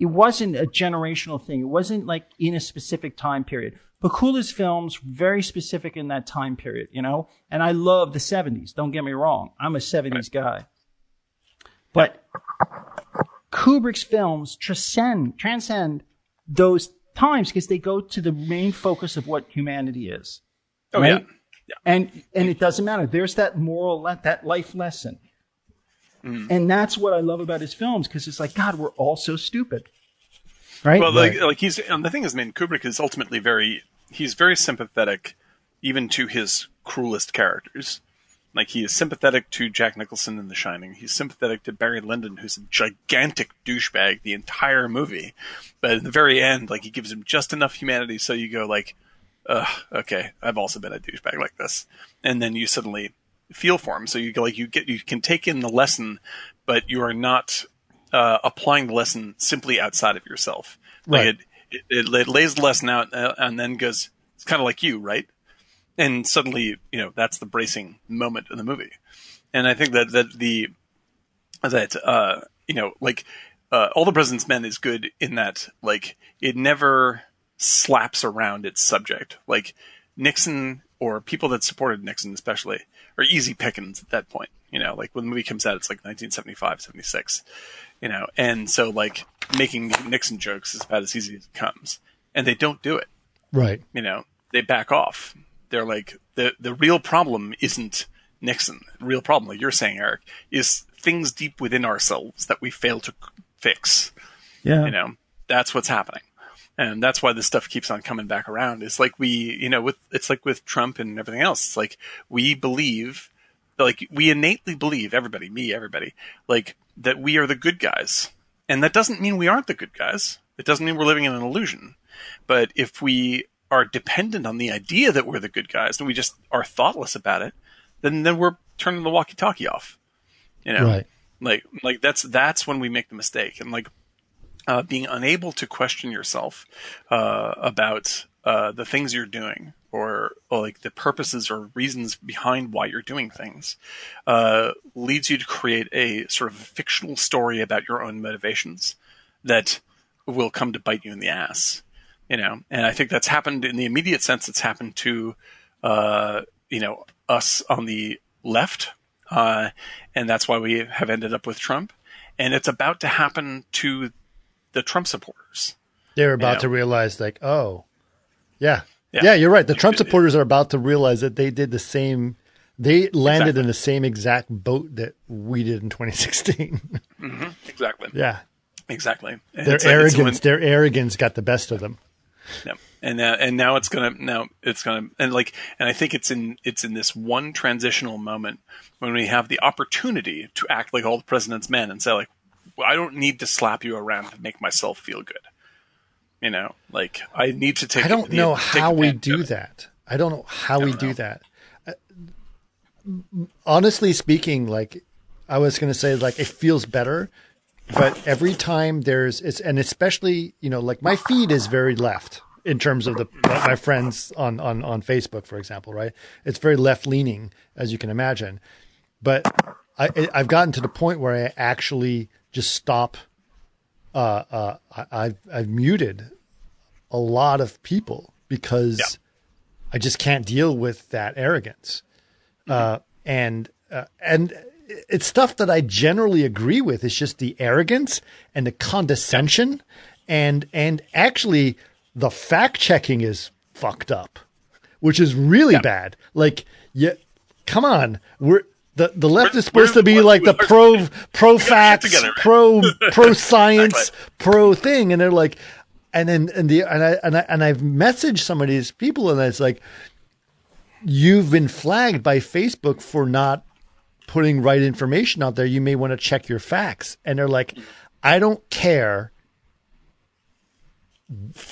It wasn't a generational thing. It wasn't like in a specific time period. Pakula's films very specific in that time period, you know. And I love the '70s. Don't get me wrong. I'm a '70s guy. But Kubrick's films transcend transcend those times because they go to the main focus of what humanity is. Oh Right? yeah, And and it doesn't matter. There's that moral that life lesson. Mm. And that's what I love about his films because it's like God, we're all so stupid. Right? Well, like, Right. like he's and the thing is, I mean, Kubrick is ultimately very he's very sympathetic, even to his cruelest characters. Like he is sympathetic to Jack Nicholson in The Shining. He's sympathetic to Barry Lyndon, who's a gigantic douchebag the entire movie. But at the very end, like he gives him just enough humanity so you go like, Ugh, okay, I've also been a douchebag like this. And then you suddenly feel for him. So you go like you get you can take in the lesson, but you are not uh, applying the lesson simply outside of yourself. Like Right. it, it, it lays the lesson out uh, and then goes. It's kind of like you, right? And suddenly, you know, that's the bracing moment in the movie. And I think that that the that uh, you know, like uh, all the President's Men is good in that like it never slaps around its subject. Like Nixon or people that supported Nixon, especially, are easy pickings at that point. You know, like when the movie comes out, it's like 1975, 76. You know, and so like making Nixon jokes is about as easy as it comes, and they don't do it right you know, they back off. They're like the the real problem isn't Nixon. The real problem, like you're saying, Eric, is things deep within ourselves that we fail to fix. yeah. You know, that's what's happening. And that's why this stuff keeps on coming back around. It's like we, you know, with it's like with Trump and everything else. It's like we believe, like we innately believe, everybody, me, everybody, like that we are the good guys, and that doesn't mean we aren't the good guys. It doesn't mean we're living in an illusion. But if we are dependent on the idea that we're the good guys and we just are thoughtless about it, then then we're turning the walkie-talkie off. You know, Right. like like that's that's when we make the mistake and like uh, being unable to question yourself uh, about uh, the things you're doing or, or like the purposes or reasons behind why you're doing things uh, leads you to create a sort of fictional story about your own motivations that will come to bite you in the ass you know? And i think that's happened in the immediate sense it's happened to uh, you know us on the left uh, and that's why we have ended up with trump. And it's about to happen to the trump supporters They're about Yeah. to realize, like, oh, yeah. yeah, Yeah. you're right. The Trump supporters are about to realize that they did the same. They landed Exactly. in the same exact boat that we did in (laughs) 2016. exactly yeah, exactly And their like- arrogance, when- their arrogance got the best of them. Yeah. And uh, and now it's gonna now it's gonna and like and I think it's in it's in this one transitional moment when we have the opportunity to act like all the president's men and say like I don't need to slap you around to make myself feel good. You know, like I need to take. I don't the- know how we do that. I don't know how we don't do know. that. Uh, Honestly speaking, like I was going to say, like it feels better, but every time there's it's and especially you know like my feed is very left in terms of the my friends on on on Facebook, for example, right? It's very left leaning, as you can imagine. But I I've gotten to the point where I actually just stop. Uh, uh, I, I've I've muted a lot of people because Yeah. I just can't deal with that arrogance. Uh, and uh, and it's stuff that I generally agree with. It's just the arrogance and the condescension, and and actually the fact checking is fucked up, which is really bad. Like, yeah, come on, we're. The, the left We're- is supposed to be like the pro (laughs) pro facts, together. pro (laughs) pro science, Exactly. pro thing, and they're like, and then and the and I and I and I've messaged some of these people, and it's like, you've been flagged by Facebook for not putting right information out there. You may want to check your facts, and they're like, I don't care.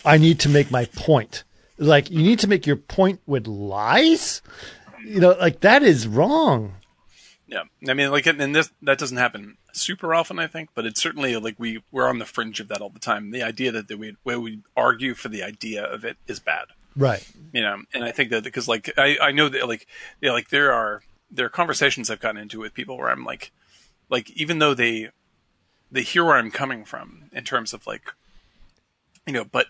I need to make my point. Like you need to make your point with lies. You know, like that is wrong. Yeah, I mean, like, and this that doesn't happen super often, I think, but it's certainly like we we're on the fringe of that all the time. The idea that, that we where we argue for the idea of it is bad. Right. you know and i think that because like i i know that like yeah like there are there are conversations i've gotten into with people where i'm like like even though they they hear where i'm coming from in terms of like you know but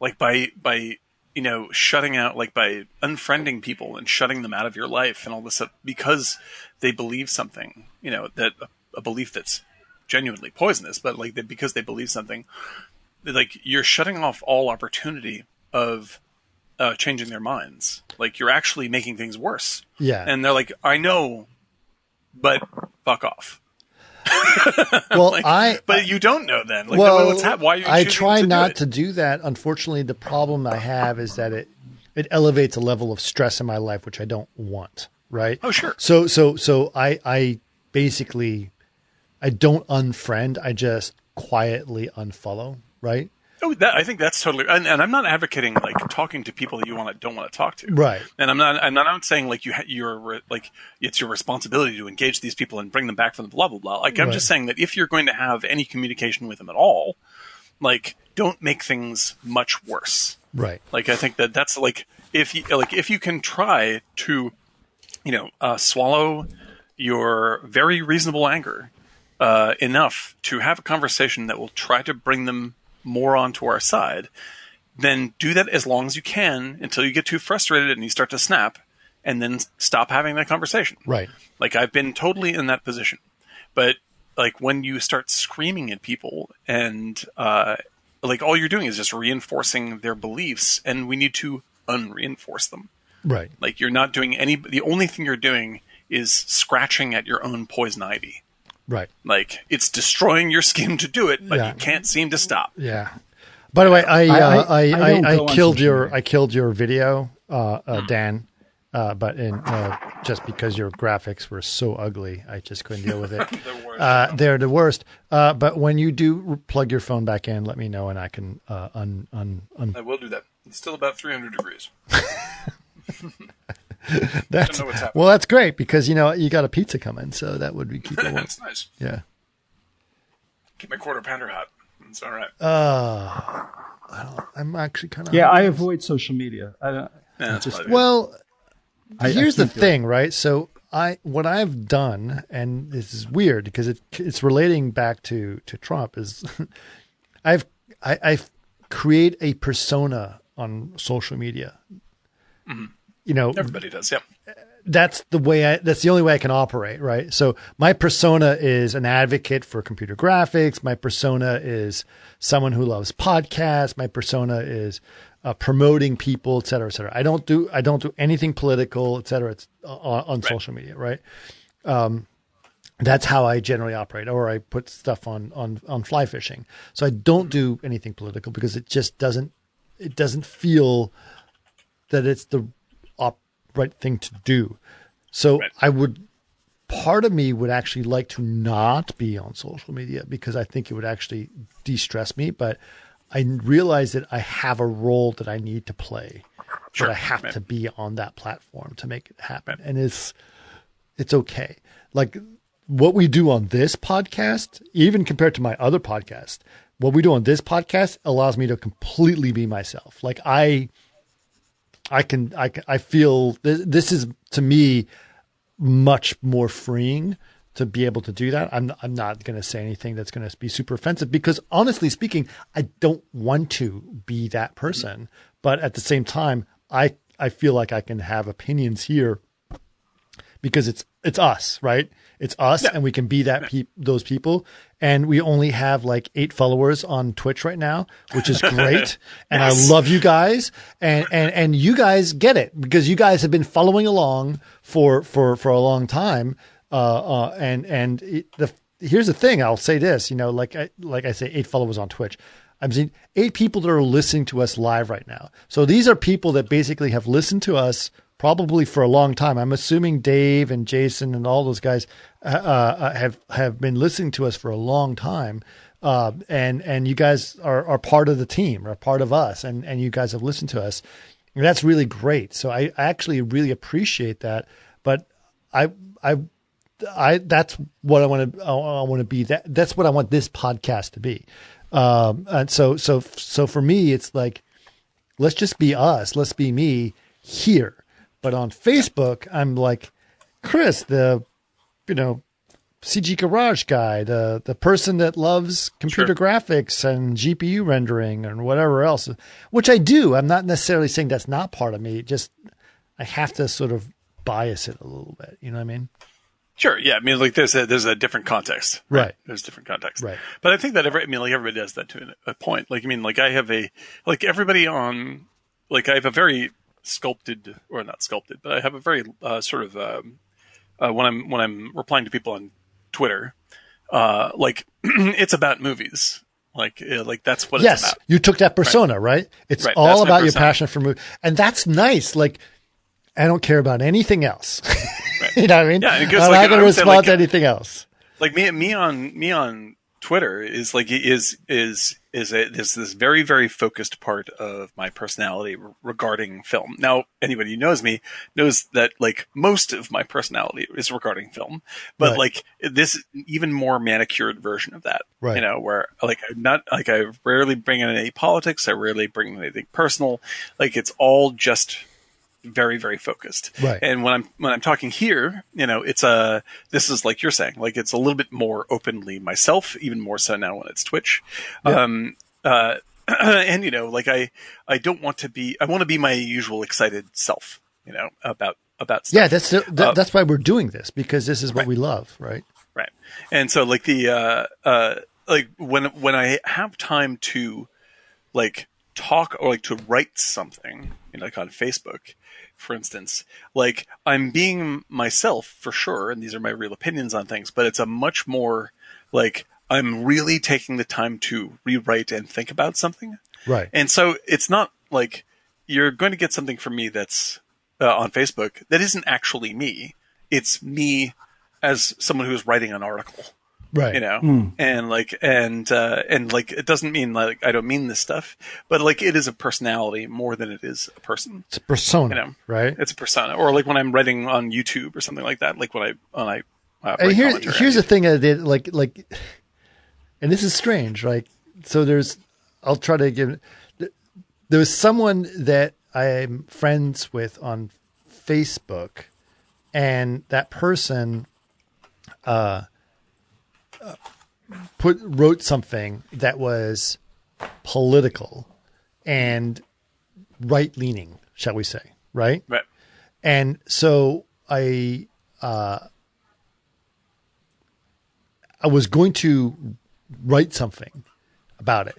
like by by you know shutting out like by unfriending people and shutting them out of your life and all this stuff because they believe something you know that a belief that's genuinely poisonous but like that because they believe something like you're shutting off all opportunity of uh, changing their minds. Like you're actually making things worse. Yeah. And they're like, I know, but fuck off. (laughs) Well, Like, I but you don't know then. Like, well, what's hap- why are you I try to not it? to do that. Unfortunately, the problem I have is that it it elevates a level of stress in my life which I don't want. Right? Oh, sure. So so so I I basically I don't unfriend. I just quietly unfollow. Right? Oh, that, I think that's totally. And, and I'm not advocating like talking to people that you want to don't want to talk to. Right. And I'm not. I'm not, I'm not saying like you ha- you're re- like it's your responsibility to engage these people and bring them back from the blah blah blah. Like I'm Right. just saying that if you're going to have any communication with them at all, like don't make things much worse. Right. Like I think that that's like if you like if you can try to, you know, uh, swallow your very reasonable anger uh, enough to have a conversation that will try to bring them more onto our side, then do that as long as you can until you get too frustrated and you start to snap, and then stop having that conversation. Right. Like I've been totally in that position, but like when you start screaming at people and uh, like all you're doing is just reinforcing their beliefs, and we need to unreinforce them. Right. Like you're not doing any. The only thing you're doing is scratching at your own poison ivy. Right. Like it's destroying your skin to do it, but Yeah. you can't seem to stop. Yeah. By the way, I I- uh, I- I, I I, don't I, go on killed your media. I killed your video, uh, uh, Dan. Uh, but in uh, just because your graphics were so ugly, I just couldn't deal with it. (laughs) The worst. Uh, they're the worst. Uh, but when you do plug your phone back in, let me know and I can uh, un, un, un I will do that. It's still about 300 degrees. (laughs) (laughs) that's know what's well, that's great because you know you got a pizza coming, so that would be keep (laughs) it warm. That's nice. Yeah. Keep my quarter pounder hot. It's all right. Uh, I am actually kind of Yeah, I avoid social media. I don't. Yeah, just- what I do. Well, I- I here's the can't it. thing, right? So I what I've done, and this is weird because it it's relating back to to Trump is (laughs) I've I, I've create a persona on social media. You know, Everybody does. Yeah. that's the way I, that's the only way I can operate, right? So my persona is an advocate for computer graphics. My persona is someone who loves podcasts. My persona is uh, promoting people, et cetera, et cetera. I don't do, I don't do anything political, et cetera. It's on, on social media, right? Um, that's how I generally operate, or I put stuff on, on, on fly fishing. So I don't do anything political because it just doesn't, it doesn't feel that it's the right thing to do. So Right. I would, part of me would actually like to not be on social media because I think it would actually de stress me. But I realize that I have a role that I need to play. Sure. That I have Right. to be on that platform to make it happen. And it's, it's okay. Like what we do on this podcast, even compared to my other podcast, what we do on this podcast allows me to completely be myself. Like I, I can, I, I feel this, this is to me much more freeing to be able to do that. I'm, I'm not going to say anything that's going to be super offensive because honestly speaking, I don't want to be that person. But at the same time, I, I feel like I can have opinions here because it's it's us, right? It's us, and we can be that pe- those people. And we only have like eight followers on Twitch right now, which is great. (laughs) And I love you guys, and and and you guys get it because you guys have been following along for for for a long time. Uh, uh and and it, the here's the thing. I'll say this, you know, like I like I say, eight followers on Twitch. I'm seeing eight people that are listening to us live right now. So these are people that basically have listened to us probably for a long time. I'm assuming Dave and Jason and all those guys uh, uh, have have been listening to us for a long time, uh, and and you guys are are part of the team, are part of us, and and you guys have listened to us, and that's really great. So I actually really appreciate that. But I I I that's what I want to I want to be that that's what I want this podcast to be. Um, and so so so for me, it's like let's just be us. Let's be me here. But on Facebook, I'm like Chris, the you know CG Garage guy, the the person that loves computer graphics and GPU rendering and whatever else, which I do. I'm not necessarily saying that's not part of me. Just I have to sort of bias it a little bit. You know what I mean? Sure. Yeah. I mean, like there's a there's a different context. Right. There's different context. Right. But I think that every I mean, like everybody does that to a point. Like I mean, like I have a like everybody on like I have a very sculpted or not sculpted, but I have a very uh, sort of um, uh, when I'm when I'm replying to people on Twitter, uh, like (clears throat) it's about movies. Like uh, like that's what it's yes, about. you took that persona, right? It's Right, all that's about your passion for movie, and that's nice. Like, I don't care about anything else. (laughs) you know what I mean? Yeah, and it goes I'm like- not going to respond like, to anything else. like me me on me on Twitter is like is is is a, this this very very focused part of my personality re- regarding film. Now anybody who knows me knows that like most of my personality is regarding film, but Right. like this even more manicured version of that. Right. You know where like I'm not like I rarely bring in any politics. I rarely bring in anything personal. Like it's all just very very focused Right. and when i'm when i'm talking here you know it's a this is like you're saying like it's a little bit more openly myself even more so now when it's twitch um uh (clears throat) and you know like i i don't want to be i want to be my usual excited self you know about about stuff Yeah, that's the, that, Uh, that's why we're doing this because this is what right. we love, right? right and so like the uh uh like when when i have time to like talk or like to write something like on facebook for instance like i'm being myself for sure and these are my real opinions on things but it's a much more like I'm really taking the time to rewrite and think about something. Right. And so it's not like you're going to get something from me that's uh, on Facebook that isn't actually me. It's me as someone who is writing an article, right. you know, and like, and, uh, and like, it doesn't mean like I don't mean this stuff, but like it is a personality more than it is a person. It's a persona, You know, right? It's a persona, or like when I'm writing on YouTube or something like that. Like when I when I uh, And here's here's the thing I did like like, and this is strange, like So there's, I'll try to give. There was someone that I'm friends with on Facebook, and that person, uh, put wrote something that was political and right leaning, shall we say, right? Right. And so I uh, I was going to write something about it.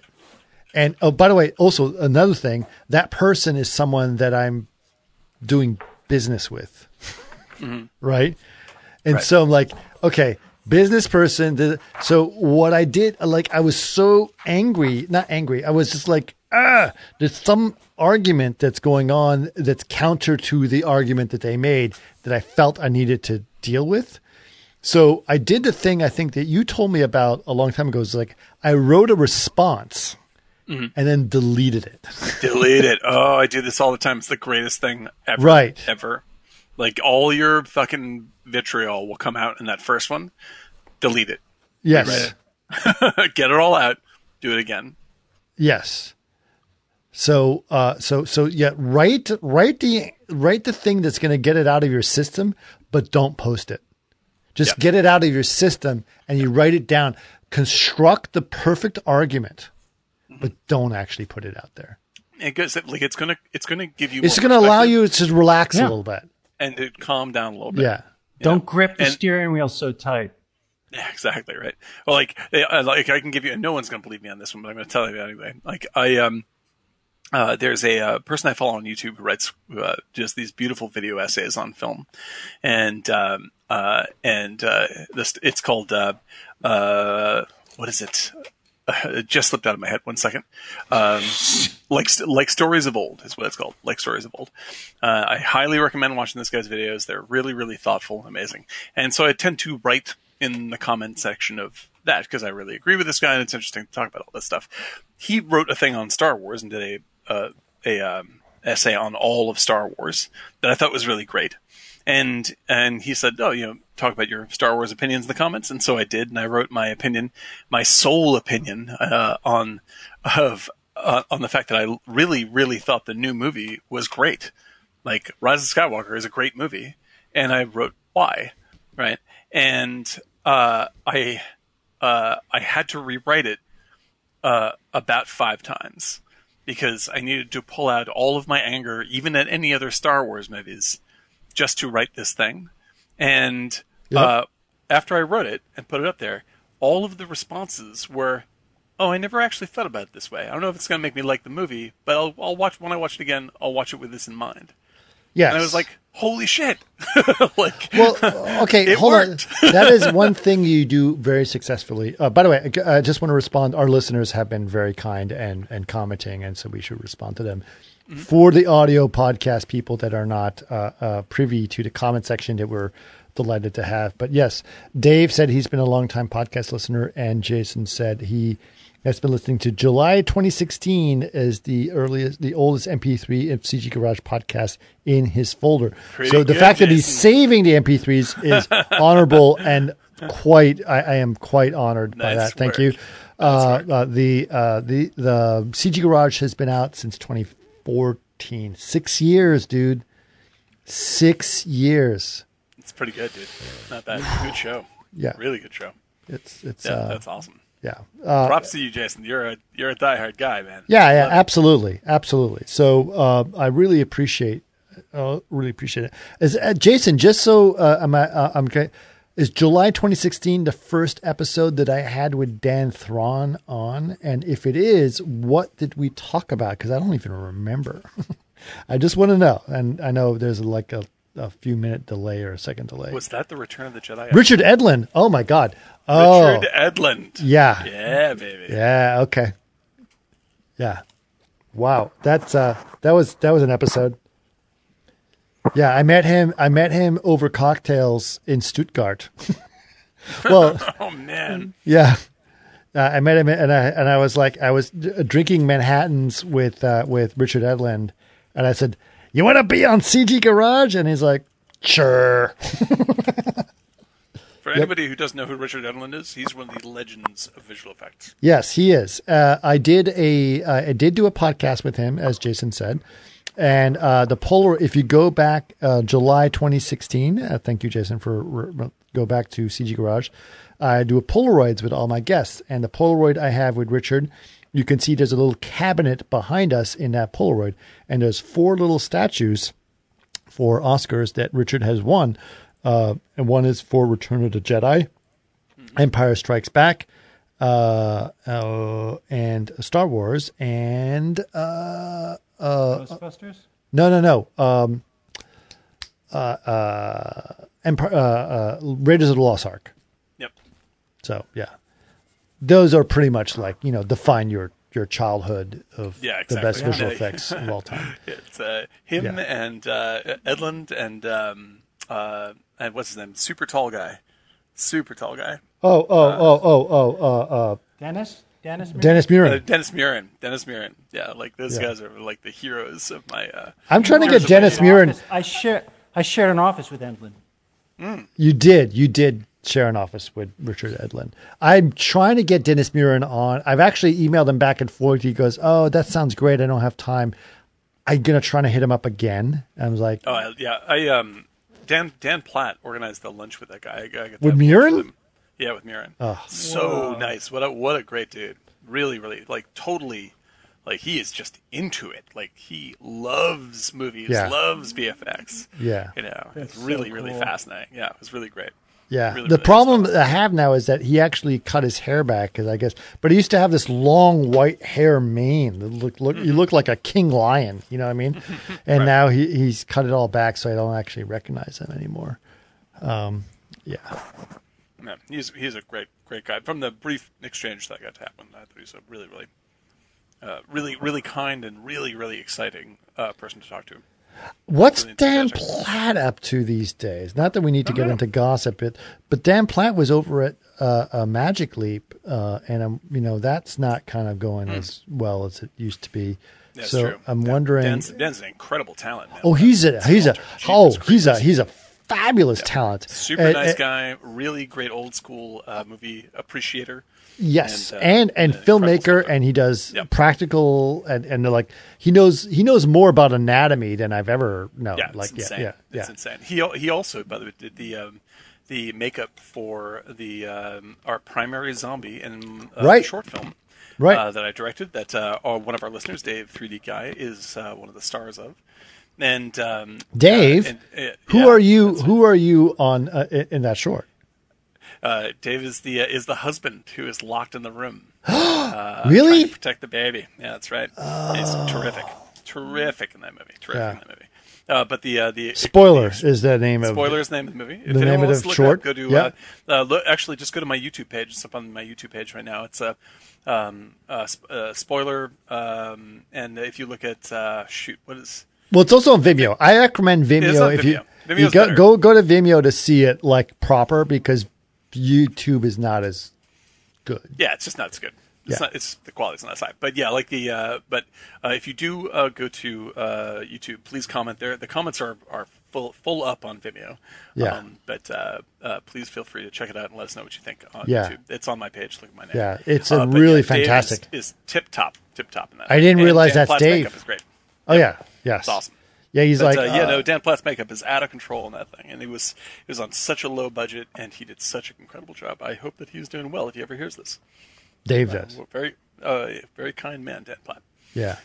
And oh, by the way, also another thing, that person is someone that I'm doing business with, right? And Right. so I'm like, okay, business person. So what I did, like, I was so angry, not angry. I was just like, ah, there's some argument that's going on that's counter to the argument that they made that I felt I needed to deal with. So I did the thing I think that you told me about a long time ago. Is like I wrote a response and then deleted it. Delete it. (laughs) Oh, I do this all the time. It's the greatest thing ever. Right. Ever. Like all your fucking vitriol will come out in that first one. Delete it. Yes. (laughs) Get it all out. Do it again. Yes. So uh so so yeah, write write the write the thing that's gonna get it out of your system, but don't post it. Just Yeah. get it out of your system and you write it down. Construct the perfect argument, but don't actually put it out there. It goes like it's gonna it's gonna give you. It's gonna allow you to relax a little bit. and to calm down a little bit. Yeah. Don't grip the And- steering wheel so tight. Yeah, exactly right. Well, like, uh, like I can give you, and no one's going to believe me on this one, but I'm going to tell you anyway. Like, I um, uh, there's a uh, person I follow on YouTube who writes uh, just these beautiful video essays on film, and um, uh, and uh, this it's called uh, uh, what is it? It (laughs) just slipped out of my head. One second. Um, like like stories of old is what it's called. Like stories of old. Uh, I highly recommend watching this guy's videos. They're really really thoughtful, amazing. And so I tend to write in the comment section of that because I really agree with this guy and it's interesting to talk about all this stuff. He wrote a thing on Star Wars and did a uh, a um, essay on all of Star Wars that I thought was really great. And and he said, "Oh, you know, talk about your Star Wars opinions in the comments." And so I did, and I wrote my opinion, my sole opinion uh, on of uh, on the fact that I really, really thought the new movie was great. Like Rise of Skywalker is a great movie, and I wrote why, right? And uh, I uh, I had to rewrite it uh, about five times because I needed to pull out all of my anger, even at any other Star Wars movies, just to write this thing. And uh, after I wrote it and put it up there, all of the responses were, "Oh, I never actually thought about it this way. I don't know if it's going to make me like the movie, but I'll, I'll watch when I watch it again. I'll watch it with this in mind." Yes. And I was like, "Holy shit!" (laughs) like, Well, okay, (laughs) hold worked. on. (laughs) That is one thing you do very successfully. Uh, by the way, I I just want to respond. Our listeners have been very kind and, and commenting, and so we should respond to them. Mm-hmm. For the audio podcast people that are not uh, uh, privy to the comment section that we're delighted to have. But yes, Dave said he's been a long time podcast listener, and Jason said he has been listening to July 2016 as the earliest, the oldest MP3 of CG Garage podcast in his folder. Pretty so the good, fact that he's saving the MP3s (laughs) is honorable and quite. I, I am quite honored by Nice that. Thank work. you. Uh, uh, the uh, the the CG Garage has been out since 2014. Six years, dude. Six years. it's pretty good, dude. Not bad. Good show. Yeah, Really good show. it's it's Yeah, uh, that's awesome. Yeah. Uh, Props to you, Jason. You're a you're a diehard guy, man. Yeah, yeah, absolutely, absolutely. So uh, I really appreciate, uh, really appreciate it. Is uh, Jason? Just so uh, I'm, uh, I'm okay. Is July 2016 the first episode that I had with Dan Thrawn on? And if it is, what did we talk about? Because I don't even remember. (laughs) I just want to know. And I know there's like a a few minute delay or a second delay. Was that the Return of the Jedi? Richard Edlund. Oh my God. Oh, Richard Edlund. yeah. Yeah, baby. Yeah. Okay. Yeah. Wow. That's uh. That was that was an episode. Yeah, I met him. I met him over cocktails in Stuttgart. (laughs) well, (laughs) Oh man. yeah. Uh, I met him, and I and I was like, I was drinking Manhattan's with uh, with Richard Edlund, and I said, "You want to be on CG Garage?" And he's like, "Sure." (laughs) For anybody who doesn't know who Richard Edlund is, he's one of the legends of visual effects. Yes, he is. Uh, I did a uh, I did do a podcast with him, as Jason said, and uh, the Polar. If you go back uh, July 2016, uh, thank you, Jason, for re- go back to CG Garage. I do a Polaroids with all my guests, and the Polaroid I have with Richard. You can see there's a little cabinet behind us in that Polaroid, and there's four little statues for Oscars that Richard has won. Uh, and one is for Return of the Jedi, Empire Strikes Back, uh, uh, and Star Wars, and uh, Ghostbusters. no, no, no, um, uh, uh, Empire, uh, uh, Raiders of the Lost Ark. Yep. So yeah, those are pretty much like you know define your your childhood of Yeah, the best exactly. visual (laughs) effects of all time. (laughs) It's uh, him Yeah. and uh, Edlund and um, uh, and what's his name? Super tall guy. Super tall guy. Oh, oh, oh, oh, oh, uh, uh, Dennis. Dennis. Muren? Dennis Uh, Dennis Muren. Dennis Muren. Yeah, like those Yeah. guys are like the heroes of my. Uh, I'm trying to get of Dennis my- Muren. I share. I shared an office with Edlund. You did. You did share an office with Richard Edlund. I'm trying to get Dennis Muren on. I've actually emailed him back and forth. He goes, "Oh, that sounds great. I don't have time." I'm gonna try to hit him up again. I was like, Oh yeah, I um Dan Dan Platt organized the lunch with that guy. I, I got With have lunch Muren? Yeah, with Muren. Ah. so nice. What a what a great dude. Really, really like totally. Like he is just into it. Like he loves movies, Yeah. loves VFX. Yeah. you know, it's so really, really fascinating. Yeah, it was really great. "Yeah." Really, the really problem I have now is that he actually cut his hair back, because I guess, but he used to have this long white hair mane. That look, look, Mm-hmm. you look like a king lion. You know what I mean? (laughs) And now he, he's cut it all back, so I don't actually recognize him anymore. Um, yeah. Yeah, he's he's a great great guy. From the brief exchange that I got to happen, I thought he was a really really, uh, really really kind and really really exciting uh, person to talk to. What's Dan. Platt up to these days? Not that we need to get into gossip, but, but Dan Platt was over at uh, uh, Magic Leap, uh, and um, you know that's not kind of going as well as it used to be. That's so true. I'm Dan- wondering. Dan's, Dan's an incredible talent. Man. oh, he's a he's a oh he's a he's a fabulous talent. super And- nice and- guy. Really great old school uh, movie appreciator. Yes, and, uh, and and, an filmmaker, and he does Yep. practical, and and like he knows he knows more about anatomy than I've ever known. Yeah, like it's insane. yeah, yeah, It's insane. He he also, by the way, did the um, the makeup for the um, our primary zombie in uh, Right. short film. Right. uh, that I directed. That uh, one of our listeners, Dave 3D Guy, is uh, one of the stars of. And um, Dave, uh, and, uh, who yeah, are you? Who are you on uh, in that short? Uh, Dave is the uh, is the husband who is locked in the room. (gasps) uh, Really? to protect the baby. Yeah, that's right. He's terrific, terrific in that movie. Terrific Yeah. in that movie. Uh, but the uh, the Spoiler the- is the name of Spoilers name of the movie. If The name anyone of wants the to look short? up, go to Yeah. uh, uh, look, actually just go to my YouTube page. It's up on my YouTube page right now. It's a um, uh, uh, spoiler, um, and if you look at uh, shoot, what is Well, it's also on Vimeo. I recommend It's Vimeo if you, Vimeo. you go, go go to Vimeo to see it like proper because YouTube is not as good. Yeah, it's just not as good. It's Yeah. not. It's the quality's not as high. But yeah, like the. Uh, but uh, if you do uh, go to uh, YouTube, please comment there. The comments are are full full up on Vimeo. Yeah. Um, but uh, uh, please feel free to check it out and let us know what you think on Yeah. YouTube. It's on my page. Look at my name. Yeah, it's a really yeah, Dave is- fantastic. Is, tip top, tip top in that. I didn't And realize Dan that's Dave. Is great. Oh yeah, yes, It's awesome. Yeah, he's But, like, uh, yeah, uh, no, Dan Platt's makeup is out of control in that thing, and he was he was on such a low budget, and he did such an incredible job. I hope that he's doing well if he ever hears this. Dave does. Well, Very, uh, very kind man, Dan Platt. Yeah,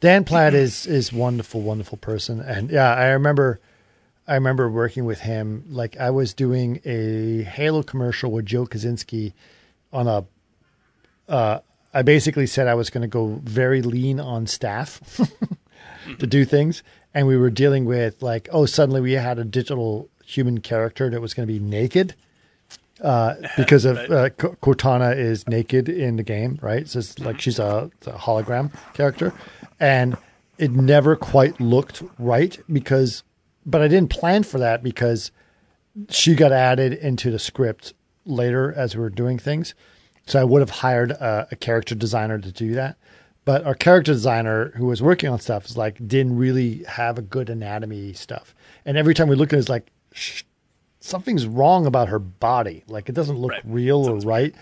Dan Platt is is wonderful, wonderful person, and yeah, I remember, I remember working with him. Like I was doing a Halo commercial with Joe Kosinski on a. Uh, I basically said I was going to go very lean on staff, (laughs) to do things, and we were dealing with like, oh, suddenly we had a digital human character that was going to be naked. Uh, (laughs) because of uh, Cortana is naked in the game, right? So it's like she's a, a hologram character, and it never quite looked right because, but I didn't plan for that because she got added into the script later as we were doing things. So I would have hired a, a character designer to do that. But our character designer who was working on stuff is like didn't really have a good anatomy stuff. And every time we looked at it, it's like something's wrong about her body. Like it doesn't look Right. real or right.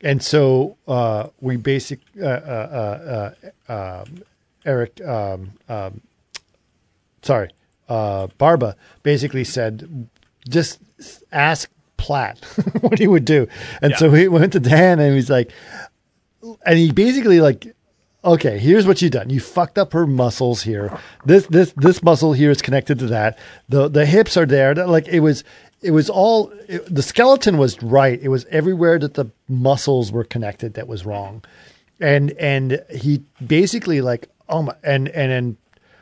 And so uh, we basic uh, uh, uh, uh, um, Eric um, um, sorry, uh, Barba basically said, just ask Platt (laughs) what he would do. And so he went to Dan and he's like, and he basically like, okay, here's what you've done. You fucked up her muscles here. This, this, this muscle here is connected to that. The, the hips are there. Like it was, it was all, it, the skeleton was right. It was everywhere that the muscles were connected that was wrong. And, and he basically like, oh my, and, and, and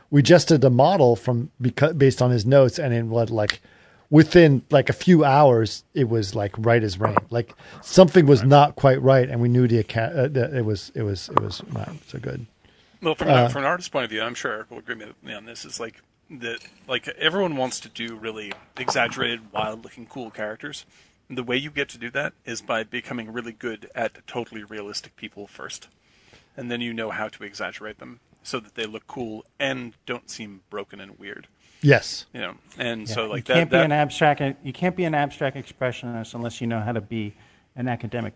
we just did the model from because based on his notes and in what like within like a few hours it was like right as rain like something was not quite right and we knew the account uh, that it was it was it was not so good Well, from, Uh, from an artist's point of view, I'm sure Eric will agree with me on this. Is like that, like everyone wants to do really exaggerated, wild-looking, cool characters. The way you get to do that is by becoming really good at totally realistic people first, and then you know how to exaggerate them so that they look cool and don't seem broken and weird. Yes You know, and so like you that. can't be that an abstract. You can't be an abstract expressionist unless you know how to be an academic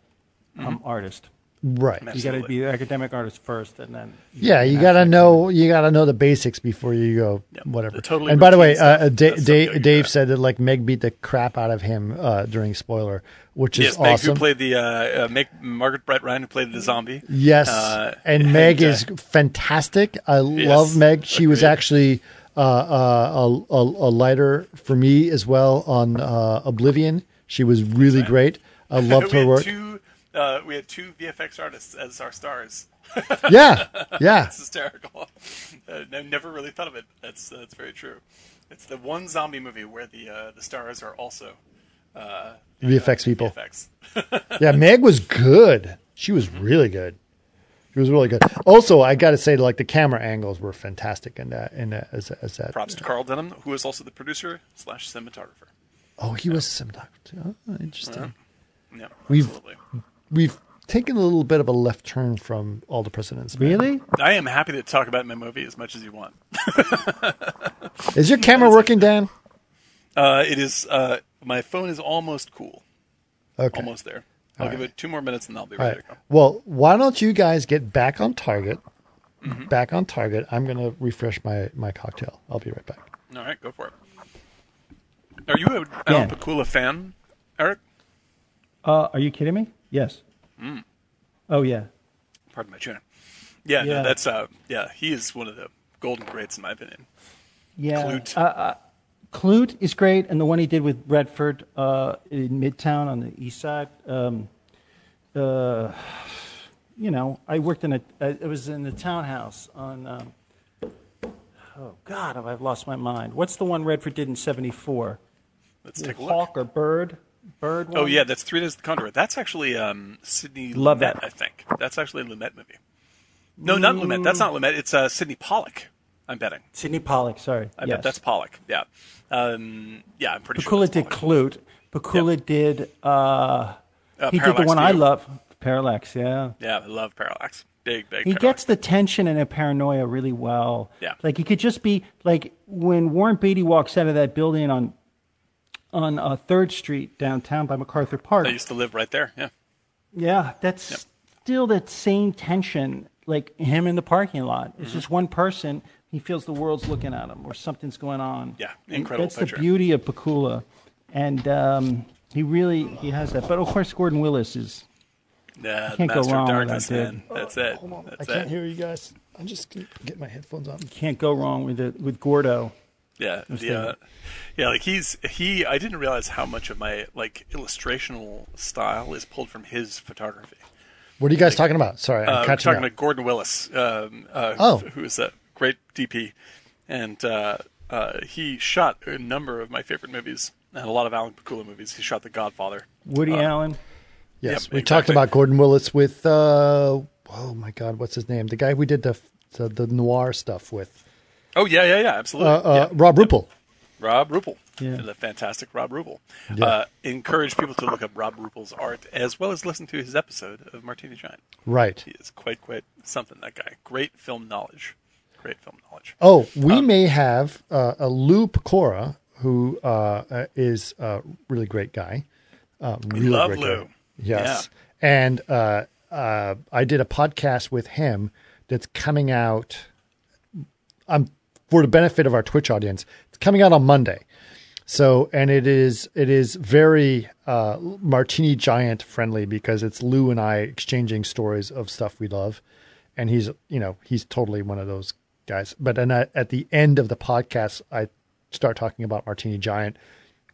um, artist. right You got to be an academic artist first, and then yeah you gotta know you gotta know the basics before you go Yeah, whatever the totally and by the way uh, stuff, uh, Da- that's Da- dave said that like meg beat the crap out of him uh, during spoiler which is Yes, Meg, awesome who played the uh, uh, Meg, Margaret Brett Ryan, who played the zombie. Yes, Uh, and Meg uh, is fantastic. I love Meg. She was actually a, a, a lighter for me as well on uh, Oblivion. She was really great. I (laughs) loved her work. two. Uh, we had two VFX artists as our stars. Yeah, yeah, (laughs) It's hysterical. Uh, I never really thought of it. That's that's very true. It's the one zombie movie where the uh, the stars are also uh, the, VFX uh, people. VFX. yeah. (laughs) Meg was good. She was really good. She was really good. Also, I got to say, like the camera angles were fantastic in that. In that, as, as that. Props to Carl Denham, who is also the producer slash cinematographer. Oh, he was a cinematographer too. Oh, interesting. Yeah, We've- absolutely. We've taken a little bit of a left turn from all the presidents. Really, I am happy to talk about my movie as much as you want. (laughs) (laughs) Is your camera working, Dan? Uh, it is. Uh, my phone is almost cool. Okay. Almost there. I'll give it two more minutes and I'll be All ready right. to go. Well, why don't you guys get back on target? Mm-hmm. Back on target. I'm going to refresh my, my cocktail. I'll be right back. All right, go for it. Are you a Yeah. Alan Pakula fan, Eric? uh, are you kidding me? Yes. Mm. Oh yeah. Pardon my tuna. Yeah, Yeah. No, that's uh, yeah, he is one of the golden greats in my opinion. Yeah. Klute. Uh, uh, Klute is great, and the one he did with Redford uh, in Midtown on the East Side. Um, uh, you know, I worked in a. It was in the townhouse on. Um, oh God, I've I lost my mind? What's the one Redford did in '74? Let's take a look. Hawk or Bird? Bird. Oh one? yeah, that's Three Days of the Condor. That's actually um, Sidney Love Lumet, that. I think. That's actually a Lumet movie. No, not Lumet. That's not Lumet. It's uh, Sydney Pollack. I'm betting. Sydney Pollack. Sorry. I yes. bet that's Pollack. Yeah. Um, yeah, I'm pretty sure. Pakula that's did. Klute. Pakula did. Uh, Uh, he did the one I love. Parallax. Yeah. Yeah, I love Parallax. Big, big. He Parallax. gets the tension and the paranoia really well. Yeah. Like he could just be like when Warren Beatty walks out of that building on on uh, Third Street downtown by MacArthur Park. I used to live right there. Yeah. Yeah, that's still that same tension. Like him in the parking lot. It's Mm-hmm. just one person. He feels the world's looking at him, or something's going on. Yeah, incredible That's picture. the beauty of Pakula, and um, he really he has that. But of course, Gordon Willis is. Yeah, can't go wrong with Darkness, that dude. man. That's it. Hold on. That's I can't it. hear you guys. I'm just going to get my headphones on. You Can't go wrong with it with Gordo. Yeah, the, uh, yeah, like he's he. I didn't realize how much of my like illustrational style is pulled from his photography. What are you guys talking about? Sorry, I'm Uh, we're catching talking up. about Gordon Willis. Um, uh, Oh. who is that? Great DP, and uh, uh, he shot a number of my favorite movies and a lot of Alan Pakula movies. He shot The Godfather. Woody Allen. Yes, Yep, we talked about Gordon Willis with uh, oh my God, what's his name? The guy we did the the, the noir stuff with, Oh yeah, yeah, yeah, uh, absolutely. uh, Yeah. Rob Ruppel. Rob Ruppel, Yeah. the fantastic Rob Ruppel. Yeah. Uh, encourage people to look up Rob Ruppel's art as well as listen to his episode of Martini Giant. Right. He is quite, quite something. That guy, great film knowledge, great film knowledge. Oh, we may have uh, a Lou Pecora, who uh, uh, is a really great guy. Uh, really love great Lou. Guy. Yes. And uh, uh, I did a podcast with him that's coming out um, for the benefit of our Twitch audience. It's coming out on Monday. So, and it is it is very uh, Martini Giant friendly because it's Lou and I exchanging stories of stuff we love, and he's you know he's totally one of those guys. But then at, at the end of the podcast, I start talking about Martini Giant,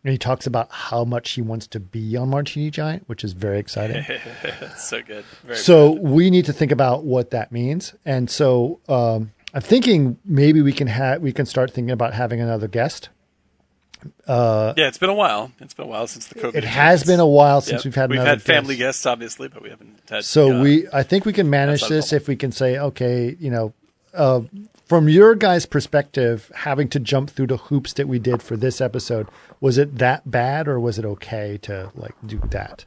and he talks about how much he wants to be on Martini Giant, which is very exciting. (laughs) That's so good. Very So we need to think about what that means. And so um, I'm thinking maybe we can have we can start thinking about having another guest. yeah, it's been a while. It's been a while since the COVID. It has been a while since Yep. we've had we've another had family guest. guests, obviously, but we haven't had. So uh, we I think we can manage this if we can say okay, you know, uh, from your guys' perspective, having to jump through the hoops that we did for this episode, was it that bad or was it okay to like do that?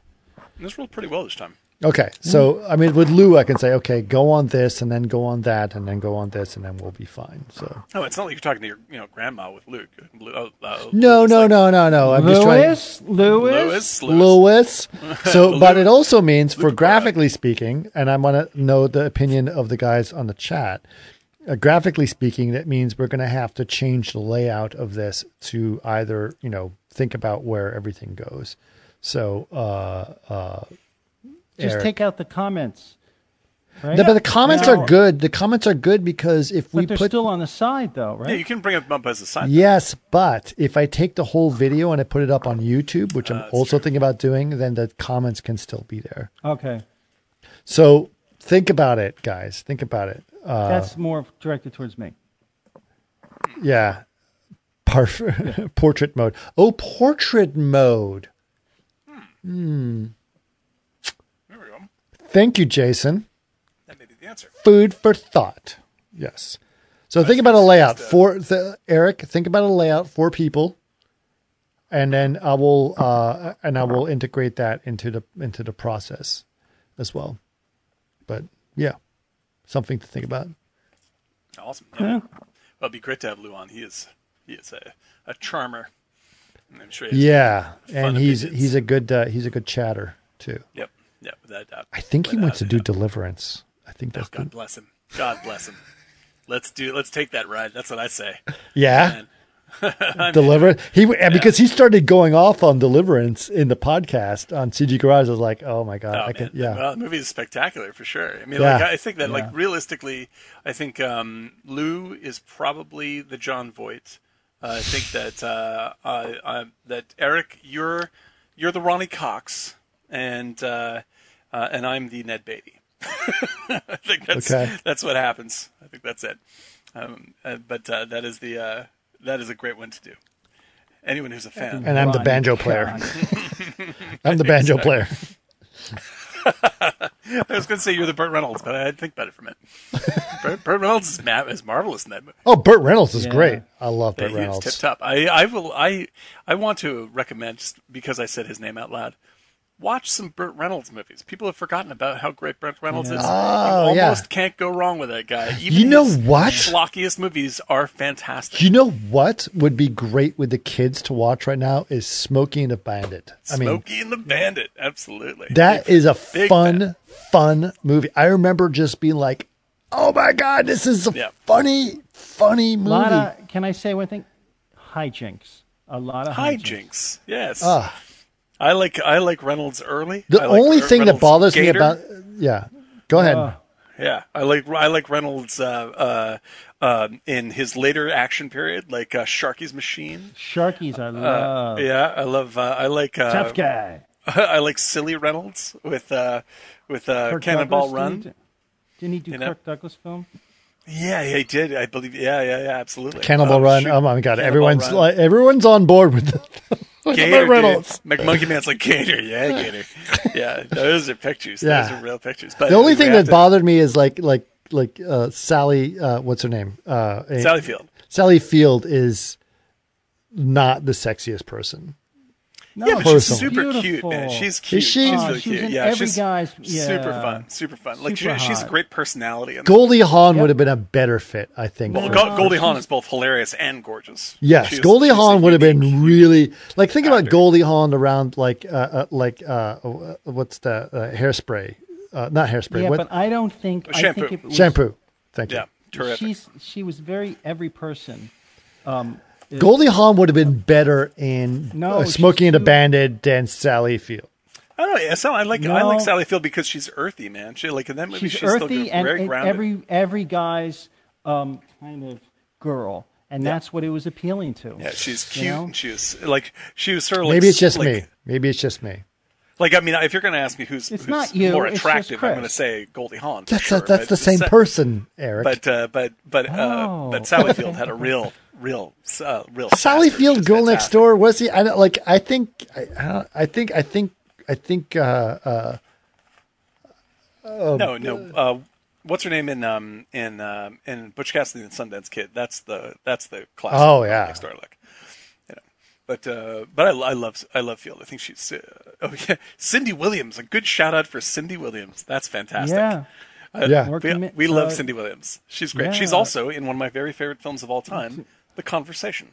this rolled pretty well this time. Okay, so I mean, with Lou, I can say, okay, go on this, and then go on that, and then go on this, and then we'll be fine. So Oh, it's not like you're talking to your you know grandma with Luke. Lu- oh, uh, no, no, like, no, no, no. I'm just trying. Lewis, Lewis, Lewis, Lewis. Lewis. So, (laughs) but it also means, for graphically speaking, and I want to know the opinion of the guys on the chat. Uh, graphically speaking, that means we're going to have to change the layout of this to either, you know, think about where everything goes. So, uh, uh, Just Eric. take out the comments. Right? No, but the comments Yeah. are good. The comments are good because if we But they're put still on the side, though, right? Yeah, you can bring them up as a side. Yes, but if I take the whole video and I put it up on YouTube, which I'm also true. thinking about doing, then the comments can still be there. Okay, So think about it, guys. Think about it. Uh, that's more directed towards me. yeah. Par- (laughs) portrait mode. Oh, portrait mode. Hmm. There we go. Thank you, Jason. That may be the answer. Food for thought. Yes. So think about a layout for the, Eric. Think about a layout for people, and then I will uh, and I will integrate that into the into the process as well. But yeah, something to think about. Awesome. Yeah. Well, it'd be great to have Lou on. He is he is a, a charmer. And I'm sure. he Yeah, and he's opinions. he's a good uh, he's a good chatter too. Yep. Yep. Without doubt. I think he wants to do doubt. Deliverance. I think Oh, that's God good. bless him. God bless him. Let's do. Let's take that ride. That's what I say. (laughs) Yeah, Man. (laughs) Deliverance. He because he started going off on Deliverance in the podcast on CG Garage. I was like, oh my god, Oh, I can yeah. Well, the movie is spectacular for sure. I mean, Yeah. like I think that, like realistically, I think um, Lou is probably the Jon Voight. Uh, I think that uh, uh, uh, that Eric, you're you're the Ronny Cox, and uh, uh, and I'm the Ned Beatty. (laughs) I think that's Okay. that's what happens. I think that's it. Um, uh, but uh, that is the uh, that is a great one to do. Anyone who's a fan, and I'm the banjo player. (laughs) I'm the banjo player. (laughs) I was going to say you're the Burt Reynolds, but I had to think about it for a minute. (laughs) Burt, Burt Reynolds is, ma- is marvelous in that movie. Oh, Burt Reynolds is Yeah. great. I love Yeah, Burt he Reynolds. tip top. I, I will. I I want to recommend just because I said his name out loud. Watch some Burt Reynolds movies. People have forgotten about how great Burt Reynolds is. Oh, you yeah. almost can't go wrong with that guy. Even You know his what? Schlockiest movies are fantastic. You know what would be great with the kids to watch right now is Smokey and the Bandit. I mean, Smokey and the Bandit, absolutely. that is a fun, fan. fun movie. I remember just being like, "Oh my god, this is a Yeah. funny, funny movie." lot of, can I say one thing? Hijinks. A lot of hijinks. Hijinks, yes. Ah. I like I like Reynolds early. the like only Re- thing that Reynolds bothers me about yeah, go ahead. Uh, Yeah, I like I like Reynolds uh, uh, um, in his later action period, like uh, Sharky's Machine. Sharky's, I love. Yeah, I love. Uh, I like. Uh, Tough guy. (laughs) I like Silly Reynolds with uh, with uh, Cannonball Douglas, Run. Didn't he, didn't he do You know? Kirk Douglas film? Yeah, yeah, he did. I believe. Yeah, yeah, yeah, absolutely. Cannibal Oh, Run. shoot. Oh my god, Cannibal everyone's like, everyone's on board with (laughs) the Gator, Reynolds. dude. McMonkey Man's like Gator. Yeah, Gator. Yeah, those are pictures. Yeah. Those are real pictures. But The only thing that to- bothered me is like like like uh, Sally. Uh, what's her name? Uh, Sally Field. Sally Field is not the sexiest person. No, Yeah, but she's Personally. super cute, man. She's cute. Is she? She's Oh, really she was cute. in yeah, every she's guy's- yeah. super fun. Super fun. Like Super she, she's a great personality. Goldie Hawn would have been a better fit, I think. Well, Go- Goldie Hawn is both hilarious and gorgeous. Yes, She is- Goldie she's Hawn would have been really like think about. Goldie Hawn around like uh, uh like uh, uh what's the uh, hairspray? Uh, not hairspray. yeah, what but I don't think I Shampoo. think it was, shampoo? Thank you. Yeah, terrific. She's she was very every person. Goldie Hawn would have been better in No, uh, Smoking and the Bandit than Sally Field. I don't know. Yeah, so I like I like Sally Field because she's earthy, man. She like in that movie She's, she's, earthy good, and, very and grounded. every every guy's um, kind of girl, and that's what it was appealing to. yeah, she's you cute know? and she was like she was sort of like Maybe it's just like, me. Maybe it's just me. Like I mean, if you're going to ask me who's, It's who's not you, more attractive, I'm going to say Goldie Hawn. That's sure, a, that's but the same Sa- person, Eric. But uh, but but uh, Oh, but Sally Field (laughs) had a real real uh, real Sally sass to her, Field, which is Girl Next fantastic. Door, was he? I don't like. I think. I, I, think. I think. I think. Uh, uh, No, no. Uh, what's her name in um in um in Butch Cassidy and Sundance Kid? That's the that's the classic. Oh, yeah. next door look. You know, but uh, but I, I love I love Field. I think she's uh, (laughs) oh yeah, Cindy Williams. A good shout out for Cindy Williams. That's fantastic. Yeah, yeah. We, we love uh, Cindy Williams. She's great. yeah. She's also in one of my very favorite films of all time, The Conversation.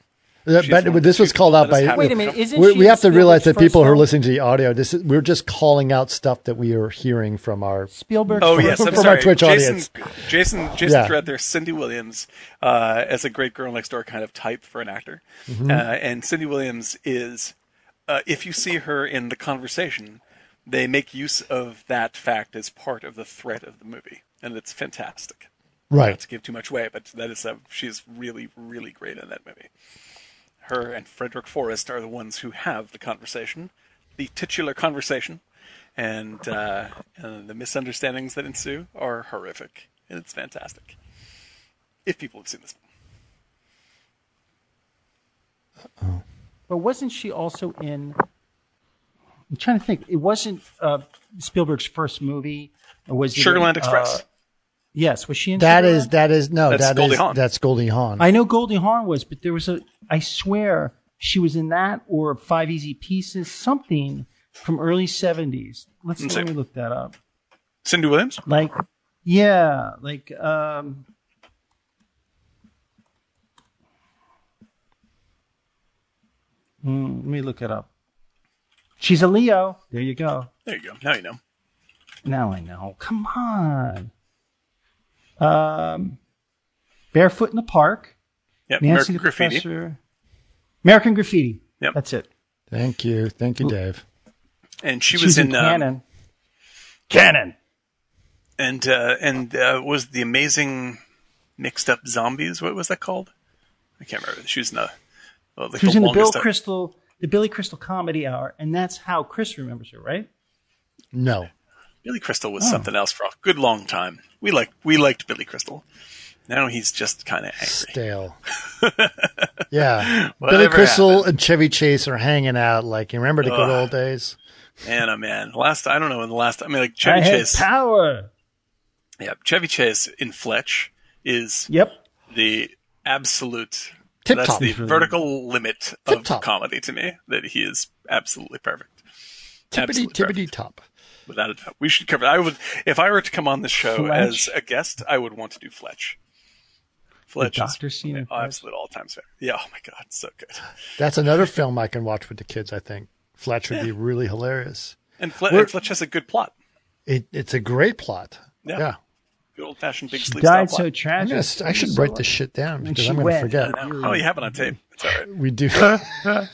That- but this the was called out by. Wait a minute, isn't we, she we have to realize that people who are listening to the audio, this is, we're just calling out stuff that we are hearing from our. Spielberg. Oh yes, I'm From our sorry. Twitch Jason, audience. Jason, Jason Yeah. threw out there Cindy Williams uh, as a great girl next door kind of type for an actor, Mm-hmm. uh, and Cindy Williams is, uh, if you see her in the conversation, they make use of that fact as part of the threat of the movie, and it's fantastic. Not Right. to give too much away, but that is a, she's really, really great in that movie. Her and Frederick Forrest are the ones who have the conversation, the titular conversation, and, uh, and the misunderstandings that ensue are horrific, and it's fantastic. If people have seen this, But wasn't she also in? I'm trying to think. It wasn't uh, Spielberg's first movie. Or was it in, Sugarland Express. uh, yes, was she in? That Sugarland? is that is no That's that Goldie is- Hawn. that's Goldie Hawn. I know Goldie Hawn was, but there was a. I swear she was in that or Five Easy Pieces, something from early '70s. Let's Let's let me look that up. Cindy Williams. Like, yeah, like um. hmm, let me look it up. She's a Leo. There you go. There you go. Now you know. Now I know. Come on. Um, Barefoot in the Park. Yep. Nancy American the Graffiti. Professor. American Graffiti. Yep. That's it. Thank you, thank you, Dave. And she She was in, um, Cannon. Cannon. and uh, and uh, was the amazing mixed up zombies. What was that called? I can't remember. She was in the. Well, like She was in the Bill longest- Crystal, the Billy Crystal Comedy Hour, and that's how Chris remembers her, right? No, Billy Crystal Oh. was something else for a good long time. We like we liked Billy Crystal. Now he's just kind of angry. stale. (laughs) yeah, Billy Crystal happened. and Chevy Chase are hanging out. Like you remember the good Ugh. old days. Man, oh man. Last I don't know when the last I mean like Chevy had Chase. power. Yeah, Chevy Chase in Fletch is Yep. the absolute. Tip that's top. the mm-hmm. vertical limit of Tip-top. comedy to me. That he is absolutely perfect. Tippity Absolutely tippity perfect. top. Without a doubt, we should cover. I would, if I were to come on the show Fletch? as a guest, I would want to do Fletch. Fletch is doctor scene in my Fletch? absolute all-time favorite. Yeah, oh my god, so good. That's another film I can watch with the kids. I think Fletch would be really hilarious. And, Fle- and Fletch has a good plot. It, it's a great plot. Yeah. yeah. Good old-fashioned big She sleep died so plot. I'm tragic. gonna, I should write this shit down because I'm going to forget. Oh, you have it on tape. It's all right. We do. (laughs)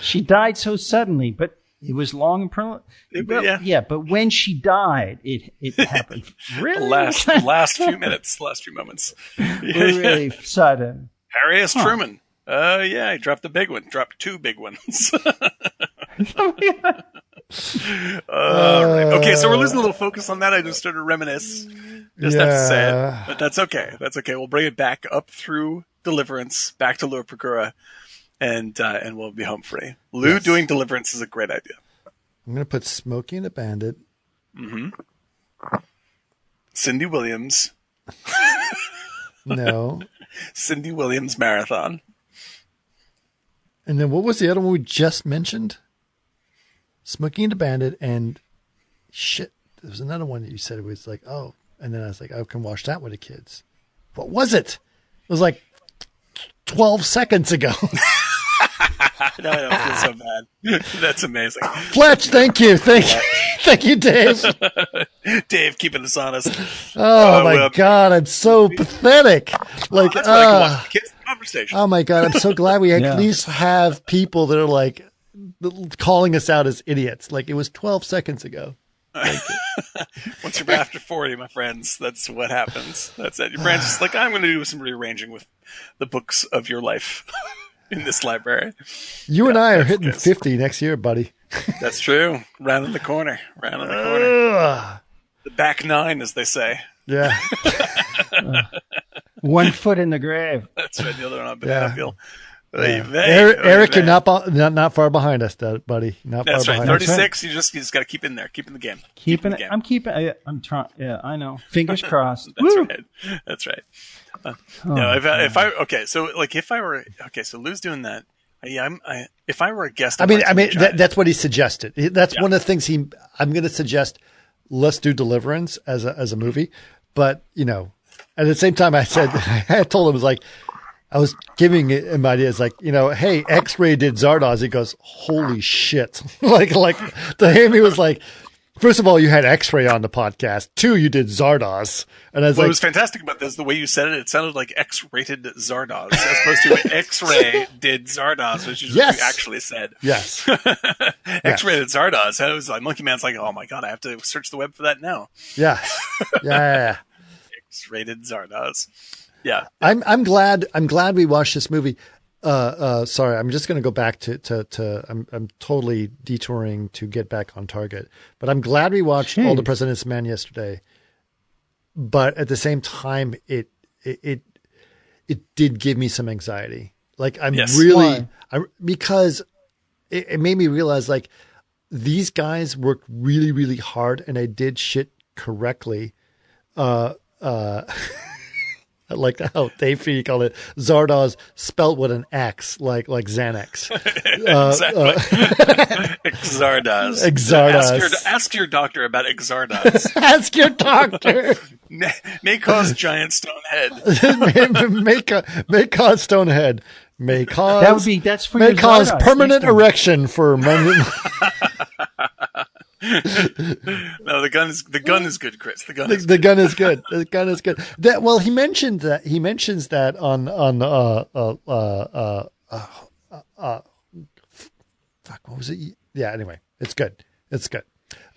She died so suddenly, but it was long and permanent. Well, yeah. yeah, but when she died, it it (laughs) happened The really last, the (laughs) last few minutes, last few moments. (laughs) really sudden. Harry S. Truman. Uh, yeah, he dropped the big one. Dropped two big ones. All right. Okay, so we're losing a little focus on that. I just started to reminisce. Just have to say Yeah. it. But that's okay. That's okay. We'll bring it back up through Deliverance, back to Procura, and uh, and we'll be home free. Lou Yes. doing Deliverance is a great idea. I'm gonna put Smokey and the Bandit. Cindy Williams, (laughs) No. Cindy Williams marathon. and then what was the other one we just mentioned? Smokey and the Bandit and shit. There was another one that you said it was like, oh, and then I was like, I can watch that with the kids. What was it? It was like 12 seconds ago. (laughs) (laughs) No, I don't feel so bad. (laughs) That's amazing. Fletch, thank you. Thank you. (laughs) Thank you, Dave. Dave keeping us honest. Oh Uh, my well- God, I'm so pathetic. Like, That's why I can uh, watch kids conversation. oh my God, I'm so glad we at Yeah. least have people that are like calling us out as idiots. Like it was 12 seconds ago. Once you're after 40, my friends, that's what happens. That's it. Your brain's just like, I'm going to do some rearranging with the books of your life in this library. You and I are hitting good. 50 next year, buddy. That's true. Round in the corner. Round in the corner. Ugh. The back nine, as they say. Yeah. (laughs) One foot in the grave. That's right. The other one on Yeah. Banana Peel. Oy vey, Eric, Eric you're not, not not far behind us, buddy. Not That's far right. behind. us. 36. You just you just got to keep in there. Keep in the game. Keeping in it. the game. I'm keeping. I, I'm trying. Yeah, I know. (laughs) Fingers crossed. That's Woo! right. That's right. Uh, no, if I, if I okay, so like if I were okay, so Lou's doing that. Yeah, I'm. I, if I were a guest, I on mean, I mean, that, that's what he suggested. That's Yeah. one of the things he. I'm going to suggest. Let's do Deliverance as a as a movie, but you know, at the same time, I said (laughs) I told him it was like I was giving him ideas like you know, hey, X-ray did Zardoz. He goes, holy shit! (laughs) like like the Hammy was like, first of all, you had X-ray on the podcast. Two, you did Zardoz, and I was What like, was fantastic about this, the way you said it, it sounded like X-rated Zardoz, as opposed to (laughs) X-ray did Zardoz, which is Yes. what you actually said. yes, (laughs) X-rated Zardoz. I was like, Monkey Man's like, oh my god, I have to search the web for that now. yeah, yeah. yeah, yeah. (laughs) X-rated Zardoz. Yeah, I'm I'm glad I'm glad we watched this movie. Uh, uh, sorry, I'm just going to go back to to to. I'm I'm totally detouring to get back on target, but I'm glad we watched All the President's Men yesterday. But at the same time, it it it, it did give me some anxiety. Like I'm Yes. really I because it, it made me realize like these guys worked really really hard and they did shit correctly. Uh, uh, (laughs) I (laughs) like how Dave Feeney called it Zardoz spelt with an X, like like Xanax. (laughs) Uh, uh, exactly. (laughs) Zardoz. Zardoz. Ask your, ask your doctor about Zardoz. Ask your doctor. may, may cause giant stone head. may, may, ca- may cause stonehead. May cause That would be. That's for may your cause Zardoz permanent erection for men. (laughs) No, the gun is the gun is good, Chris. The gun the, is the gun is good. The gun is good. That well, he mentioned that he mentions that on on uh uh uh uh, uh, uh fuck what was it? Yeah. Anyway, it's good. It's good.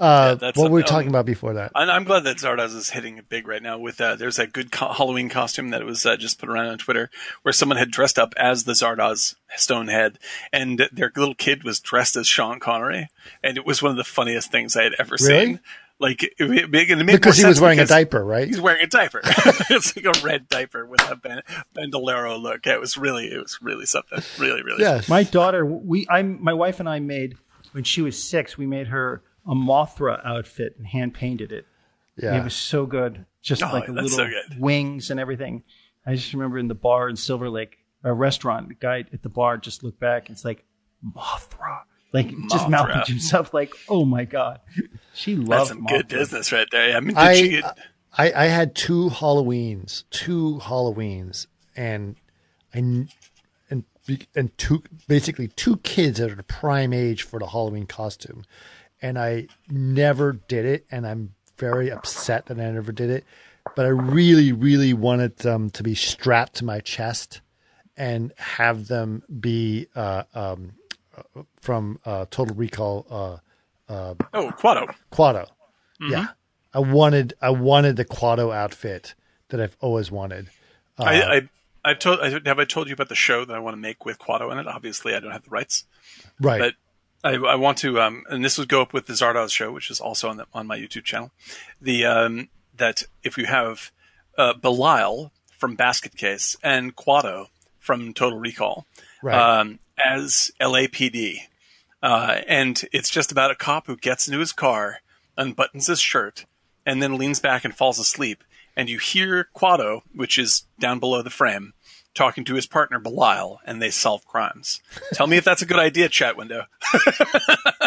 Uh, that's what were we um, talking about before that? And I'm glad that Zardoz is hitting it big right now. With uh, there's that good co- Halloween costume that was uh, just put around on Twitter, where someone had dressed up as the Zardoz Stonehead, and their little kid was dressed as Sean Connery, and it was one of the funniest things I had ever Really? seen. Like it, it, made- it made Because he was sense wearing a diaper, right? He's wearing a diaper. (laughs) (laughs) it's like a red diaper with a ban- bandolero look. It was really, it was really something. Really, really. Yes. My daughter, we, I, my wife and I made when she was six. We made her a Mothra outfit and hand painted it. Yeah. It was so good, just Oh, like a little so wings and everything. I just remember in the bar in Silver Lake, a restaurant, the guy at the bar just looked back and it's like Mothra, like just Mothra. mouthed to himself, like, "Oh my god, she That's some Mothra. good business right there. I mean, did I, she, I I had two Halloweens, two Halloweens, and I and and two basically two kids that are the prime age for the Halloween costume, and I never did it, and I'm very upset that I never did it. But I really, really wanted them to be strapped to my chest and have them be uh, um, uh, from uh, Total Recall. Uh, oh, Kuato. Kuato. Mm-hmm. Yeah. I wanted I wanted the Kuato outfit that I've always wanted. I, I, I've told, I, have I told you about the show that I want to make with Kuato in it? Obviously, I don't have the rights, Right. but I, I want to, um, and this would go up with the Zardoz show, which is also on the, on my YouTube channel. The, um, that if you have uh, Belial from Basket Case and Kuato from Total Recall Right. um, as LAPD, uh, and it's just about a cop who gets into his car, unbuttons his shirt, and then leans back and falls asleep. And you hear Kuato, which is down below the frame, talking to his partner Belial, and they solve crimes. Tell me if that's a good idea, chat window. (laughs)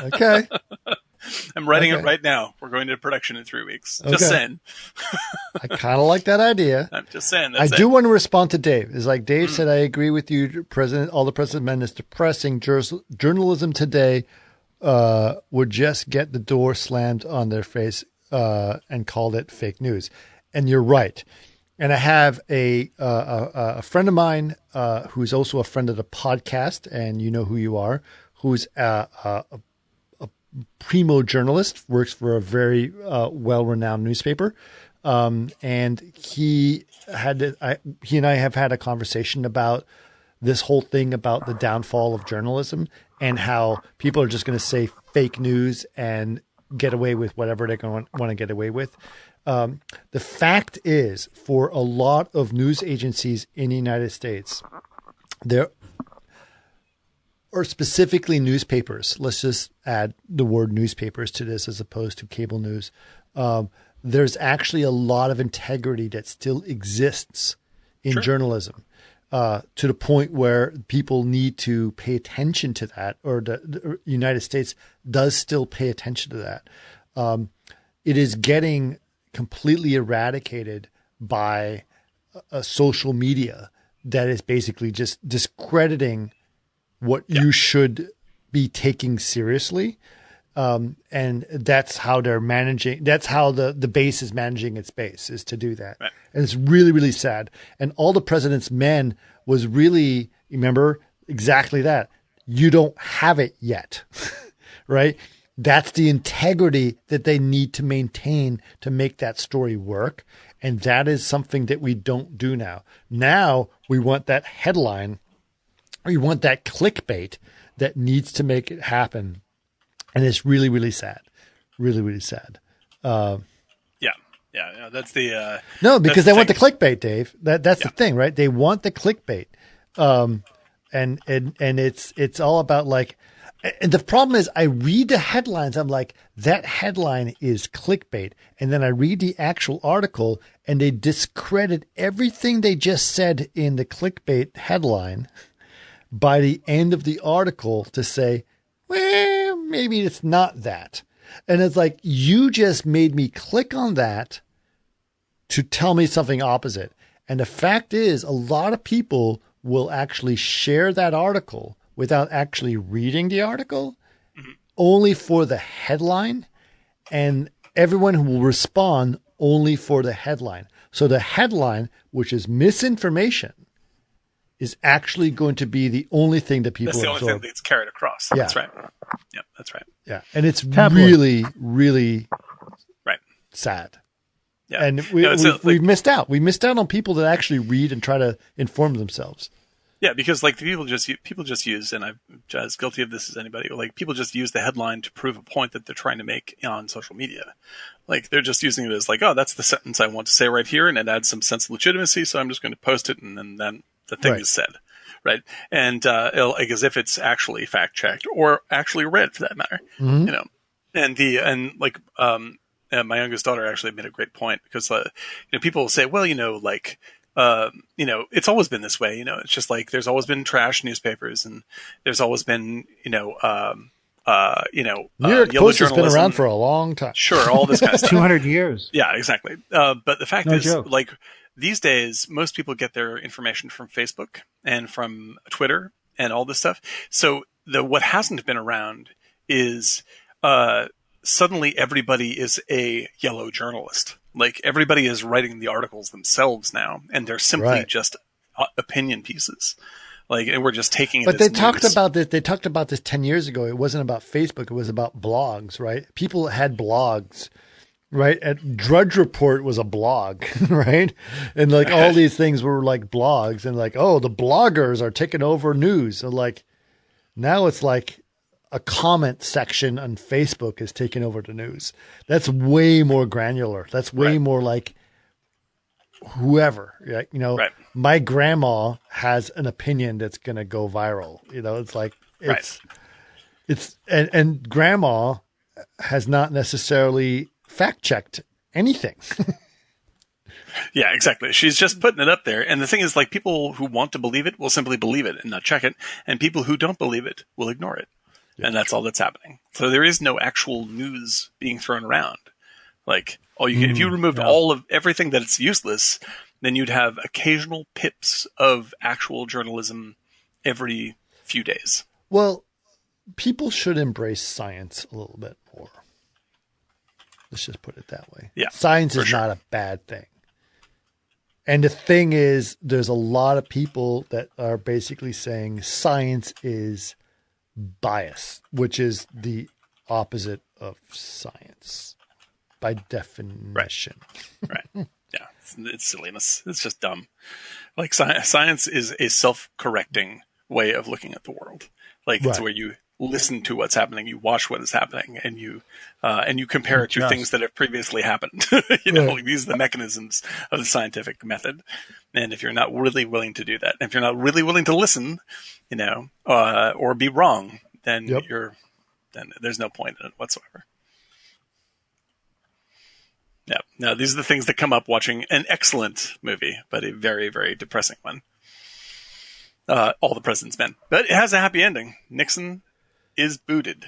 Okay. I'm writing Okay. it right now. We're going to production in three weeks. Okay. Just saying. (laughs) I kind of like that idea. (laughs) I'm just saying. I do it. want to respond to Dave. It's like Dave said, I agree with you. President, all the president men is depressing. Jurs- journalism today uh, would just get the door slammed on their face uh, and called it fake news. And you're right. And I have a uh, a, a friend of mine uh, who's also a friend of the podcast, and you know who you are, who's a, a, a primo journalist, works for a very uh, well renowned newspaper. Um, and he had I, he and I have had a conversation about this whole thing about the downfall of journalism and how people are just going to say fake news and get away with whatever going want to get away with. Um, the fact is, for a lot of news agencies in the United States, there or specifically newspapers. Let's just add the word newspapers to this as opposed to cable news. Um, there's actually a lot of integrity that still exists in journalism uh, to the point where people need to pay attention to that, or the, the United States does still pay attention to that. Um, it is getting completely eradicated by a social media that is basically just discrediting what you should be taking seriously. Um, and that's how they're managing. That's how the, the base is managing its base is to do that. Right. And it's really, really sad. And all the president's men was really, remember exactly that. You don't have it yet, (laughs) right? That's the integrity that they need to maintain to make that story work. And that is something that we don't do now. Now we want that headline we want that clickbait that needs to make it happen. And it's really, really sad. Really, really sad. Yeah, yeah, yeah. That's the. Uh, No, because they the want the clickbait, Dave. That that's the thing, right? They want the clickbait. Um and and and it's it's all about like and the problem is I read the headlines, I'm like, that headline is clickbait. And then I read the actual article and they discredit everything they just said in the clickbait headline by the end of the article to say, well, maybe it's not that. And it's like, you just made me click on that to tell me something opposite. And the fact is, a lot of people will actually share that article without actually reading the article, mm-hmm. only for the headline, and everyone who will respond only for the headline. So the headline, which is misinformation, is actually going to be the only thing that people that's the only absorb. thing that's carried across. Yeah. That's right. Yeah, that's right. Yeah, and it's Tabloid. really, really Right. sad. Yeah. And we, No, we, a- like- we've missed out. We missed out on people that actually read and try to inform themselves. Yeah, because like the people just people just use, and I'm as guilty of this as anybody. Like people just use the headline to prove a point that they're trying to make on social media. Like they're just using it as like, oh, that's the sentence I want to say right here, and it adds some sense of legitimacy. So I'm just going to post it, and then then the thing Right. is said, right? And uh, like as if it's actually fact checked or actually read for that matter, Mm-hmm. you know. And the and like um, uh, my youngest daughter actually made a great point because uh, you know people will say, well, you know, like uh, you know, it's always been this way. You know, it's just like there's always been trash newspapers, and there's always been, you know, um, uh, you know, New uh, York yellow Post has been around for a long time. sure, all this kind of (laughs) stuff. 200 years. Yeah, exactly. Uh, but the fact No is, joke. like these days, most people get their information from Facebook and from Twitter and all this stuff. So the what hasn't been around is uh, suddenly everybody is a yellow journalist. Like everybody is writing the articles themselves now, and they're simply Right. just uh, opinion pieces. Like, and we're just taking it. But they talked about this. They talked about this ten years ago. It wasn't about Facebook. It was about blogs, right? People had blogs, right? At Drudge Report was a blog, (laughs) right? And like all (laughs) these things were like blogs, and like oh, the bloggers are taking over news. So like now it's like a comment section on Facebook is taking over the news. That's way more granular. That's way Right. more like whoever. Right? You know, Right. my grandma has an opinion that's going to go viral. You know, it's like it's it's and and grandma has not necessarily fact checked anything. (laughs) Yeah, exactly. She's just putting it up there. And the thing is, like, people who want to believe it will simply believe it and not check it. And people who don't believe it will ignore it. And that's all that's happening. So there is no actual news being thrown around. Like, all you, if you hmm, removed all of everything that it's useless, then you'd have occasional pips of actual journalism every few days. Well, people should embrace science a little bit more. Let's just put it that way. Yeah, Science is sure. not a bad thing. And the thing is, there's a lot of people that are basically saying science is bias, which is the opposite of science by definition. right. Yeah, it's, it's silliness. It's just dumb. Like sci- science is a self-correcting way of looking at the world. Like it's where you listen to what's happening, you watch what is happening, and you uh, and you compare it to Adjust. things that have previously happened. (laughs) you know, Right. these are the mechanisms of the scientific method. And if you're not really willing to do that, if you're not really willing to listen, you know, uh, or be wrong, then Yep. you're then there's no point in it whatsoever. Yeah. Now these are the things that come up watching an excellent movie, but a very, very depressing one. Uh, All the President's Men. But it has a happy ending. Nixon is booted.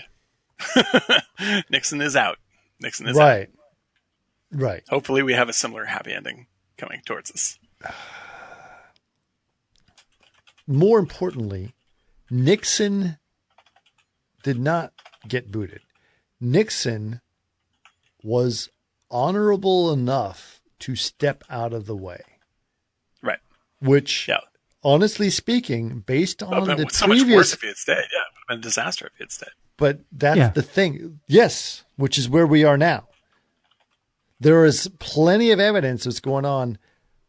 (laughs) Nixon is out. Nixon is out. Right. Right. Hopefully we have a similar happy ending coming towards us. more importantly, Nixon did not get booted. Nixon was honorable enough to step out of the way, Right. which, Yeah. honestly speaking, based on the so previous, if he had stayed. Yeah, it would have been a disaster if he had stayed. but that's Yeah. the thing. Yes, which is where we are now. There is plenty of evidence that's going on,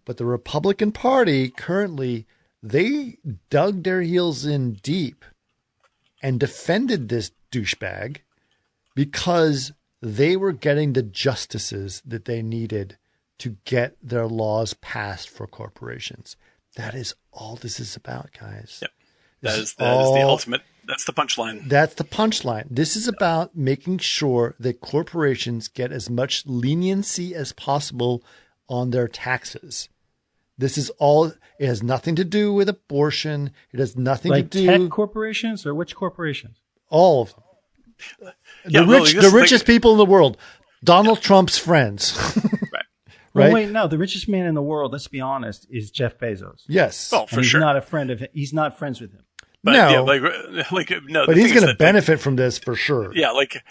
but the Republican Party currently they dug their heels in deep and defended this douchebag because they were getting the justices that they needed to get their laws passed for corporations. That is all this is about, guys. Yep. That This is is that is the ultimate. That's the punchline. That's the punchline. This is about making sure that corporations get as much leniency as possible on their taxes. This is all, it has nothing to do with abortion. It has nothing Like to do with tech corporations or which corporations? all of them. The Yeah, well, rich, this the is like- richest people in the world, Donald Trump's friends. (laughs) Right. Well, wait, no. The richest man in the world, let's be honest, is Jeff Bezos. yes. Oh, And for he's sure. not a friend of. He's not friends with him. But no. yeah, like like no. but he's going to that- benefit from this for sure. Yeah, like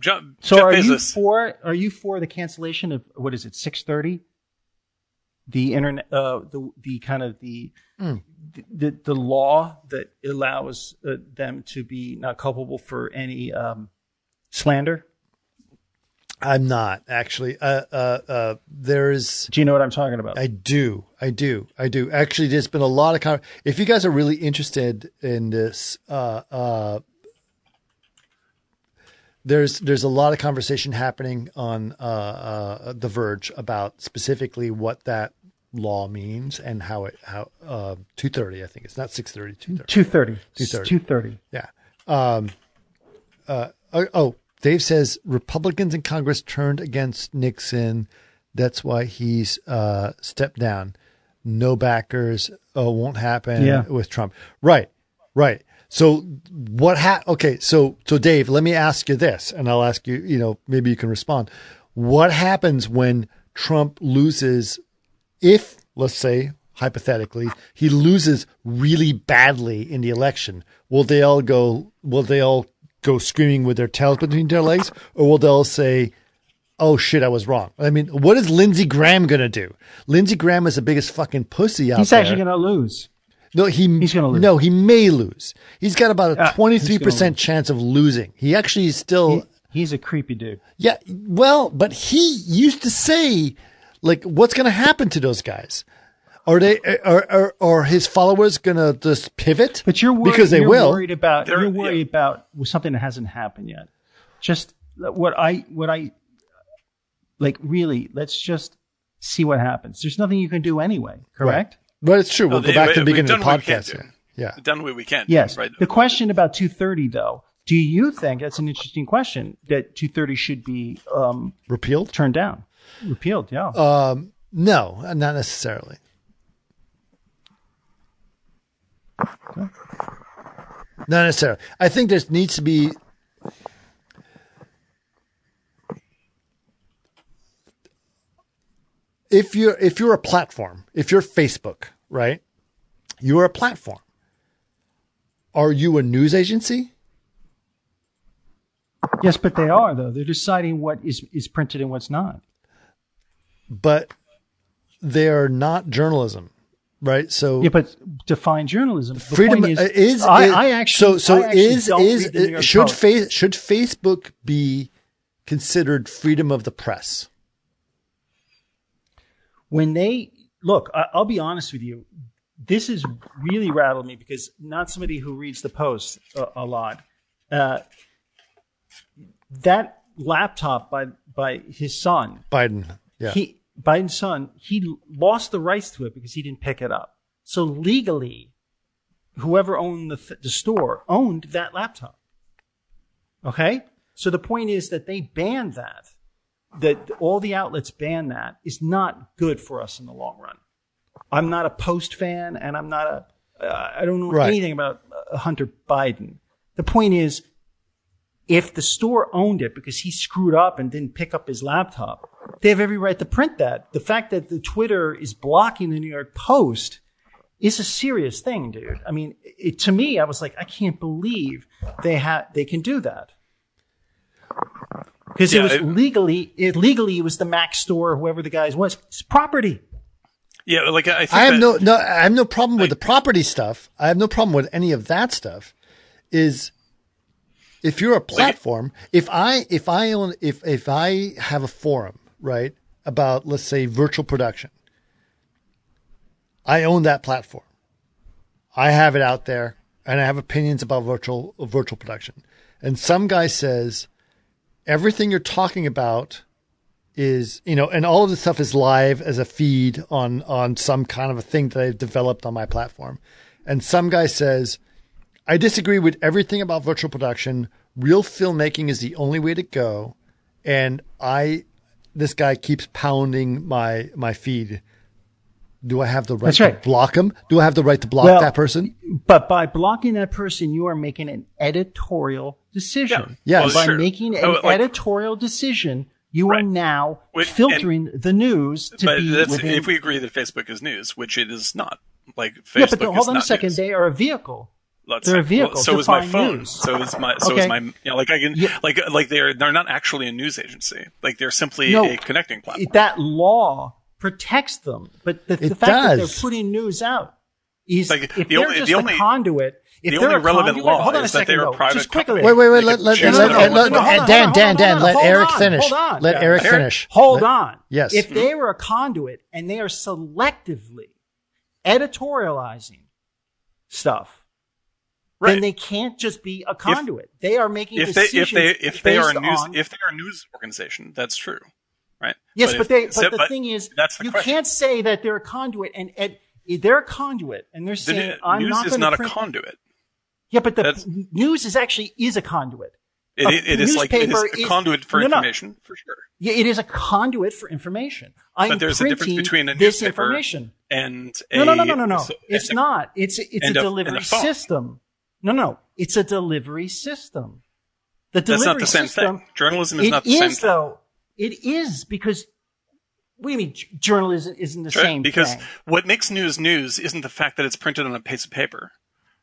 John, So Jeff are you for? Are you for the cancellation of what is it? Six thirty. The internet, uh, the the kind of the Hmm. the, the law that allows uh, them to be not culpable for any um, slander. I'm not actually. Uh, uh, uh, there's Do you know what I'm talking about? I do. I do. I do. Actually, there's been a lot of con- if you guys are really interested in this, uh, uh, there's there's a lot of conversation happening on uh, uh, The Verge about specifically what that law means and how it how uh, two thirty. I think it's not six thirty. Two thirty. Two thirty. 2:30. Two thirty. Yeah. Um, uh, oh, oh, Dave says Republicans in Congress turned against Nixon. That's why he's uh, stepped down. No backers. Oh, won't happen Yeah. with Trump. Right. Right. So what ha- okay, so so Dave, let me ask you this and I'll ask you, you know, maybe you can respond. What happens when Trump loses if let's say hypothetically he loses really badly in the election will they all go will they all go screaming with their tails between their legs or will they all say oh shit i was wrong i mean what is lindsey graham going to do lindsey graham is the biggest fucking pussy out He's there He's actually going to lose. no he he's gonna lose. no he may lose he's got about a Ah, he's 23% chance of losing he actually is still He- he's a creepy dude. yeah, well, but he used to say, like, what's going to happen to those guys? Are they are are, are his followers gonna just pivot? But you're worried, because they you're will. worried about They're- you're worried about something that hasn't happened yet. Just what I what I like. Really, let's just see what happens. There's nothing you can do anyway. Correct? But it's true. We'll No, go they- back to the beginning of the what podcast. do. here. Yeah. Done what we can. Yes. Right. The question about 230, though, do you think that's an interesting question that 230 should be um, Repealed? turned down, repealed? Yeah. Um, no, not necessarily. Not necessarily. I think there needs to be. If you're if you're a platform, if you're Facebook, right? You're a platform. Are you a news agency? yes, but they are though. They're deciding what is is printed and what's not. But they're not journalism, right? So Yeah, but define journalism. The freedom is, is, I, is- I actually so so actually is is read the New York should fa- should Facebook be considered freedom of the press? when they look, I, I'll be honest with you. This has really rattled me because not somebody who reads the post a, a lot. Uh, that laptop by by his son, Biden, yeah, he Biden's son, he lost the rights to it because he didn't pick it up. So legally, whoever owned the, th- the store owned that laptop. Okay, so the point is that they banned that. That all the outlets ban that is not good for us in the long run. I'm not a Post fan, and I'm not a. Uh, I don't know Right. anything about uh, Hunter Biden. The point is, if the store owned it because he screwed up and didn't pick up his laptop, they have every right to print that. The fact that the Twitter is blocking the New York Post is a serious thing, dude. I mean, it, to me, I was like, I can't believe they have they can do that because Yeah, it was it- legally it legally it was the Mac store, whoever the guys was, it's property. Yeah, like I think I have that- no no I have no problem with the property stuff. I have no problem with any of that stuff. Is if you're a platform, if I if I own if if I have a forum, right, about let's say virtual production. I own that platform. I have it out there and I have opinions about virtual virtual production. And some guy says everything you're talking about is you know and all of this stuff is live as a feed on on some kind of a thing that I've developed on my platform. And some guy says I disagree with everything about virtual production. Real filmmaking is the only way to go. And I, this guy keeps pounding my, my feed. Do I have the right That's to right. block him? Do I have the right to block Well, that person? But by blocking that person, you are making an editorial decision. Yeah. Yes. By Sure. making oh, an Oh, like- editorial decision, you are now Wait, filtering the news to but be that's within. if we agree that Facebook is news, which it is not. Like Facebook yeah, but is hold on a second. news. They are a vehicle. Let's They're a say- vehicle so is my phone. news. So is my. So Okay. is my. You know, like I can. Yeah. Like like they're they're not actually a news agency. Like they're simply No. a connecting platform. That law protects them, but the, the It fact that they're putting news out is Like, if the they're only- just the a only- conduit. If the only relevant conduit, law hold on a is that second, they're a though, private just quickly. company. Wait, wait, wait. They Let, can let, let, let, let, what on, Dan, on, Dan, hold Dan, on, let Eric on, finish. hold on. Let Yeah. Eric Eric, finish. Hold Let- on. Yes. If they were a conduit and they are selectively editorializing stuff, Right. then they can't just be a conduit. they are making if they if decisions they if they are a news on- if they are a news organization, that's true, right? yes, but, if- they. But the thing is, that's the you question. can't say that they're a conduit and. and they're a conduit, and they're saying, nu- "I'm news not is not to a conduit. yeah, but the That's- news is actually is a conduit. It, it- it is like it is a is- conduit for No, no. information for sure. Yeah, it is a conduit for information. I'm But there's a difference between a newspaper information. and a No, no, no, no, no, no. so- It's not. It's it's a a- delivery a system. No, no. It's a delivery system. The That's delivery not the same system. thing. Journalism is not the same is, thing. though. It is because. What do you mean? Journalism isn't the Right? same because thing. what makes news news isn't the fact that it's printed on a piece of paper,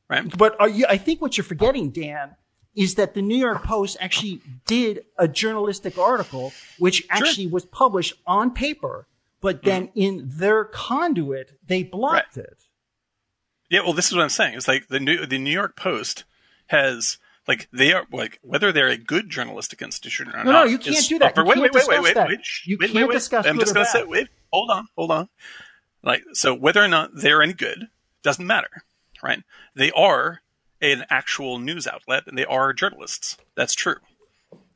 right? But are you, I think what you're forgetting, Dan, is that the New York Post actually did a journalistic article, which actually was published on paper, but then Mm-hmm. in their conduit, they blocked it. Yeah, well, this is what I'm saying. It's like the New the New York Post has like they are like whether they're a good journalistic institution or No, not. no, you can't do that. for- wait, wait, wait, wait, wait, wait, You wait, can't wait, discuss I'm just gonna say, wait, hold on, hold on. Like, so whether or not they're any good doesn't matter, right? They are an actual news outlet and they are journalists. That's true.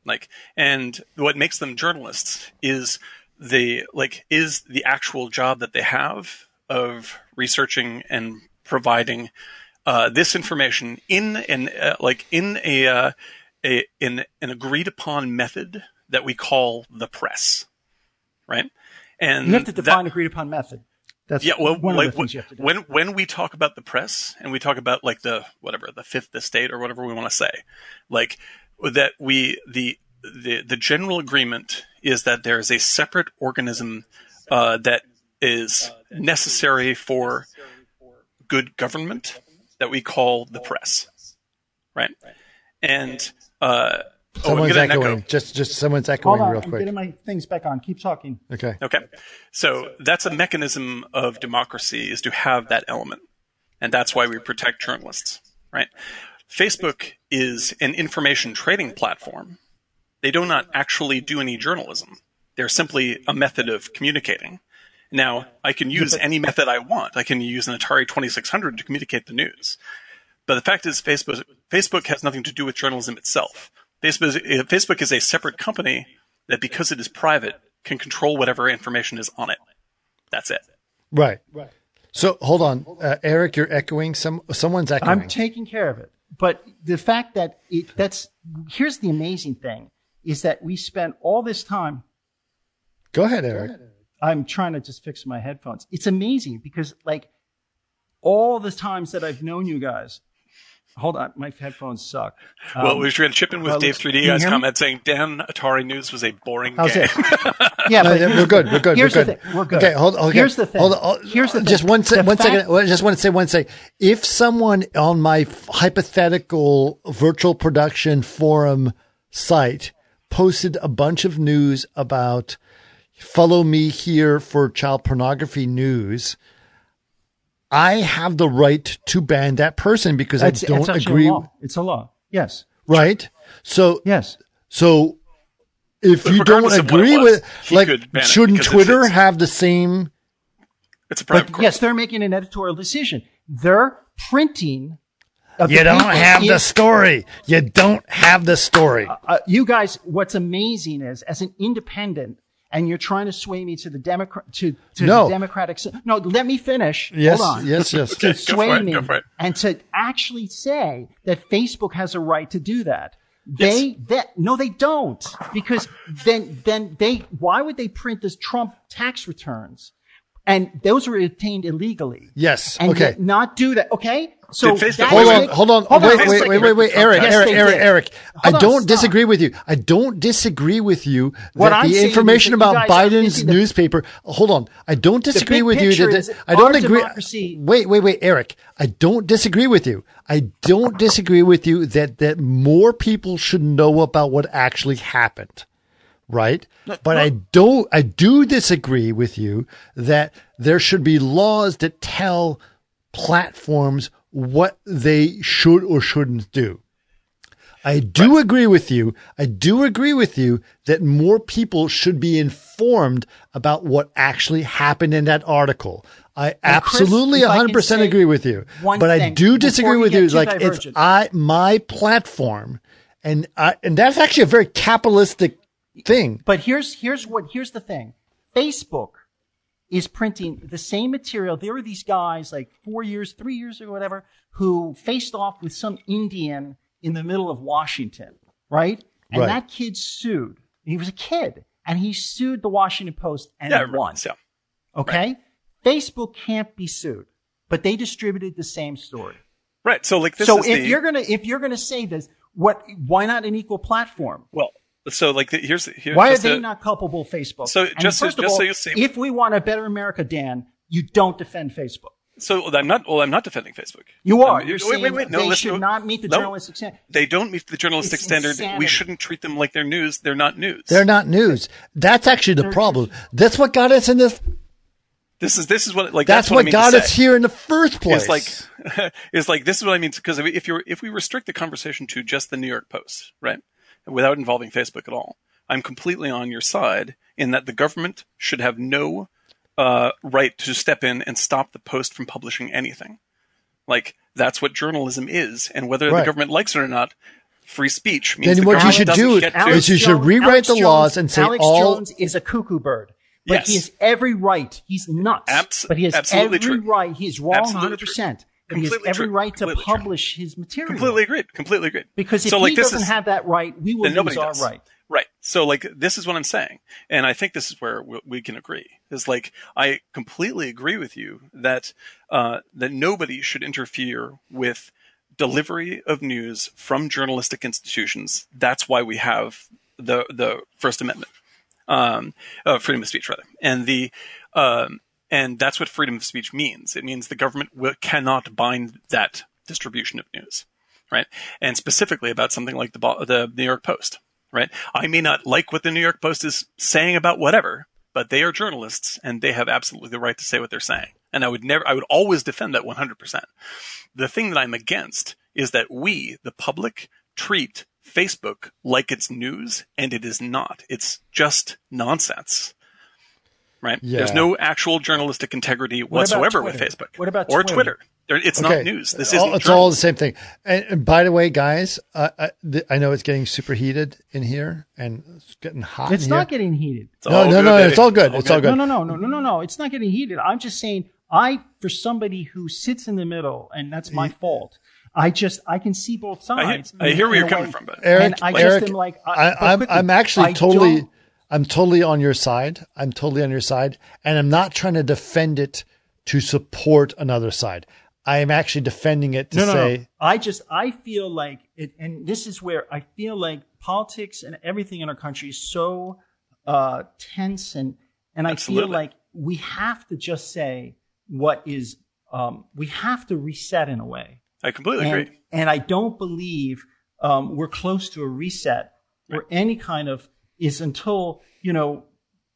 Like, and what makes them journalists is the, like, is the actual job that they have of researching and providing, uh, this information in an, uh, like, in a, uh, a, in an agreed upon method that we call the press, right? And You have to that- define agreed upon method. That's yeah, well, one like, of the you have to when when we talk about the press and we talk about like the whatever the fifth estate or whatever we want to say, like that we the the the general agreement is that there is a separate organism uh, that is necessary for good government that we call the press, right? And uh, oh, I'm Someone's getting an echoing. echo. Just, just someone's Hold echoing on, real I'm quick. getting my things back on. Keep talking. Okay. Okay. So that's a mechanism of democracy is to have that element. And that's why we protect journalists, right? Facebook is an information trading platform. They do not actually do any journalism. They're simply a method of communicating. Now, I can use any method I want. I can use an Atari 2600 to communicate the news. But the fact is, Facebook, Facebook has nothing to do with journalism itself. Facebook, is- Facebook is a separate company that, because it is private, can control whatever information is on it. That's it. Right. Right. So hold on, uh, Eric, you're echoing. Some someone's echoing. I'm taking care of it. But the fact that it, that's here's the amazing thing is that we spent all this time. Go ahead, Eric. I'm trying to just fix my headphones. It's amazing because like all the times that I've known you guys. Hold on, my headphones suck. well, Um, we to chip in with well, Dave 3D guy's comment saying, Dan, Atari News was a boring How's game. it? (laughs) Yeah, No, but yeah, we're good. We're good. Here's we're the good. thing. We're good. Okay, hold. Okay. Here's the thing. Hold on. Here's the thing. Just one, sec- The one fact- second. I just want to say one second. If someone on my hypothetical virtual production forum site posted a bunch of news about follow me here for child pornography news, I have the right to ban that person because It's, I don't it's agree. a law. It's a law. Yes. Right? So Yes. so if But you don't regardless of what it agree was, with like could ban it shouldn't because it's Twitter have the same It's a private But yes, they're making an editorial decision. They're printing. You don't paper have the story. You don't have the story. uh, you guys, what's amazing is as an independent, and you're trying to sway me to the Democrat to, to No. the Democratic. s- No, let me finish. Yes, Hold on. yes, yes. (laughs) To Okay, go sway for it, me go for it. and to actually say that Facebook has a right to do that. They that no, they don't because then then they why would they print this Trump tax returns? And those were obtained illegally. Yes. And okay. yet not do that. Okay. So Did Facebook- Hold wait, on, hold on. Hold wait, on, wait, hold wait, wait, wait, Eric, Yes, Eric, Eric, did. Eric. I Hold on, don't stop. disagree with you. I don't disagree with you What that I'm the information about Biden's newspaper. Hold on. I don't disagree with you. picture That, is I don't our agree. democracy- Wait, wait, wait, Eric. I don't disagree with you. I don't disagree with you that that more people should know about what actually happened. Right? But I don't, I do disagree with you that there should be laws that tell platforms what they should or shouldn't do. I do agree with you. I do agree with you that more people should be informed about what actually happened in that article. I absolutely if I can 100% agree with you. But I do disagree with you. too Like it's. I my platform and I, and that's actually a very capitalistic thing. But here's here's what here's the thing. Facebook is printing the same material. There were these guys like four years, three years ago, whatever, who faced off with some Indian in the middle of Washington, right? And Right. that kid sued. He was a kid, and he sued the Washington Post and Yeah, won. So. yeah. Okay, Facebook can't be sued, but they distributed the same story. Right. So like this so is if the, you're gonna if you're gonna say this, what? Why not an equal platform? well, so like the, here's here, Why are they to- not culpable, Facebook? So And just so- first of just all, so you see- if we want a better America, Dan, you don't defend Facebook. So I'm not. Well, I'm not defending Facebook. You are. Um, You're wait, wait, wait. No, they listen. should not meet the no, journalistic standard. They don't meet the journalistic It's standard. insanity. We shouldn't treat them like they're news. They're not news. They're not news. That's actually the problem. That's what got us in this. This is this is what like That's, that's, what, what, I mean got us here in the first place. It's like (laughs) it's like this is what I mean because if you're if we restrict the conversation to just the New York Post, right, without involving Facebook at all, I'm completely on your side in that the government should have no uh, right to step in and stop the post from publishing anything. Like that's what journalism is, and whether Right. the government likes it or not, free speech means Then the what you should do get to- Alex- is you should rewrite Alex the Jones- laws and say Alex all- Jones is a cuckoo bird. But Yes. he has every right. He's nuts. Abs- but he has absolutely every true. right. He's wrong Absolutely 100%. But he has every true. right to Completely true. publish his material. completely agreed. Completely agreed. Because if so, he like, this doesn't is, have that right, we will lose our does. right. Right. So, like, this is what I'm saying, and I think this is where we, we can agree. Is like, I completely agree with you that uh, that nobody should interfere with delivery of news from journalistic institutions. That's why we have the the First Amendment, um, uh, freedom of speech, rather, and the um, and that's what freedom of speech means. It means the government will, cannot bind that distribution of news, right? And specifically about something like the the New York Post, right? I may not like what the New York Post is saying about whatever, but they are journalists and they have absolutely the right to say what they're saying. And I would never, I would always defend that 100%. The thing that I'm against is that we, the public, treat Facebook like it's news and it is not. It's just nonsense. Right? Yeah. There's no actual journalistic integrity about whatsoever with Facebook. What about or Twitter? Twitter? It's Okay. not news. This isn't it's all the same thing. And, and by the way, guys, uh, I, th- I know it's getting super heated in here and it's getting hot. It's in not here. getting heated. It's No, all no, good, no, baby. it's all good. It's all good. No, no, no, no, no, no, no. It's not getting heated. I'm just saying, I, for somebody who sits in the middle, and that's my fault. I just, I can see both sides. I hear where you're coming way- from, but Eric, and I just Eric, am like, I, I, I'm, quickly, I'm actually I totally, don't- I'm totally on your side. I'm totally on your side, and I'm not trying to defend it to support another side. I am actually defending it to no, no, say, no. I just I feel like it, and this is where I feel like politics and everything in our country is so uh, tense, and and I feel like we have to just say what is. Um, we have to reset in a way, I completely and, agree. and I don't believe um, we're close to a reset or any kind of is until you know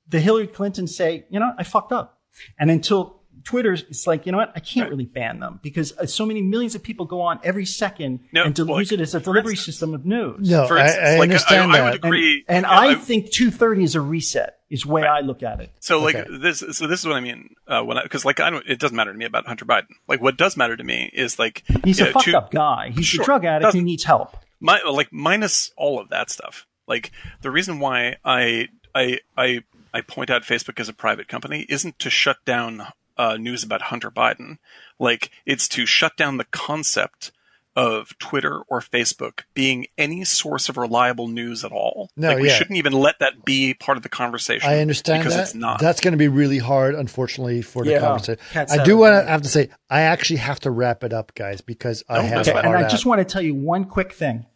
the Hillary Clinton say, you know, I fucked up, and until Twitter's, it's like, you know what, I can't really ban them because uh, so many millions of people go on every second No, and to well, use it as a delivery instance- system of news. no, For I, instance, I like, understand I, that. I would agree. And Yeah, I think 230 is a reset, is the way I look at it. So like Okay. this, so this is what I mean uh, when I because like I don't, it doesn't matter to me about Hunter Biden. Like what does matter to me is like He's a know, fucked to- up guy. He's Sure, a drug addict doesn't- who needs help. my like minus all of that stuff. Like the reason why I I I I point out Facebook as a private company isn't to shut down uh, news about Hunter Biden. Like it's to shut down the concept of Twitter or Facebook being any source of reliable news at all. No, like we yeah. shouldn't even let that be part of the conversation. I understand because that. it's not. That's going to be really hard, unfortunately, for the Yeah. conversation. Cat's I do want to have to say, I actually have to wrap it up, guys, because I have that's a fine. and I just want to tell you one quick thing.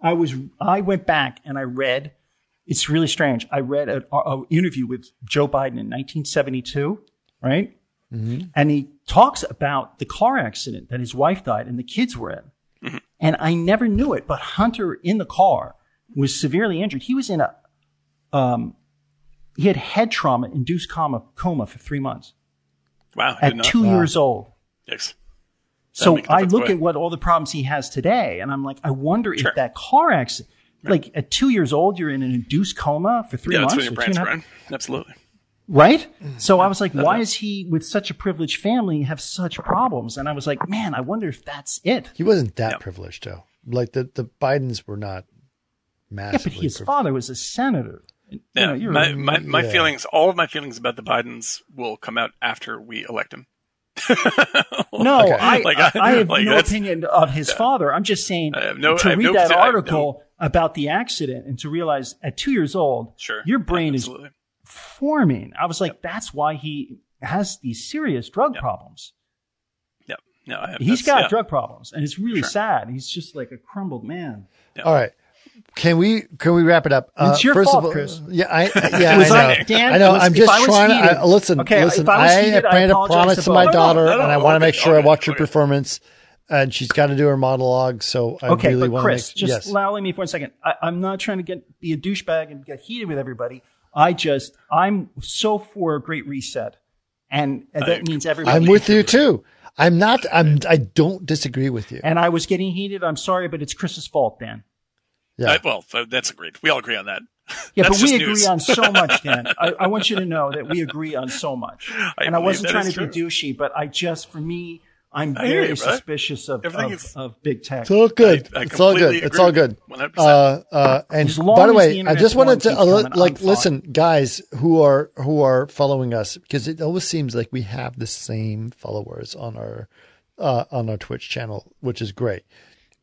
I was I went back and I read. It's really strange. I read an interview with Joe Biden in 1972, right? And he talks about the car accident that his wife died and the kids were in. And I never knew it, but Hunter in the car was severely injured. He was in a, um, he had head trauma induced coma, coma for three months wow. At not- two years old. Yikes. So I look boy. at what all the problems he has today, and I'm like, I wonder Sure. if that car accident, like at two years old, you're in an induced coma for three Yeah, that's months, when your or two brain's a half- growing. Absolutely. right? So I was like, why is he with such a privileged family have such problems? And I was like, man, I wonder if that's it. He wasn't that Yeah. privileged, though. Like the, the Bidens were not Yeah, but his privileged. father was a senator. And, you Yeah, know, you're my, my, my yeah. feelings, all of my feelings about the Bidens will come out after we elect him. No, (laughs) Okay. I, Like, I, I have like, no opinion of his father. I'm just saying no- to read no that posi- I have article about the accident and to realize at two years old, Sure. your brain is forming. I was like, that's why he has these serious drug problems. Yeah. No, I have, He's that's- got yeah. drug problems, and it's really Sure. sad. He's just like a crumbled man. All right. Can we can we wrap it up? Uh, It's your first fault, of all, Chris. Yeah, I (laughs) yeah, Was I I- know. Dan, I know. was- I'm just trying heated- to I, listen. Okay, listen. if I heated, I made a promise to to my both. daughter, No, no, and I no, want to make sure I watch her okay. performance. And she's got to do her monologue, so I Okay, really but want Chris, to make just yes. allow me for one second. I, I'm not trying to get be a douchebag and get heated with everybody. I just I'm so for a great reset, and that means everybody. I'm with you too. I'm not. I'm. I don't disagree with you. And I was getting heated. I'm sorry, but it's Chris's fault, Dan. Yeah. I- well, that's agreed. We all agree on that. (laughs) Yeah, That's but we agree news. on so much, (laughs) Dan. I, I want you to know that we agree on so much. (laughs) I and I wasn't trying is to be douchey, but I just, for me, I'm very you, suspicious of, of, is- of big tech. It's all good. I it's all good. It's all good. Uh, uh, and by the way, the I just wanted to porn keeps uh, coming, like I'm fine. listen, guys who are who are following us because it always seems like we have the same followers on our uh, on our Twitch channel, which is great.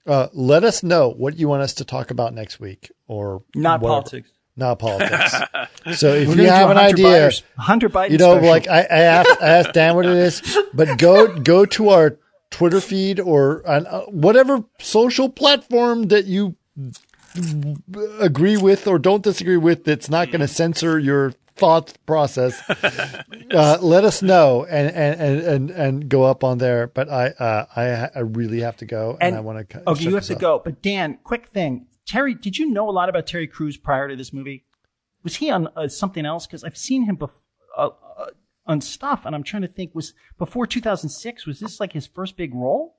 Uh, let us know what you want us to talk about next week, or Not whatever. politics. Not politics. (laughs) so if We're you have an Hunter idea, Biden- Hunter Biden you know, special. like I, I asked, I asked Dan what it is, but go go to our Twitter feed or on, uh, whatever social platform that you agree with or don't disagree with. That's not going to censor your thought process. (laughs) uh, let us know and, and, and, and, and go up on there. But I uh, I, I really have to go and, I want to. Okay, you have to go. But Dan, quick thing. Terry, did you know a lot about Terry Crews prior to this movie? Was he on uh, something else? Because I've seen him bef- uh, uh, on stuff, and I'm trying to think. Was before 2006? Was this like his first big role?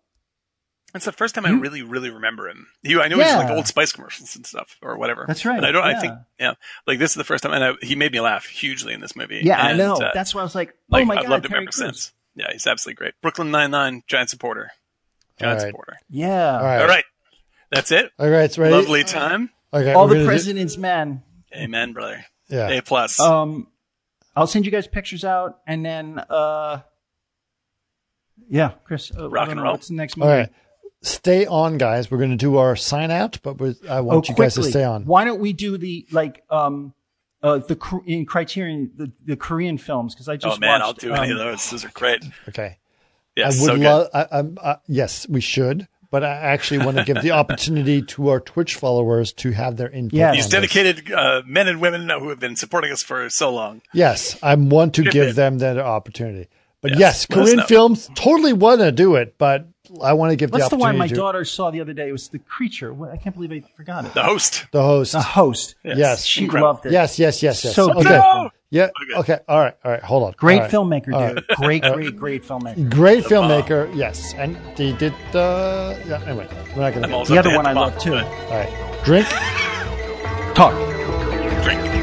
It's the first time I really, really remember him. He, I know he's like Old Spice commercials and stuff or whatever. That's right, And I don't. I think yeah, like this is the first time, and I, he made me laugh hugely in this movie. Yeah, I know. uh, That's why I was like, oh like my I've god, loved him ever Crews. since. Yeah, he's absolutely great. Brooklyn Nine Nine, giant supporter, giant All right. supporter. Yeah, All right. All right, that's it. All right. It's ready. Lovely time. Okay. all the gonna do- president's men. Amen, brother. yeah. A plus. Um, I'll send you guys pictures out, and then uh, yeah, Chris, uh, Rock and know, roll. What's the next All movie? right. Stay on, guys. We're going to do our sign out, but we're, I Oh, want you guys to stay on. Why don't we do the like um uh the Kor- in Criterion the, the Korean films because I just oh man, I'll watched, do any of um, those. Those are great. Okay. Yeah, I so would good. love. I, I'm, uh, yes, we should, but I actually want to give the opportunity to our Twitch followers to have their input. Yeah, These dedicated uh, men and women who have been supporting us for so long. Yes, I want to Chip give them that opportunity. But Yes, yes, Korean films totally want to do it, but I want to give up. What's the the one my to daughter saw the other day? It was the creature. I can't believe I forgot it. The host. the host. The host. Yes. she Incredible. loved it. Yes, yes, yes, yes. So okay. beautiful. Yeah. Okay. Okay. All right. All right. Hold on. Great All right. filmmaker, All dude. Great, great, great filmmaker. Great filmmaker. Yes, and he did. Uh, yeah. Anyway, we're not going to. always The other one I love too. All right. Drink. Talk. Drink.